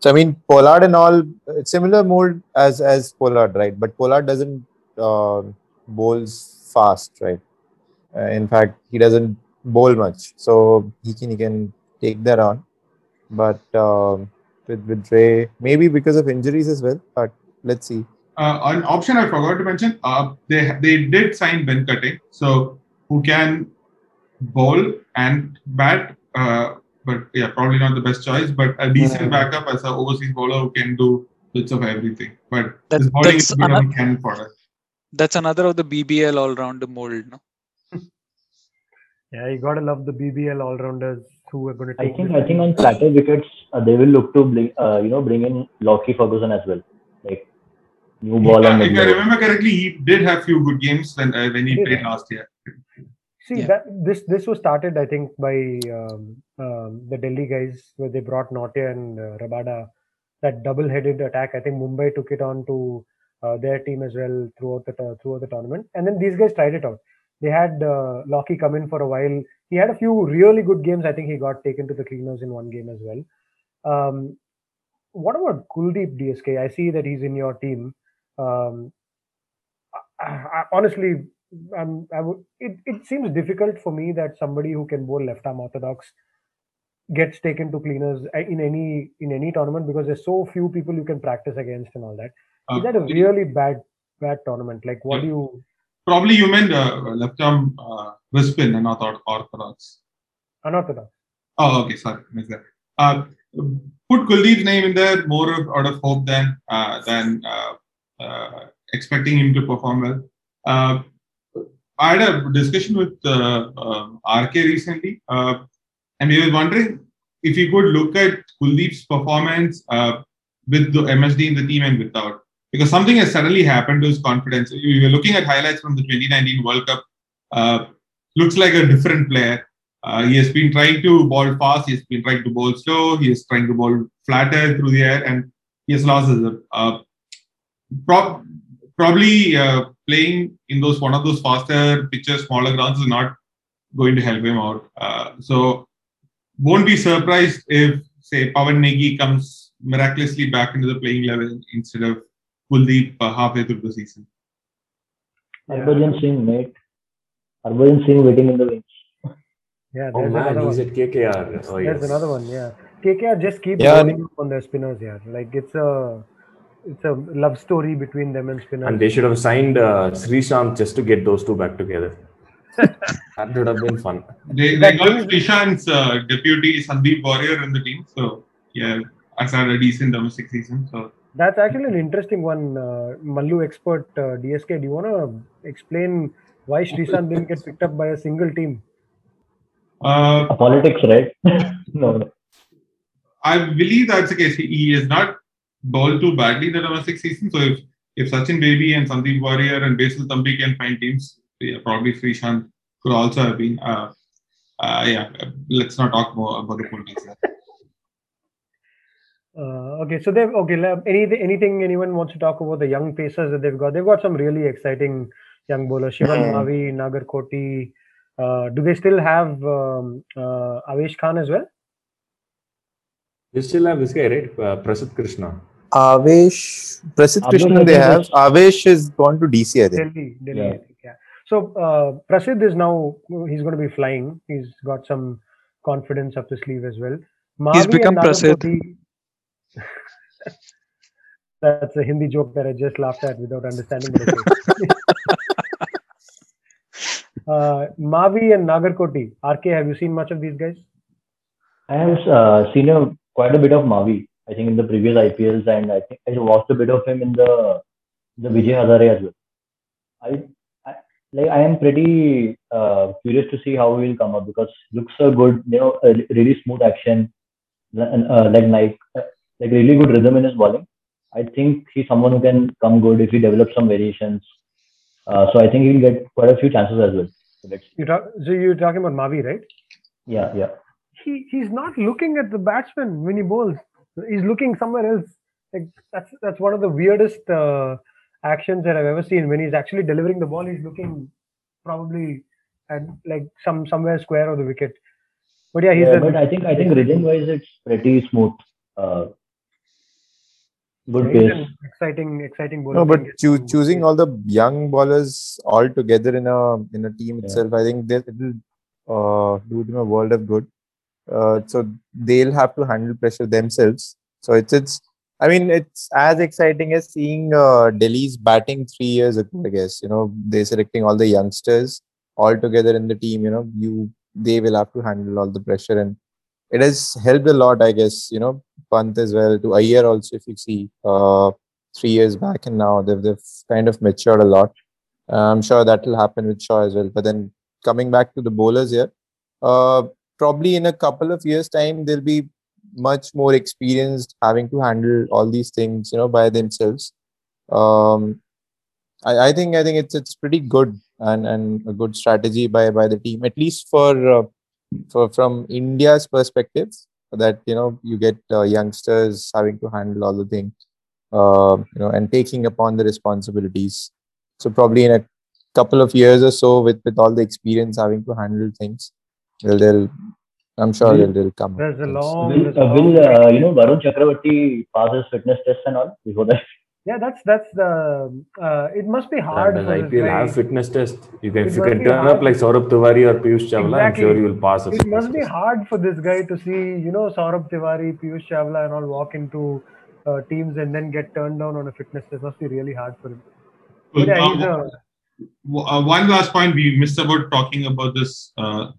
S6: So I mean, Pollard and all, it's similar mold as as Pollard, right? But Pollard doesn't uh, bowls fast, right? Uh, in fact, he doesn't bowl much, so he can he can take that on. But um, with with Ray, maybe because of injuries as well. But let's see.
S7: Uh, an option I forgot to mention. Uh, they they did sign Ben Cutting, so who can bowl and bat. Uh, but yeah, probably not the best choice. But a decent backup as an overseas bowler who can do bits of everything. But
S4: That-
S7: his bowling
S4: that's
S7: is good on can for us.
S4: That's another of the BBL all-rounder mold. No?
S2: Yeah, you gotta love the BBL all-rounders who are going to
S5: I think I think on flatter wickets uh, they will look to bring uh, you know bring in Lockie Ferguson as well, like new ball
S7: Yeah,
S5: and
S7: if I remember correctly, he did have few good games when uh, when he
S2: Did.
S7: played last year.
S2: See
S4: Yeah.
S2: that this this was started, I think, by um, um, the Delhi guys where they brought Nortje and uh, Rabada. That double-headed attack. I think Mumbai took it on to uh, their team as well throughout the tou- throughout the tournament, and then these guys tried it out. They had uh, Lockie come in for a while. He had a few really good games. I think he got taken to the cleaners in one game as well. Um, what about Kuldeep DSK? I see that he's in your team. Um, I, I, honestly, I'm, I would. It, it seems difficult for me that somebody who can bowl left arm orthodox gets taken to cleaners uh, in any in any tournament because there's so few people you can practice against and all that. Is
S7: Uh,
S2: that a really bad bad tournament? Like, what
S7: Yeah.
S2: do you
S7: Probably you meant uh, left arm uh, wrist spin and not orth- orthodox.
S2: unorthodox?
S7: Oh, okay, sorry, missed that. Uh, put Kuldeep's name in there more of, out of hope than uh, than uh, uh, expecting him to perform well. Uh, I had a discussion with uh, RK recently, uh, and we were wondering if you could look at Kuldeep's performance uh, with the MSD in the team and without, because something has suddenly happened to his confidence. We were looking at highlights from the 2019 World Cup. Uh, looks like a different player. Uh, he has been trying to bowl fast. He has been trying to bowl slow. He is trying to bowl flatter through the air, and he has lost his. Uh, prob- probably uh, playing in those one of those faster pitches, smaller grounds is not going to help him out. Uh, so, won't be surprised if say Pawan Negi comes miraculously back into the playing level instead of Kuldeep uh, halfway through the season.
S5: Harbhajan Singh, mate. Harbhajan Singh waiting in the wings.
S2: Yeah,
S8: Oh
S2: there's
S8: man,
S2: another
S8: he's
S2: one.
S8: at KKR. Oh,
S2: There's
S8: yes.
S2: another one. Yeah, KKR just keep
S6: Yeah,
S2: rolling on their spinners. Yeah, like it's a it's a love story between them and spinners.
S8: And they should have signed uh, Sreesanth just to get those two back together. that would have been fun.
S7: They, they
S2: That
S7: got
S2: means-
S7: Krishant's uh, deputy Sandeep Warrior in the team, so yeah, has had a decent domestic season. So
S2: That's actually an interesting one. Uh, Mallu expert uh, DSK, do you want to explain why Sreesanth didn't get picked up by a single team?
S7: uh,
S5: Politics, right? no, no.
S7: I believe that's the case. He, he is not bowled too badly in the domestic season. So if if Sachin Baby and Sandeep Warrior and Basil Thambi can find teams, yeah, probably Sreesanth could also have been. Uh, uh, yeah, let's not talk more about the politics.
S2: Uh, okay, so they've okay. le- Anything, anything anyone wants to talk about the young pacers that they've got? They've got some really exciting young bowlers. Shivam Mavi, Nagarkoti. Uh, do they still have um, uh, Avesh Khan as well?
S8: You still have this guy, right? Uh, Prasidh Krishna.
S6: Avesh, Prasidh
S5: Krishna,
S6: they have.
S5: was-
S6: Avesh has gone to DC, I think.
S2: Delhi, Delhi.
S5: Yeah.
S2: I think, yeah. So uh, Prasidh is now he's going to be flying. He's got some confidence up the sleeve as well.
S4: He's become
S2: and
S4: Prasidh.
S2: Nagarkoti- That's a Hindi joke that I just laughed at without understanding. But okay. uh, Mavi and Nagarkoti. RK, have you seen much of these guys?
S5: I have uh, seen a, quite a bit of Mavi. I think in the previous IPLs, and I think I watched a bit of him in the the Vijay Hazare as well. I, I like I am pretty uh, curious to see how he will come up because looks so good. You know, a really smooth action, and uh, like like uh, like really good rhythm in his bowling. I think he's someone who can come good if he develops some variations. Uh, so I think he'll get quite a few chances as well. So
S2: You talk, so you're talking about Mavi, right?
S5: yeah yeah.
S2: He he's not looking at the batsman when he bowls. He's looking somewhere else. Like that's that's one of the weirdest uh, actions that I've ever seen. When he's actually delivering the ball, he's looking probably at like some somewhere square of the wicket. But yeah, he's
S5: Yeah,
S2: a,
S5: but I think I think rhythm wise it's pretty smooth. Uh, good pace.
S2: exciting exciting bowler.
S6: No, but choo- choosing all the young bowlers all together in a in a team
S5: Yeah.
S6: itself, I think that it'll uh, do them a world of good. Uh, so they'll have to handle pressure themselves. So it's it's. I mean, it's as exciting as seeing uh, Delhi's batting three years ago. I guess you know they're selecting all the youngsters all together in the team. You know, you they will have to handle all the pressure, and it has helped a lot. I guess you know Pant as well to Iyer also. If you see, uh, three years back and now they've they've kind of matured a lot. Uh, I'm sure that will happen with Shaw as well. But then coming back to the bowlers here, uh, probably in a couple of years' time they'll be much more experienced having to handle all these things, you know, by themselves. Um, I, I think I think it's it's pretty good and, and a good strategy by by the team, at least for uh, for from India's perspective, that you know you get uh, youngsters having to handle all the things, uh, you know, and taking upon the responsibilities. So probably in a couple of years or so, with with all the experience having to handle things, they'll, they'll I'm sure
S5: Will-
S6: they'll, they'll come.
S2: There's a
S6: with
S2: long,
S5: Will, uh, will uh, you know Varun Chakravarti pass his fitness tests and all before that?
S2: Yeah, that's that's the. Uh, it must be hard
S8: Does
S2: for this
S8: IPL
S2: guy.
S8: have fitness test? You can,
S2: It
S8: if you can turn
S2: hard.
S8: up like Saurabh Tiwari or Piyush Chawla, I'm sure you will pass a
S2: It
S8: fitness
S2: must be
S8: test.
S2: hard for this guy to see, you know, Saurabh Tiwari, Piyush Chawla, and all walk into uh, teams and then get turned down on a fitness test. Must be really hard for him. But yeah, he's
S7: Uh,
S2: a,
S7: w- uh, one last point we missed about talking about this uh,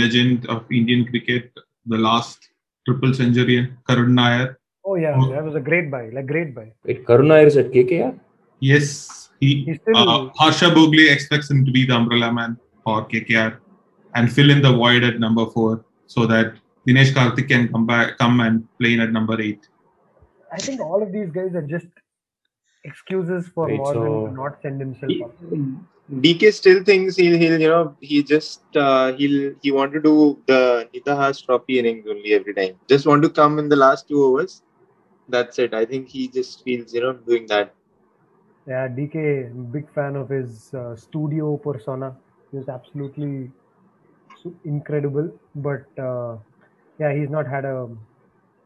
S7: legend of Indian cricket, the last triple centurion, Karun Nair.
S2: oh yeah,
S7: Oh.
S2: that was a great buy, like great buy.
S10: Wait, Karuna is at KKR?
S7: Yes, he
S2: He's still-
S7: uh, Harsha Bhogle expects him to be the umbrella man for KKR and fill in the void at number four so that Dinesh Karthik can come back, come and play in at number eight.
S2: I think all of these guys are just excuses for
S10: Wait,
S2: Morgan
S10: so-
S2: to not send himself
S6: He-
S2: up.
S6: DK still thinks he'll, he'll, you know, he just uh, he'll he want to do the Nidahas Trophy innings only every time. Just want to come in the last two overs. That's it. I think he just feels, you know, doing that.
S2: Yeah, DK, big fan of his uh, studio persona. He was absolutely incredible. But uh, yeah, he's not had a.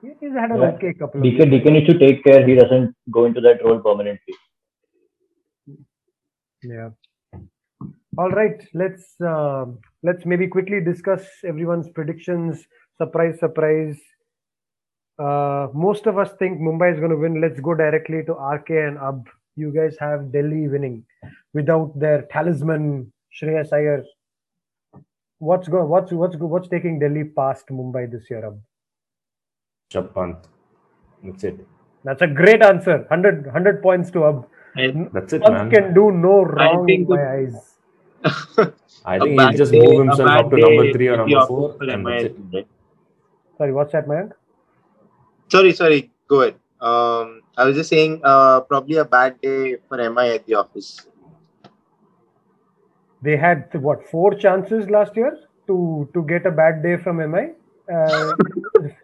S2: He's had an
S5: Yeah.
S2: okay couple of.
S5: DK,
S2: years.
S5: DK needs to take care he doesn't go into that role permanently.
S2: Yeah. All right, let's um let's maybe quickly discuss everyone's predictions. Surprise, surprise. Uh, most of us think Mumbai is going to win. Let's go directly to RK and Ab. You guys have Delhi winning without their talisman Shreyas Iyer. What's going? What's what's go- what's taking Delhi past Mumbai this year? Ab?
S8: Rishabh That's it.
S2: That's a great answer. 100, 100 points to Ab.
S8: That's it,
S2: Pant
S8: man.
S2: can do no wrong in
S6: think
S2: my
S6: the-
S2: eyes.
S8: I
S6: A
S8: think he'll just
S6: day-
S8: move himself up to number three or number four, and that's
S2: Sorry, what's that, Mayank?
S6: Sorry, sorry. Go ahead. Um, I was just saying, uh, probably a bad day for MI at the office.
S2: they had what four chances last year to to get a bad day from MI. Uh,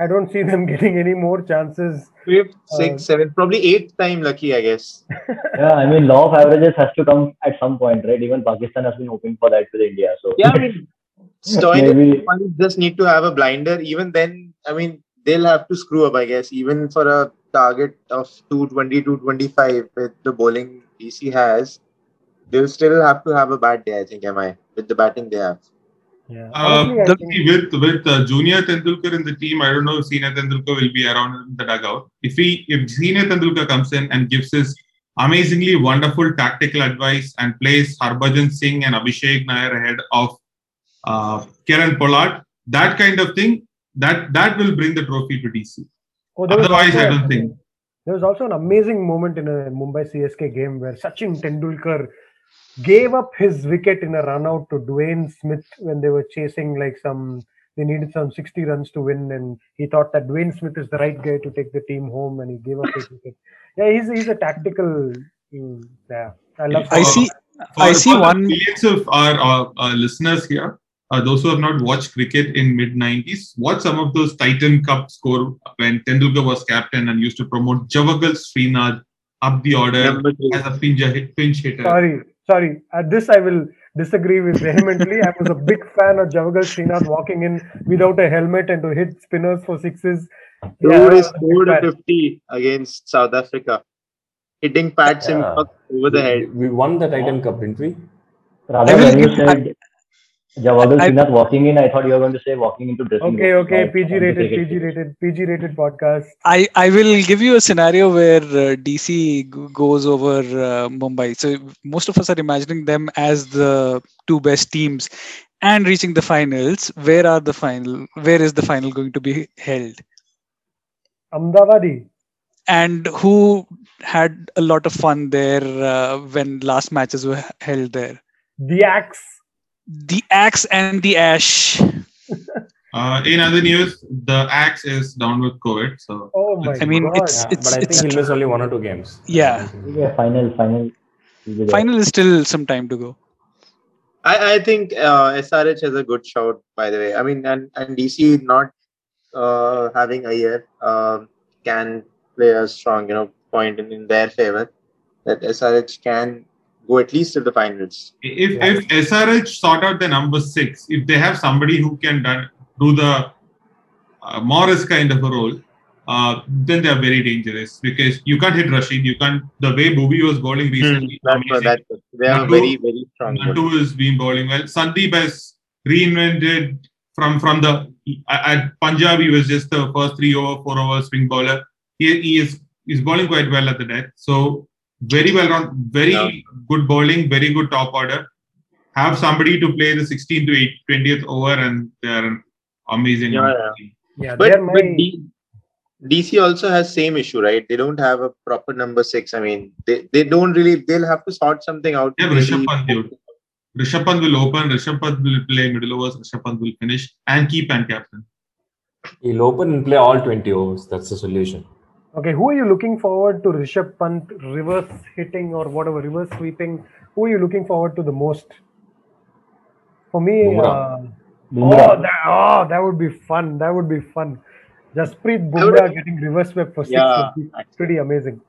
S2: I don't see them getting any more chances.
S6: Fifth,
S2: Uh,
S6: sixth, seventh, probably eighth time lucky, I guess.
S5: Yeah, I mean, law of averages has to come at some point, right? Even Pakistan has been hoping for that with India. So
S6: Yeah, I mean, Stoinis
S5: maybe
S6: just need to have a blinder. Even then, I mean, they'll have to screw up, I guess. Even for a target of 220, 225 with the bowling DC has, they'll still have to have a bad day. I think, am I with the batting they have.
S2: Yeah.
S7: Uh,
S2: Honestly, I
S4: the-
S2: think,
S7: with with uh, Junior Tendulkar in the team, I don't know if Senior Tendulkar will be around in the dugout. If he if Senior Tendulkar comes in and gives his amazingly wonderful tactical advice and plays Harbhajan Singh and Abhishek Nair ahead of uh, Kieron Pollard, that kind of thing, that that will bring the trophy to DC.
S2: oh,
S7: Otherwise,
S2: also
S7: I
S2: a-
S7: don't think.
S2: There was also an amazing moment in a Mumbai CSK game where Sachin Tendulkar gave up his wicket in a run out to Dwayne Smith when they were chasing like some they needed some 60 runs to win and he thought that Dwayne Smith is the right guy to take the team home and he gave up his wicket. Yeah, he's he's a tactical mm, yeah. I love
S4: I see.
S7: For,
S4: I see
S7: for the
S4: one-
S7: millions of our, our, our listeners here, uh, those who have not watched cricket in mid 90s, watch some of those Titan Cup score when Tendulkar was captain and used to promote Javagal Srinath up the order
S6: Number
S7: as a pinch, hit, pinch hitter.
S2: Sorry, sorry. At this, I will disagree with vehemently. I was a big fan of Javagal Srinath walking in without a helmet and to hit spinners for sixes.
S6: Dude
S2: I
S6: is
S2: was a big fan.
S6: 450 against South Africa, hitting Pat
S8: Yeah.
S6: Symcox over the head.
S8: we won the Titan Cup, didn't we?
S5: Rather,
S4: I will
S5: when you said Javagal
S4: I-
S5: Srinath walking in, I thought you were going to say walking into dressing
S2: Okay,
S5: room.
S2: okay. PG rated, PG rated, PG rated podcast.
S4: I, I will give you a scenario where uh, DC g- goes over uh, Mumbai. So most of us are imagining them as the two best teams and reaching the finals. Where are the final? Where is the final going to be held?
S2: Ahmedabadi.
S4: And who had a lot of fun there uh, when last matches were held there?
S2: The Axe.
S4: The Axe and the Ash.
S7: Uh, in other news, the Axe is down with COVID. So
S2: Oh my
S4: I mean,
S2: god.
S4: it's-
S8: Yeah, but I
S4: it's-
S8: think he'll miss only one or two games.
S4: Yeah.
S5: Yeah, final, final. will be there.
S4: Final is still some time to go.
S6: I, I think uh, SRH has a good shout, by the way. I mean, and, and DC not uh, having a year uh, can play a strong, you know, point in, in their favor. That SRH can go at least to the finals.
S7: if if SRH sort out the number six, if they have somebody who can done, do the uh, Morris kind of a role, uh, then they are very dangerous because you can't hit Rashid. You can't the way Bhuvi was bowling recently.
S6: That's what,
S7: amazing.
S6: that's. They are
S7: Nattu-
S6: very, very strong.
S7: Nattu has been bowling well. Sandeep has reinvented from from the at Punjab. He was just the first three over, four over swing bowler. He, he is he's bowling quite well at the death. So very well round, very
S6: Yeah.
S7: good bowling, very good top order. Have somebody to play the 16th to 8, 20th over, and they're amazing.
S6: Yeah, yeah.
S2: Yeah,
S6: But,
S2: they're my
S6: but D, DC also has same issue, right? They don't have a proper number six. I mean, they, they don't really. They'll have to sort something out. Yeah,
S7: Rishabh Pant, dude. Rishabh Pant will open, Rishabh Pant will play middle overs, Rishabh Pant will finish and keep and captain.
S8: He'll open and play all 20 overs. That's the solution.
S2: Okay, who are you looking forward to Rishabh Pant reverse hitting or whatever, reverse sweeping? Who are you looking forward to the most? For me,
S8: Bumrah.
S2: uh,
S5: Bumrah.
S2: oh, that, oh, that would be fun. That would be fun. Jasprit
S6: I would-
S2: Bumrah getting reverse swept for six
S6: Yeah,
S2: would be pretty amazing.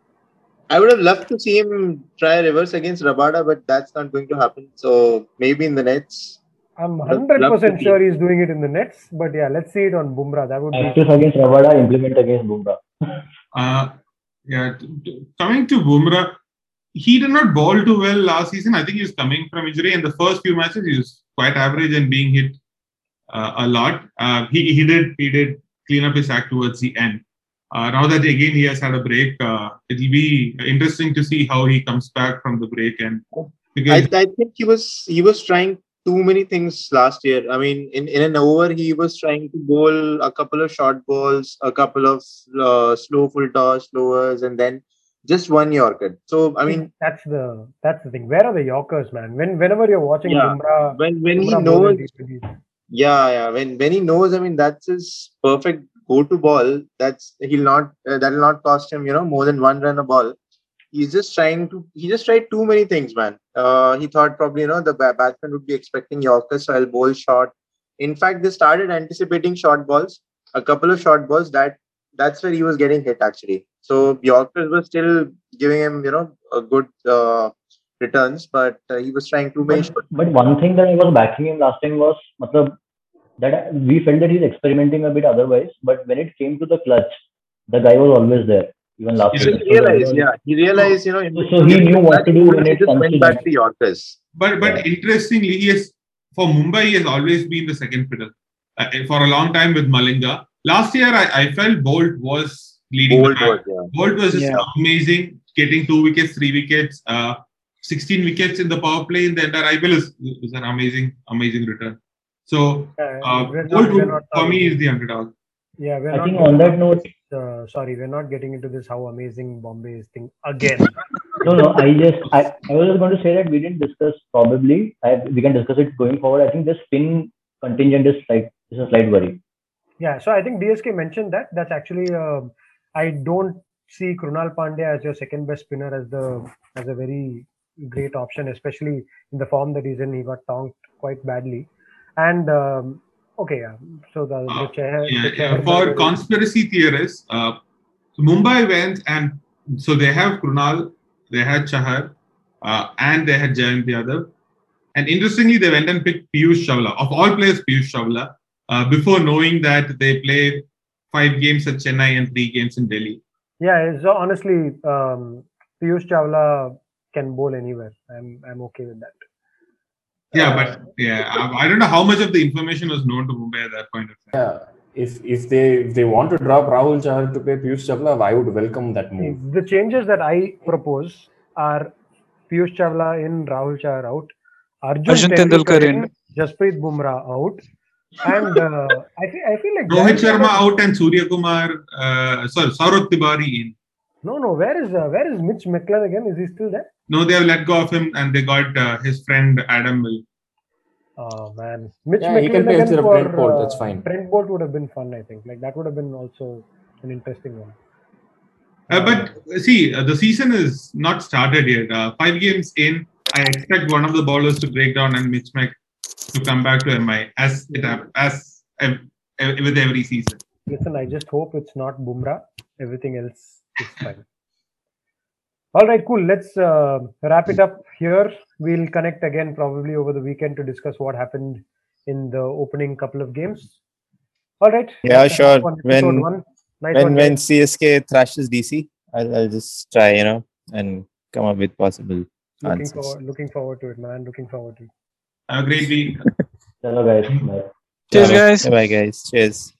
S6: I would have loved to see him try reverse against Rabada, but that's not going to happen. So maybe in the nets.
S2: I'm 100%
S6: loved to
S2: sure he's doing it in the nets, but yeah, let's see it on Bumrah. That would be
S5: against Rabada, implement against Bumrah.
S7: Uh, yeah, coming to Bumrah, he did not bowl too well last season. I think he was coming from injury. In the first few matches, he was quite average and being hit uh, a lot. Uh, he, he did he did clean up his act towards the end. Uh, now that again he has had a break, uh, it'll be interesting to see how he comes back from the break and
S6: I, I think he was he was trying too many things last year. I mean, in, in an over, he was trying to bowl a couple of short balls, a couple of uh, slow full toss, slowers, and then just one Yorker. So I mean,
S2: that's the that's the thing. Where are the Yorkers, man? When whenever you're watching
S6: Yeah.
S2: Bumrah,
S6: when when he
S2: Bumrah
S6: knows Yeah, yeah. When when he knows, I mean, that's his perfect go-to ball. That's he'll not uh, that'll not cost him, you know, more than one run a ball. He's just trying to. He just tried too many things, man. Uh, he thought probably you know the ba- batsman would be expecting Yorkers, so I'll bowl short. In fact, they started anticipating short balls. A couple of short balls. That that's where he was getting hit actually. So Yorkers were still giving him, you know, a good uh, returns, but uh, he was trying too many.
S5: But, but one thing that I was backing him last time was matlab, that we felt that he's experimenting a bit otherwise. But when it came to the clutch, the guy was always there. Even last
S7: Yeah.
S5: Year.
S10: he realized, yeah, he realized, you know, in-
S5: So he knew what to do when
S10: he
S5: it
S10: just
S5: comes
S10: went back to Yorkers.
S7: But but interestingly, he is for Mumbai. He has always been the second fiddle uh, for a long time with Malinga. Last year, I, I felt Boult was leading
S10: Boult
S7: the
S10: was, yeah.
S7: Boult was just
S2: Yeah.
S7: amazing, getting two wickets, three wickets, uh, 16 wickets in the power play in the entire IPL is, is an amazing, amazing return. So
S2: Uh, we're not-
S7: Boult
S2: not
S7: for me is the underdog.
S2: Yeah,
S5: I think on that note,
S2: this, uh, sorry, we're not getting into this how amazing Bombay is thing again.
S5: no, no, I just, I, I was just going to say that we didn't discuss probably, I, we can discuss it going forward. I think the spin contingent is like, is a slight worry.
S2: Yeah, so I think DSK mentioned that. That's actually uh, I don't see Krunal Pandya as your second best spinner as the as a very great option, especially in the form that he's in. He got tonked quite badly, and um, okay, yeah. So the, the
S7: Uh,
S2: chair,
S7: yeah,
S2: the chair
S7: yeah. For conspiracy theorists, uh, so Mumbai went and so they have Krunal, they had Chahar, uh, and they had Jayant Yadav. And interestingly, they went and picked Piyush Chawla. Of all players, Piyush Chawla, uh, before knowing that they play five games at Chennai and three games in Delhi.
S2: yeah. So honestly, um, Piyush Chawla can bowl anywhere. I'm I'm okay with that.
S7: Yeah, but yeah, I, I don't know how much of the information was known to Mumbai at that point of time.
S8: Yeah. If if they if they want to drop Rahul Chahar to play Piyush Chawla, I would welcome that move.
S2: The changes that I propose are Piyush Chawla in, Rahul Chahar out, Arjun,
S4: Arjun Tendulkar in.
S2: Jasprit Bumrah out, and uh, I feel I feel like
S7: Rohit Sharma out and Suryakumar, uh, sorry, Saurabh Tiwary in.
S2: No, no. Where is uh, where is Mitch McClenaghan again? Is he still there?
S7: No, they have let go of him and they got uh, his friend Adam Milne.
S2: Oh man, Mitch
S8: Yeah, he can play
S2: again for,
S8: Trent Boult, that's
S2: uh,
S8: fine.
S2: Trent Boult would have been fun. I think like that would have been also an interesting one.
S7: Uh, but see, uh, the season is not started yet. Uh, five games in, I expect one of the bowlers to break down and Mitch Mac to come back to MI as it as ev- ev- with every season.
S2: Listen, I just hope it's not Bumrah. Everything else is fine. All right, cool. Let's uh, wrap it up here. We'll connect again probably over the weekend to discuss what happened in the opening couple of games. All right.
S6: Yeah,
S2: that's
S6: sure.
S2: one,
S6: When-
S2: one. Nice
S6: when
S2: one,
S6: when. CSK thrashes DC, I'll, I'll just try, you know, and come up with possible
S2: looking
S6: answers.
S2: forward, looking forward to it, man. Looking forward to it.
S7: Have a great week.
S5: Hello, guys. Bye.
S4: Cheers, guys.
S6: Bye, guys. Cheers.